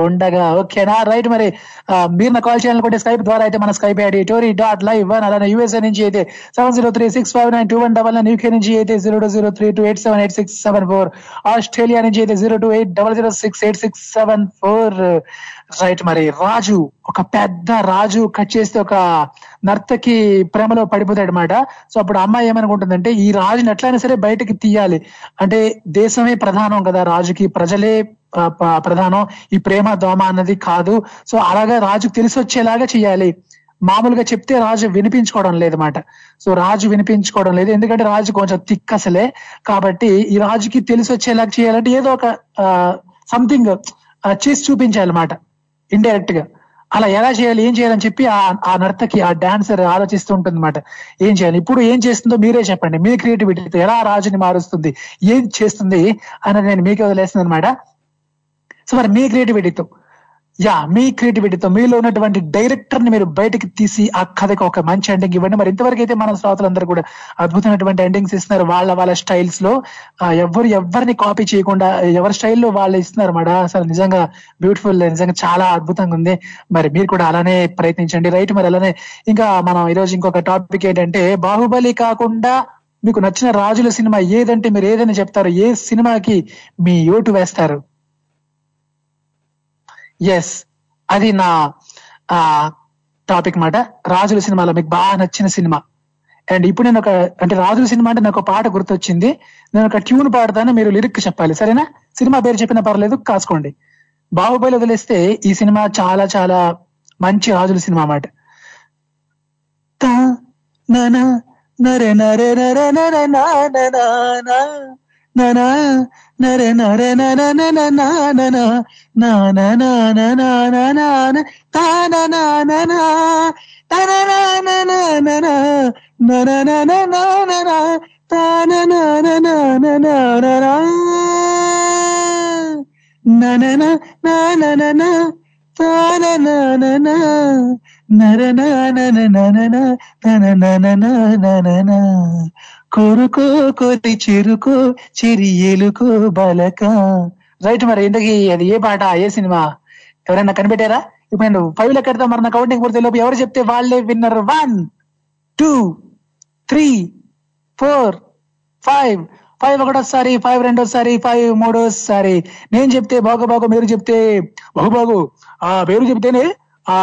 ఉండగా. ఓకేనా రైట్ మరి. మీరు నా కాల్ చేయాలనుకుంటే స్కైప్ ద్వారా అయితే మన Skype ID tori dot live one అలానే యూఎస్ఏ నుంచి అయితే seven zero three six five nine two one double nine UK నుంచి అయితే zero two zero three two eight seven eight six seven four Australia నుంచి అయితే zero two eight double zero six eight six seven four right మరి. రాజు ఒక పెద్ద రాజు cut చేస్తే ఒక నర్తకి ప్రేమలో పడిపోతాడు అనమాట సో అప్పుడు అమ్మాయి ఏమనుకుంటుందంటే ఈ రాజుని ఎట్లయినా సరే బయటకి తీయాలి. అంటే దేశమే ప్రధానం కదా రాజుకి. ప్రజలే ప్రధానం. ఈ ప్రేమ దోమ అన్నది కాదు. సో అలాగా రాజుకు తెలిసి వచ్చేలాగా చేయాలి మామూలుగా చెప్తే రాజు వినిపించుకోవడం లేదన్నమాట. సో రాజు వినిపించుకోవడం లేదు. ఎందుకంటే రాజు కొంచెం తిక్కసలే కాబట్టి ఈ రాజుకి తెలిసి వచ్చేలాగా చేయాలంటే ఏదో ఒక సంథింగ్ చేసి చూపించాలన్నమాట. ఇండైరెక్ట్గా. అలా ఎలా చేయాలి ఏం చేయాలని చెప్పి ఆ నర్తకి ఆ డాన్సర్ ఆలోచిస్తూ ఉంటుంది అనమాట ఏం చేయాలి? ఇప్పుడు ఏం చేస్తుందో మీరే చెప్పండి. మీ క్రియేటివిటీతో ఎలా రాజుని మారుస్తుంది? ఏం చేస్తుంది? అనేది నేను మీకే వదిలేస్తుంది అనమాట సో మరి మీ క్రియేటివిటీతో యా మీ క్రియేటివిటీతో మీలో ఉన్నటువంటి డైరెక్టర్ని మీరు బయటకి తీసి ఆ కథకి ఒక మంచి ఎండింగ్ ఇవ్వండి. మరి ఇంతవరకు అయితే మన శ్రోతలందరూ కూడా అద్భుతమైనటువంటి ఎండింగ్స్ ఇస్తున్నారు. వాళ్ళ వాళ్ళ స్టైల్స్లో ఎవరు ఎవరిని కాపీ చేయకుండా ఎవరి స్టైల్లో వాళ్ళు ఇస్తున్నారు అన్నమాట అసలు నిజంగా బ్యూటిఫుల్ నిజంగా చాలా అద్భుతంగా ఉంది. మరి మీరు కూడా అలానే ప్రయత్నించండి. రైట్ మరి అలానే ఇంకా మనం ఈరోజు ఇంకొక టాపిక్ ఏంటంటే బాహుబలి కాకుండా మీకు నచ్చిన రాజుల సినిమా ఏదంటే మీరు ఏదైనా చెప్తారు ఏ సినిమాకి మీ ఓటు వేస్తారు? ఎస్ అది నా ఆ టాపిక్ మాట రాజుల సినిమాలో మీకు బాగా నచ్చిన సినిమా అండ్ ఇప్పుడు నేను ఒక అంటే రాజుల సినిమా అంటే నాకు ఒక పాట గుర్తొచ్చింది నేను ఒక ట్యూన్ పాడతాను మీరు లిరిక్ చెప్పాలి సరేనా సినిమా పేరు చెప్పినా పర్లేదు కాసుకోండి బాహుబలి వదిలేస్తే ఈ సినిమా చాలా చాలా మంచి రాజుల సినిమా అన్నమాట నరే నరే నరే నరే నా నా నా నా ననా నర నర నర నన నానన నాన నాన నాన నాన తాన నానన తన నాన నానన నర నన నానన తాన నాన నాన నానన ననన నానన తాన నానన నర నానన ననన తన నన నానన కొరుకో కొరి చెరుకో చెరి ఎలుకో బలక. రైట్ మరి ఇంతకీ అది ఏ పాట ఏ సినిమా? ఎవరైనా కనిపెట్టారా? ఇప్పుడు నేను ఫైవ్ లెక్క పెడతా మరి నా కౌంటింగ్ పూర్తి లోపు ఎవరు చెప్తే వాళ్ళే winner. One two three four five. Five ఒకటోసారి ఫైవ్ రెండోసారి ఫైవ్ మూడోసారి. నేను చెప్తే బాగు బాగు మీరు చెప్తే బాగు బాగు. ఆ పేరు చెప్తేనే ఆ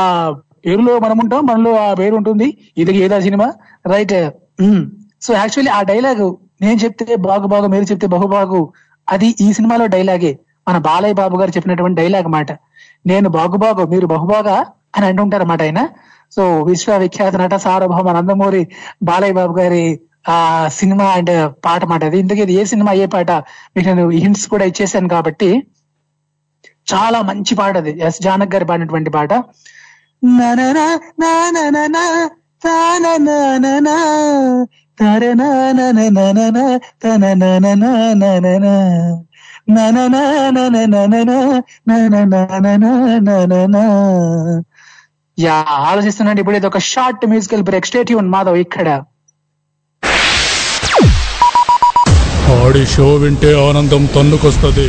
పేరులో మనం ఉంటాం మనలో ఆ పేరు ఉంటుంది. ఇది ఏదా సినిమా. రైట్. సో యాక్చువల్లీ ఆ డైలాగ్ నేను చెప్తే బాగు బాగు మీరు చెప్తే బహుబాగు అది ఈ సినిమాలో డైలాగే మన బాలయ్య బాబు గారు చెప్పినటువంటి డైలాగ్ మాట నేను బాగుబాగు మీరు బహుబాగా అని అంటుంటారు అన్నమాట ఆయన సో విశ్వవిఖ్యాత నట సార్వభౌమ నందమూరి బాలయ్య బాబు గారి ఆ సినిమా అండ్ పాట మాట అది ఇంతకీ ఇది ఏ సినిమా ఏ పాట మీకు నేను హింట్స్ కూడా ఇచ్చేసాను కాబట్టి చాలా మంచి పాట అది ఎస్ జానక్ గారు పాడినటువంటి పాట నననా యా ఆలోచిస్తున్నాడు ఇప్పుడు ఇది ఒక షార్ట్ మ్యూజికల్ బ్రేక్ స్టేట్ యూన్ మాధవ్ ఇక్కడ ఆడి షో వింటే ఆనందం తన్నుకొస్తుంది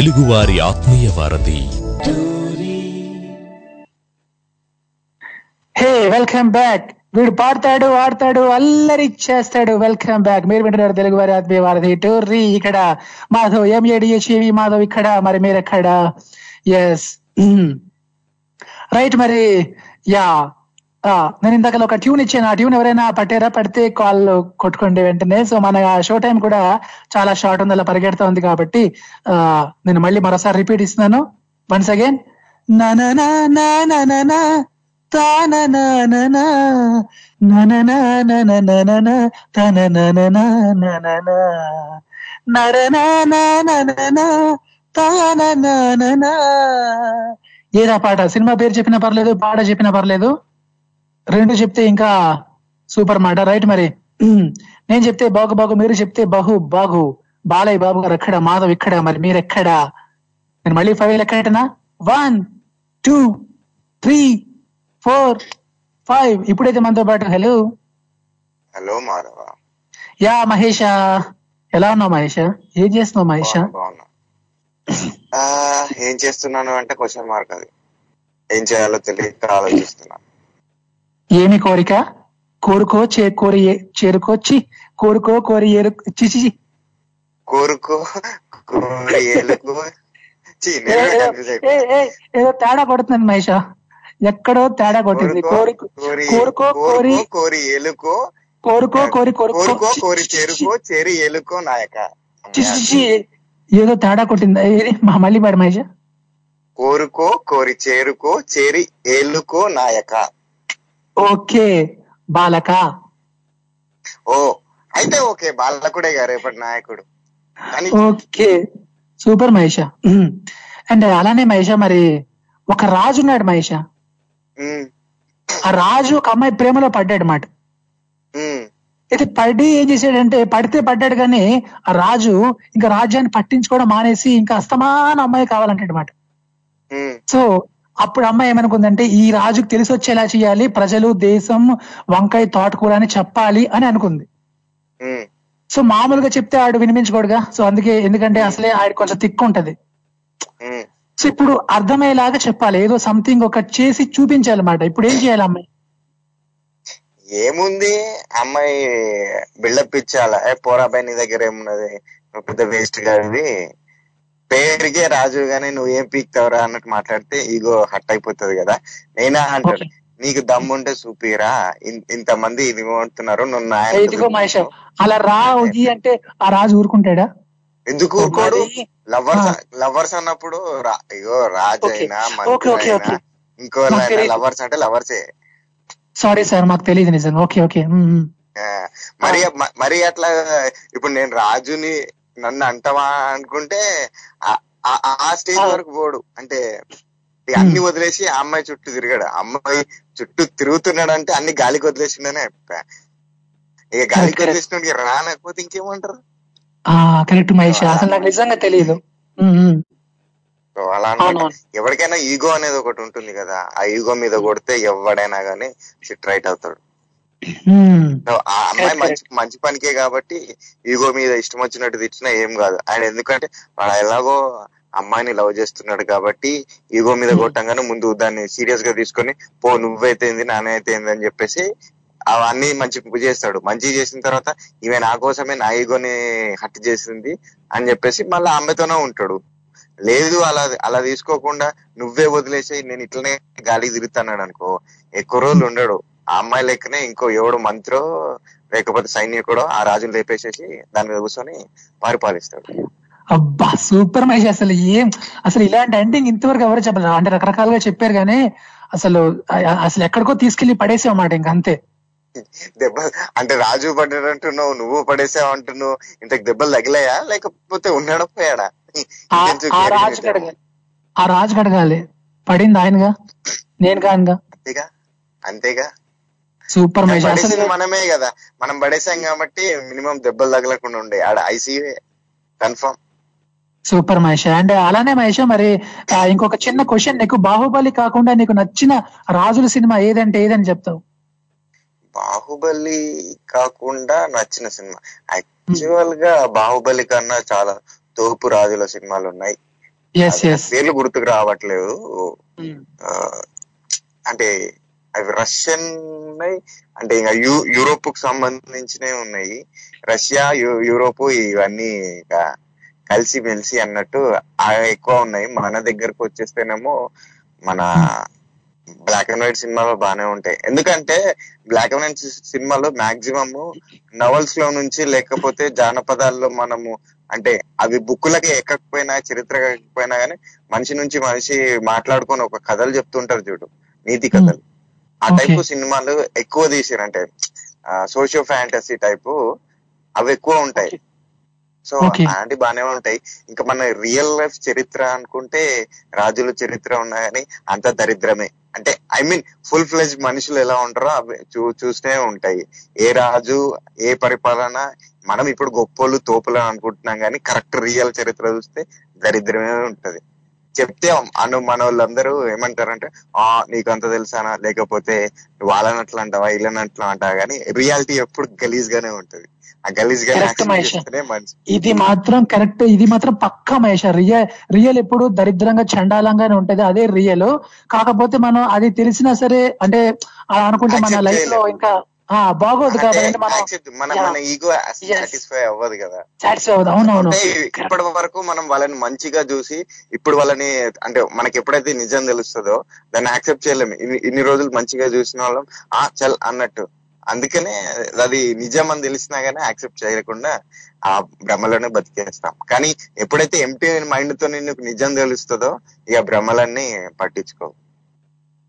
తెలుగువారి ఆత్మీయ వారధి. Hey welcome back. వీడు పాడతాడు ఆడతాడు అల్లరి చేస్తాడు. Welcome back. మీరు వింటున్నారు తెలుగు వారి ఆత్మీయ వారధి టోర్రీ. ఇక్కడ మాధవ్ ఎంఏడిహెచ్వి మాధవ్ ఇక్కడ మరి మీరు ఎక్కడ? ఎస్ రైట్ మరి? యా నేను ఇందాక ఒక ట్యూన్ ఇచ్చాను ఆ ట్యూన్ ఎవరైనా పట్టారా పడితే కాల్ కొట్టుకోండి వెంటనే సో మన షో టైం కూడా చాలా షార్ట్ ఉంది అలా పరిగెడతా ఉంది కాబట్టి ఆ, నేను మళ్ళీ మరోసారి రిపీట్ ఇస్తున్నాను వన్స్ అగైన్ ఏదా పాట సినిమా పేరు చెప్పినా పర్లేదు పాట చెప్పినా పర్లేదు రెండు చెప్తే ఇంకా సూపర్ మాట రైట్ మరి? నేను చెప్తే బాగు బాగు మీరు చెప్తే బహు బాగు. బాలయ్య బాబు గారు ఎక్కడ మాధవ్ ఇక్కడ మరి మీరు ఎక్కడ? నేను మళ్ళీ five లెక్కటనా one two three four five ఇప్పుడైతే మనతో పాటు hello hello Madhava. Yeah Mahesha. ఎలా ఉన్నావు మహేష? ఏం చేస్తున్నావు మహేష? బాగున్నా. ఆ, ఏం చేస్తున్నాను అంటే క్వశ్చన్ మార్క్ అది. ఏం చేయాలో తెలియక ఆలోచిస్తున్నా. ఏమి కోరిక? కోరుకో చే కోరి చేరుకోచ్చి కోరుకో కోరి ఏరు చి చి, చి. కోరుకో ఏదో తేడా కొడుతుంది మహేష. ఎక్కడో తేడా కొట్టింది. కోరి కోరి కోరుకో కోరి కోరుకో కోరి ఏలుకో కోరుకో కోరి కోరుకో కోరి చేరుకో చేరి ఏలుకో నాయక. ఏదో తేడా కొట్టింది? మా మళ్ళీ పాడు మహేష. కోరుకో కోరి చేరుకో చేరి ఏలుకో నాయక. ఓకే బాలక. ఓ అయితే ఓకే బాలకుడే గారు రేపటి నాయకుడు. Okay super మహేష. అండ్ అలానే మహేష మరి ఒక రాజు ఉన్నాడు మహేష. ఆ రాజు ఒక అమ్మాయి ప్రేమలో పడ్డాడు మాట అయితే పడి ఏం చేశాడంటే పడితే పడ్డాడు కానీ ఆ రాజు ఇంకా రాజ్యాన్ని పట్టించుకోవడం మానేసి ఇంకా అస్తమాన అమ్మాయి కావాలంటాడు మాట సో అప్పుడు అమ్మాయి ఏమనుకుందంటే ఈ రాజుకు తెలిసి వచ్చేలా చేయాలి ప్రజలు దేశం వంకాయ తోటకూర అని చెప్పాలి అని అనుకుంది. సో మామూలుగా చెప్తే ఆడు వినిపించుకోడుగా సో అందుకే ఎందుకంటే అసలే ఆడు కొంచెం తిక్కు ఉంటది. సో ఇప్పుడు అర్థమయ్యేలాగా చెప్పాలి. ఏదో సంథింగ్ ఒకటి చేసి చూపించాలన్నమాట. ఇప్పుడు ఏం చేయాలి అమ్మాయి? ఏముంది? అమ్మాయి బిల్డప్ ఇచ్చాల? పోరాబాయ్ నీ దగ్గర ఏమున్నది? పెద్ద వేస్ట్ గారిది పేరుకే రాజు గానీ నువ్వు ఏం పీక్తావురా అన్నట్టు మాట్లాడితే ఈగో హట్ అయిపోతుంది కదా. నేనే అంటాడు. నీకు దమ్ముంటే చూపిరా. ఇంతమంది ఇది కొంటున్నారు నువ్వు ఇదిగో మహేష్ అలా రా అంటే ఆ రాజు ఊరుకుంటాడా? ఎందుకు ఊరుకోడు? లవర్స్ లవర్స్ అన్నప్పుడు ఇగో రాజు. అయినా ఇంకో. లవర్స్ అంటే లవర్సే. సారీ సార్ మాకు తెలియదు నిజం ఓకే ఓకే. మరి మరి అట్లా ఇప్పుడు నేను రాజుని నన్ను అంటావా అనుకుంటే ఆ- స్టేజ్ వరకు పోడు. అంటే అన్ని వదిలేసి ఆ అమ్మాయి చుట్టూ తిరిగాడు. అమ్మాయి చుట్టూ తిరుగుతున్నాడు అంటే అన్ని గాలికి వదిలేసిండనే. ఇక గాలికి. వదిలేసిన రానకపోతే ఇంకేమంటారు? కరెక్ట్ మహేష్. అసలు నాకు నిజంగా తెలియదు అలా ఎవరికైనా ఈగో అనేది ఒకటి ఉంటుంది కదా. ఆ ఈగో మీద కొడితే ఎవడైనా గానీ సిట్ రైట్ అవుతాడు. ఆ అమ్మాయి మంచి మంచి పనికే కాబట్టి ఈగో మీద ఇష్టం వచ్చినట్టు తిట్టినా ఏం కాదు. ఆయన ఎందుకంటే వాడు ఎలాగో అమ్మాయిని లవ్ చేస్తున్నాడు కాబట్టి ఈగో మీద కొట్టంగానే ముందు దాన్ని సీరియస్గా తీసుకొని పో నువ్వైతే ఏంది నానైతే ఏంది అని చెప్పేసి అవన్నీ మంచి చేస్తాడు. మంచి చేసిన తర్వాత ఈమె నా కోసమే నా ఈగోని హట్ చేసింది అని చెప్పేసి మళ్ళీ ఆమెతోనే ఉంటాడు. లేదు అలా అలా తీసుకోకుండా నువ్వే వదిలేసి నేను ఇట్లనే గాలికి తిరుగుతున్నాడు అనుకో. ఎక్కువ రోజులు ఉండడు. ఆ అమ్మాయి లెక్కనే ఇంకో ఎవడు మంత్రో లేకపోతే సైనికుడో ఆ రాజుని లేపేసేసి దాని మీద కూర్చొని పరిపాలిస్తాడు. అబ్బా సూపర్ మహేష్ అసలు ఏం అసలు ఇలాంటి ఎండింగ్ ఇంతవరకు ఎవరు చెప్పలేదు. అంటే రకరకాలుగా చెప్పారు కానీ అసలు అసలు ఎక్కడికో తీసుకెళ్ళి పడేసామాట ఇంక అంతే. దెబ్బ అంటే రాజు పడ్డాడు అంటున్నావు నువ్వు పడేసావు అంటున్నావు ఇంతకు దెబ్బలు తగిలాయా? లేకపోతే ఉన్నాడా పోయాడా? ఆ రాజు కడగాలి పడింది ఆయనగా? నేను కానుగా అంతేగా? అంతేగా? సూపర్ పడేసింది మనమే కదా. మనం పడేసాం కాబట్టి మినిమం దెబ్బలు తగలకుండా ఉండే. ఆడ I see confirm. Super Mahesh. And అలానే మహేష్ మరి ఇంకొక చిన్న క్వశ్చన్. నీకు బాహుబలి కాకుండా నీకు నచ్చిన రాజుల సినిమా ఏదంటే ఏదని చెప్తావు? బాహుబలి కాకుండా నచ్చిన సినిమా. యాక్చువల్గా బాహుబలి కన్నా చాలా తోపు రాజుల సినిమాలు ఉన్నాయి పేర్లు గుర్తుకు రావట్లేదు అంటే అవి రష్యన్ ఉన్నాయి. అంటే ఇంకా యూ యూరోప్కు సంబంధించినవి ఉన్నాయి. రష్యా యూ- యూరోప్ ఇవన్నీ ఇంకా కలిసి మెలిసి అన్నట్టు ఎక్కువ ఉన్నాయి. మన దగ్గరకు వచ్చేస్తేనేమో మన బ్లాక్ అండ్ వైట్ సినిమాలు బాగానే ఉంటాయి. ఎందుకంటే బ్లాక్ అండ్ వైట్ సినిమాలో మాక్సిమం నవల్స్లో నుంచి లేకపోతే జానపదాల్లో మనము అంటే అవి బుక్కులకి ఎక్కకపోయినా చరిత్ర ఎక్కకపోయినా కానీ మనిషి నుంచి మనిషి మాట్లాడుకొని ఒక కథలు చెప్తుంటారు చూడు. నీతి కథలు. ఆ టైపు సినిమాలు ఎక్కువ తీసారు అంటే సోషియో ఫ్యాంటసీ టైపు అవి ఎక్కువ ఉంటాయి. సో. అలాంటి బానే ఉంటాయి. ఇంకా మన రియల్ లైఫ్ చరిత్ర అనుకుంటే రాజుల చరిత్ర ఉన్నా కానీ అంత దరిద్రమే. అంటే ఐ మీన్ ఫుల్ ఫ్లెజ్ మనుషులు ఎలా ఉంటారో అవి చూ చూస్తూనే ఉంటాయి. ఏ రాజు ఏ పరిపాలన మనం ఇప్పుడు గొప్పోళ్ళు తోపులు అని అనుకుంటున్నాం కానీ కరెక్ట్ రియల్ చరిత్ర చూస్తే దరిద్రమే ఉంటది. చెప్తే అను మన వాళ్ళందరూ ఏమంటారంటే ఆ నీకు అంత తెలుసానా? లేకపోతే వాళ్ళనట్లు అంటావా వీళ్ళనట్లు అంటావా కానీ రియాలిటీ ఎప్పుడు గలీజ్ గానే ఉంటది ఇది మాత్రం కరెక్ట్ ఇది మాత్రం పక్కా మహేష్. రియల్ రియల్ ఎప్పుడు దరిద్రంగా చండాలంగానే ఉంటది. అదే రియల్. కాకపోతే మనం అది తెలిసినా సరే అంటే అనుకుంటే మన లైఫ్లో. ఇంకా బాగోదు కాబట్టి మనం ఈగో సాటిస్ఫై అవ్వదు కదా. సాటిస్ఫై అవునవును. ఇప్పటి వరకు మనం వాళ్ళని మంచిగా చూసి ఇప్పుడు వాళ్ళని అంటే మనకి ఎప్పుడైతే నిజం తెలుస్తుందో దాన్ని యాక్సెప్ట్ చేయలేము. ఇన్ని ఇన్ని రోజులు మంచిగా చూసిన వాళ్ళం ఆ చల్ అన్నట్టు. అందుకనే అది నిజం అని తెలిసినా గానీ యాక్సెప్ట్ చేయకుండా ఆ భ్రమలోనే బతికేస్తాం. కానీ ఎప్పుడైతే ఎంటీ మైండ్తో నీకు నిజం తెలుస్తుందో ఇక భ్రమలన్నీ పట్టించుకో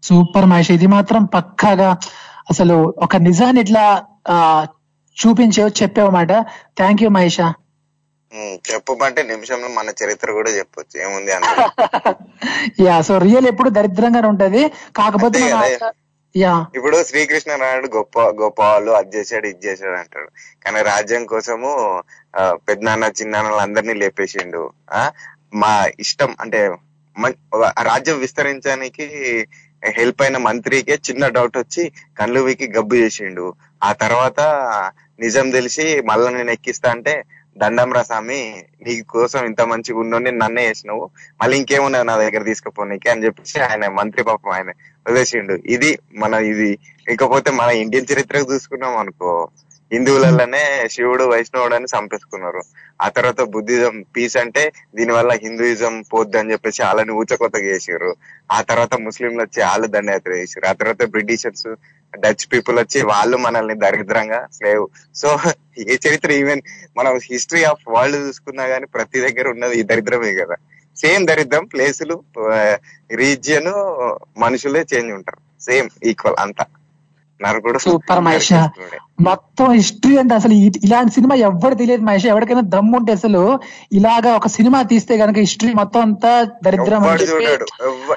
సూపర్ మహేష్ ఇది మాత్రం పక్కాగా అసలు ఒక నిజాన్ని ఇట్లా చూపించావు చెప్పావన్నమాట థ్యాంక్ యూ మహేష. చెప్పమంటే నిమిషంలో మన చరిత్ర కూడా చెప్పొచ్చు. ఏముంది అంత యా సో రియల్ ఎప్పుడు దరిద్రంగానే ఉంటది. కాకపోతే. యా ఇప్పుడు శ్రీకృష్ణ రాయుడు గొప్ప గొప్ప వాళ్ళు అది చేశాడు ఇది చేశాడు అంటాడు. కానీ రాజ్యం కోసము పెద్దనాన్న చిన్నాన్న అందరినీ లేపేసిండు. మా ఇష్టం అంటే రాజ్యం విస్తరించడానికి హెల్ప్ అయిన మంత్రికే చిన్న డౌట్ వచ్చి కళ్ళు వీకి గబ్బు చేసిండు. ఆ తర్వాత నిజం తెలిసి మళ్ళా నేను ఎక్కిస్తా అంటే దండం స్వామి నీ కోసం ఇంత మంచిగా ఉన్నోని నన్నే వేసినావు మళ్ళీ ఇంకేమున్నావు నా దగ్గర తీసుకుపోనీకి అని చెప్పేసి ఆయన మంత్రి పాపం ఆయన వదిలేసిండు. ఇది మన ఇది ఇకపోతే మన ఇండియన్ చరిత్రకు చూసుకున్నాం అనుకో హిందువులలోనే శివుడు వైష్ణవుడు అని చంపేసుకున్నారు. ఆ తర్వాత బుద్ధిజం పీస్ అంటే దీని వల్ల హిందూయిజం పోద్ది అని చెప్పేసి వాళ్ళని ఊచకొత్తగా చేసారు ఆ తర్వాత ముస్లింలు వచ్చి వాళ్ళు దండయాత్ర చేసారు ఆ తర్వాత బ్రిటిషర్స్ డచ్ పీపుల్ వచ్చి వాళ్ళు మనల్ని దరిద్రంగా స్లేవ్. సో ఏ చరిత్ర ఈవెన్ మనం హిస్టరీ ఆఫ్ వరల్డ్ చూసుకున్నా గానీ ప్రతి దగ్గర ఉన్నది ఈ దరిద్రమే కదా. సేమ్ దరిద్రం ప్లేసులు రీజియన్ మనుషులే చేంజ్ ఉంటారు. సేమ్ ఈక్వల్ అంతా. నరకుడు సూపర్ మహేష్. మొత్తం హిస్టరీ అంటే అసలు ఇలాంటి సినిమా ఎవరు తెలియదు మహేష్. ఎవరికైనా దమ్ము ఉంటే అసలు ఇలాగా ఒక సినిమా తీస్తే గనక హిస్టరీ మొత్తం అంతా దరిద్రం చూడడు.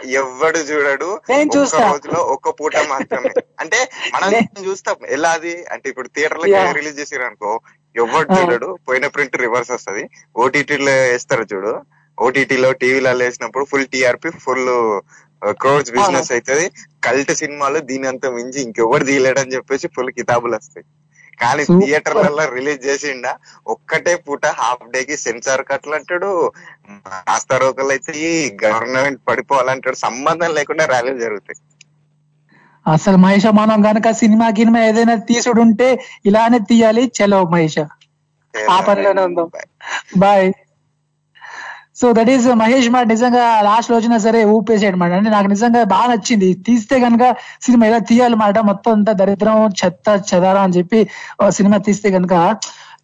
ఎవ్వడు చూడడు. నేను చూస్తా. రోజులో ఒక్క పూట మాత్రమే. అంటే మనం చూస్తాం. ఎలా అది? అంటే ఇప్పుడు థియేటర్ Yeah. రిలీజ్ చేసారు అనుకో ఎవడు. చూడడు. పోయిన ప్రింట్ రివర్స్ వస్తది. ఓటీటీలో వేస్తారు చూడు. ఓటీటీలో టీవీలలో వేసినప్పుడు full TRP full crowds business అవుతుంది కల్ట్ సినిమాలు దీని అంత మించి ఇంకెవరు తీయలేడని చెప్పేసి ఫుల్ కితాబులు వస్తాయి. కానీ. థియేటర్లలో రిలీజ్ చేసిండా ఒక్కటే పూట హాఫ్ డే కి సెన్సార్ కట్లు అంటాడు రాస్తా రోకలు అయితే గవర్నమెంట్ పడిపోవాలంటాడు సంబంధం లేకుండా ర్యాలీలు జరుగుతాయి. అసలు మహేష మనం గనక సినిమా గినిమా ఏదైనా తీసుడు ఉంటే ఇలానే తీయాలి. చలో మహేష. ఆ పనిలోనే ఉందాం. Bye so that is Mahesh మాట నిజంగా లాస్ట్ రోజున సరే ఊపేసాడు మాట. అంటే నాకు నిజంగా బాగా నచ్చింది. తీస్తే గనక సినిమా ఎలా తీయాలి మాట మొత్తం అంతా దరిద్రం చెత్త చెదారం అని చెప్పి సినిమా తీస్తే కనుక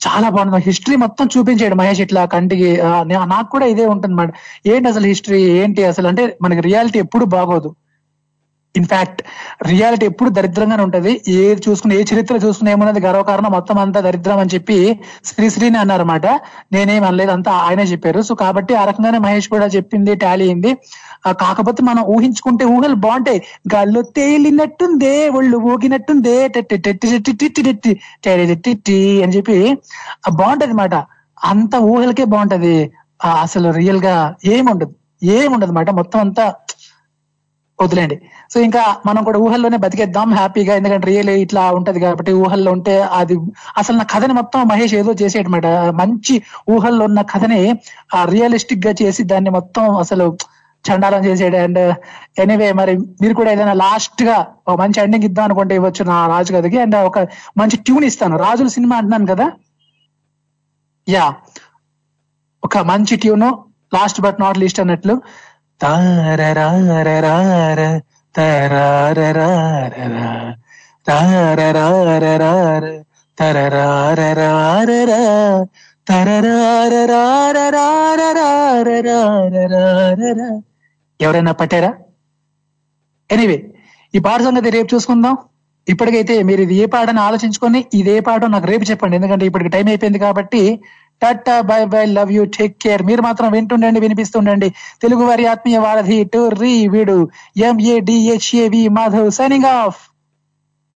చాలా బాగుంది హిస్టరీ మొత్తం చూపించాడు మహేష్ ఇట్లా కంటికి. నాకు కూడా ఇదే ఉంటుంది మాట ఏంటి అసలు హిస్టరీ ఏంటి అసలు? అంటే మనకి రియాలిటీ ఎప్పుడు బాగోదు. ఇన్ఫాక్ట్ రియాలిటీ ఎప్పుడు దరిద్రంగానే ఉంటది ఏ చూసుకున్న ఏ చరిత్ర చూసుకున్న ఏమున్నది గర్వకారణం మొత్తం అంతా దరిద్రం అని చెప్పి శ్రీశ్రీని అన్నారన్నమాట నేనేం అనలేదు అంతా ఆయనే చెప్పారు సో కాబట్టి ఆ రకంగానే మహేష్ కూడా చెప్పింది టాలీ అయింది కాకపోతే మనం ఊహించుకుంటే ఊహలు బాగుంటాయి గాల్లో తేలినట్టుందే ఒళ్ళు ఊగినట్టుందే టెట్టి టెట్టి టెట్టి టెట్టి టెట్టి అని చెప్పి బాగుంటది అనమాట అంత ఊహలకే బాగుంటది అసలు రియల్గా ఏముండదు ఏముండదు అనమాట మొత్తం అంతా వదిలేండి. సో ఇంకా మనం కూడా ఊహల్లోనే బతికేద్దాం హ్యాపీగా ఎందుకంటే రియల్ ఇట్లా ఉంటది కాబట్టి ఊహల్లో ఉంటే అది అసలు నా కథని మొత్తం మహేష్ ఏదో చేసేటమాట మంచి ఊహల్లో ఉన్న కథని ఆ రియలిస్టిక్గా చేసి దాన్ని మొత్తం అసలు చండాలం చేసేడు అండ్ ఎనీవే మరి మీరు కూడా ఏదైనా లాస్ట్గా ఒక మంచి ఎండింగ్ ఇద్దాం అనుకుంటే ఇవ్వచ్చు నా రాజు కథకి అండ్ ఒక మంచి ట్యూన్ ఇస్తాను. రాజుల సినిమా అంటున్నాను కదా? యా. ఒక మంచి tune last but not least అన్నట్లు. తారరారరార, తరారరారరా, రారరారరార, తరరారరారరా, తరరారరారరారరారరారరా. ఎవరైనా పట్టారా? ఎనీవే ఈ పాట సంగతి రేపు చూసుకుందాం. ఇప్పటికైతే మీరు ఇది ఏ పాటని ఆలోచించుకొని ఇదే పాట నాకు రేపు చెప్పండి. ఎందుకంటే ఇప్పటికి టైం అయిపోయింది కాబట్టి tata bye bye love you take care. మీరు మాత్రం వింటుండండి వినిపిస్తుండండి. తెలుగు వారి ఆత్మీయ వారధి టు రీ వీడు ఎంఏడిహెచ్ఏవి మాధవ్ సైనింగ్ ఆఫ్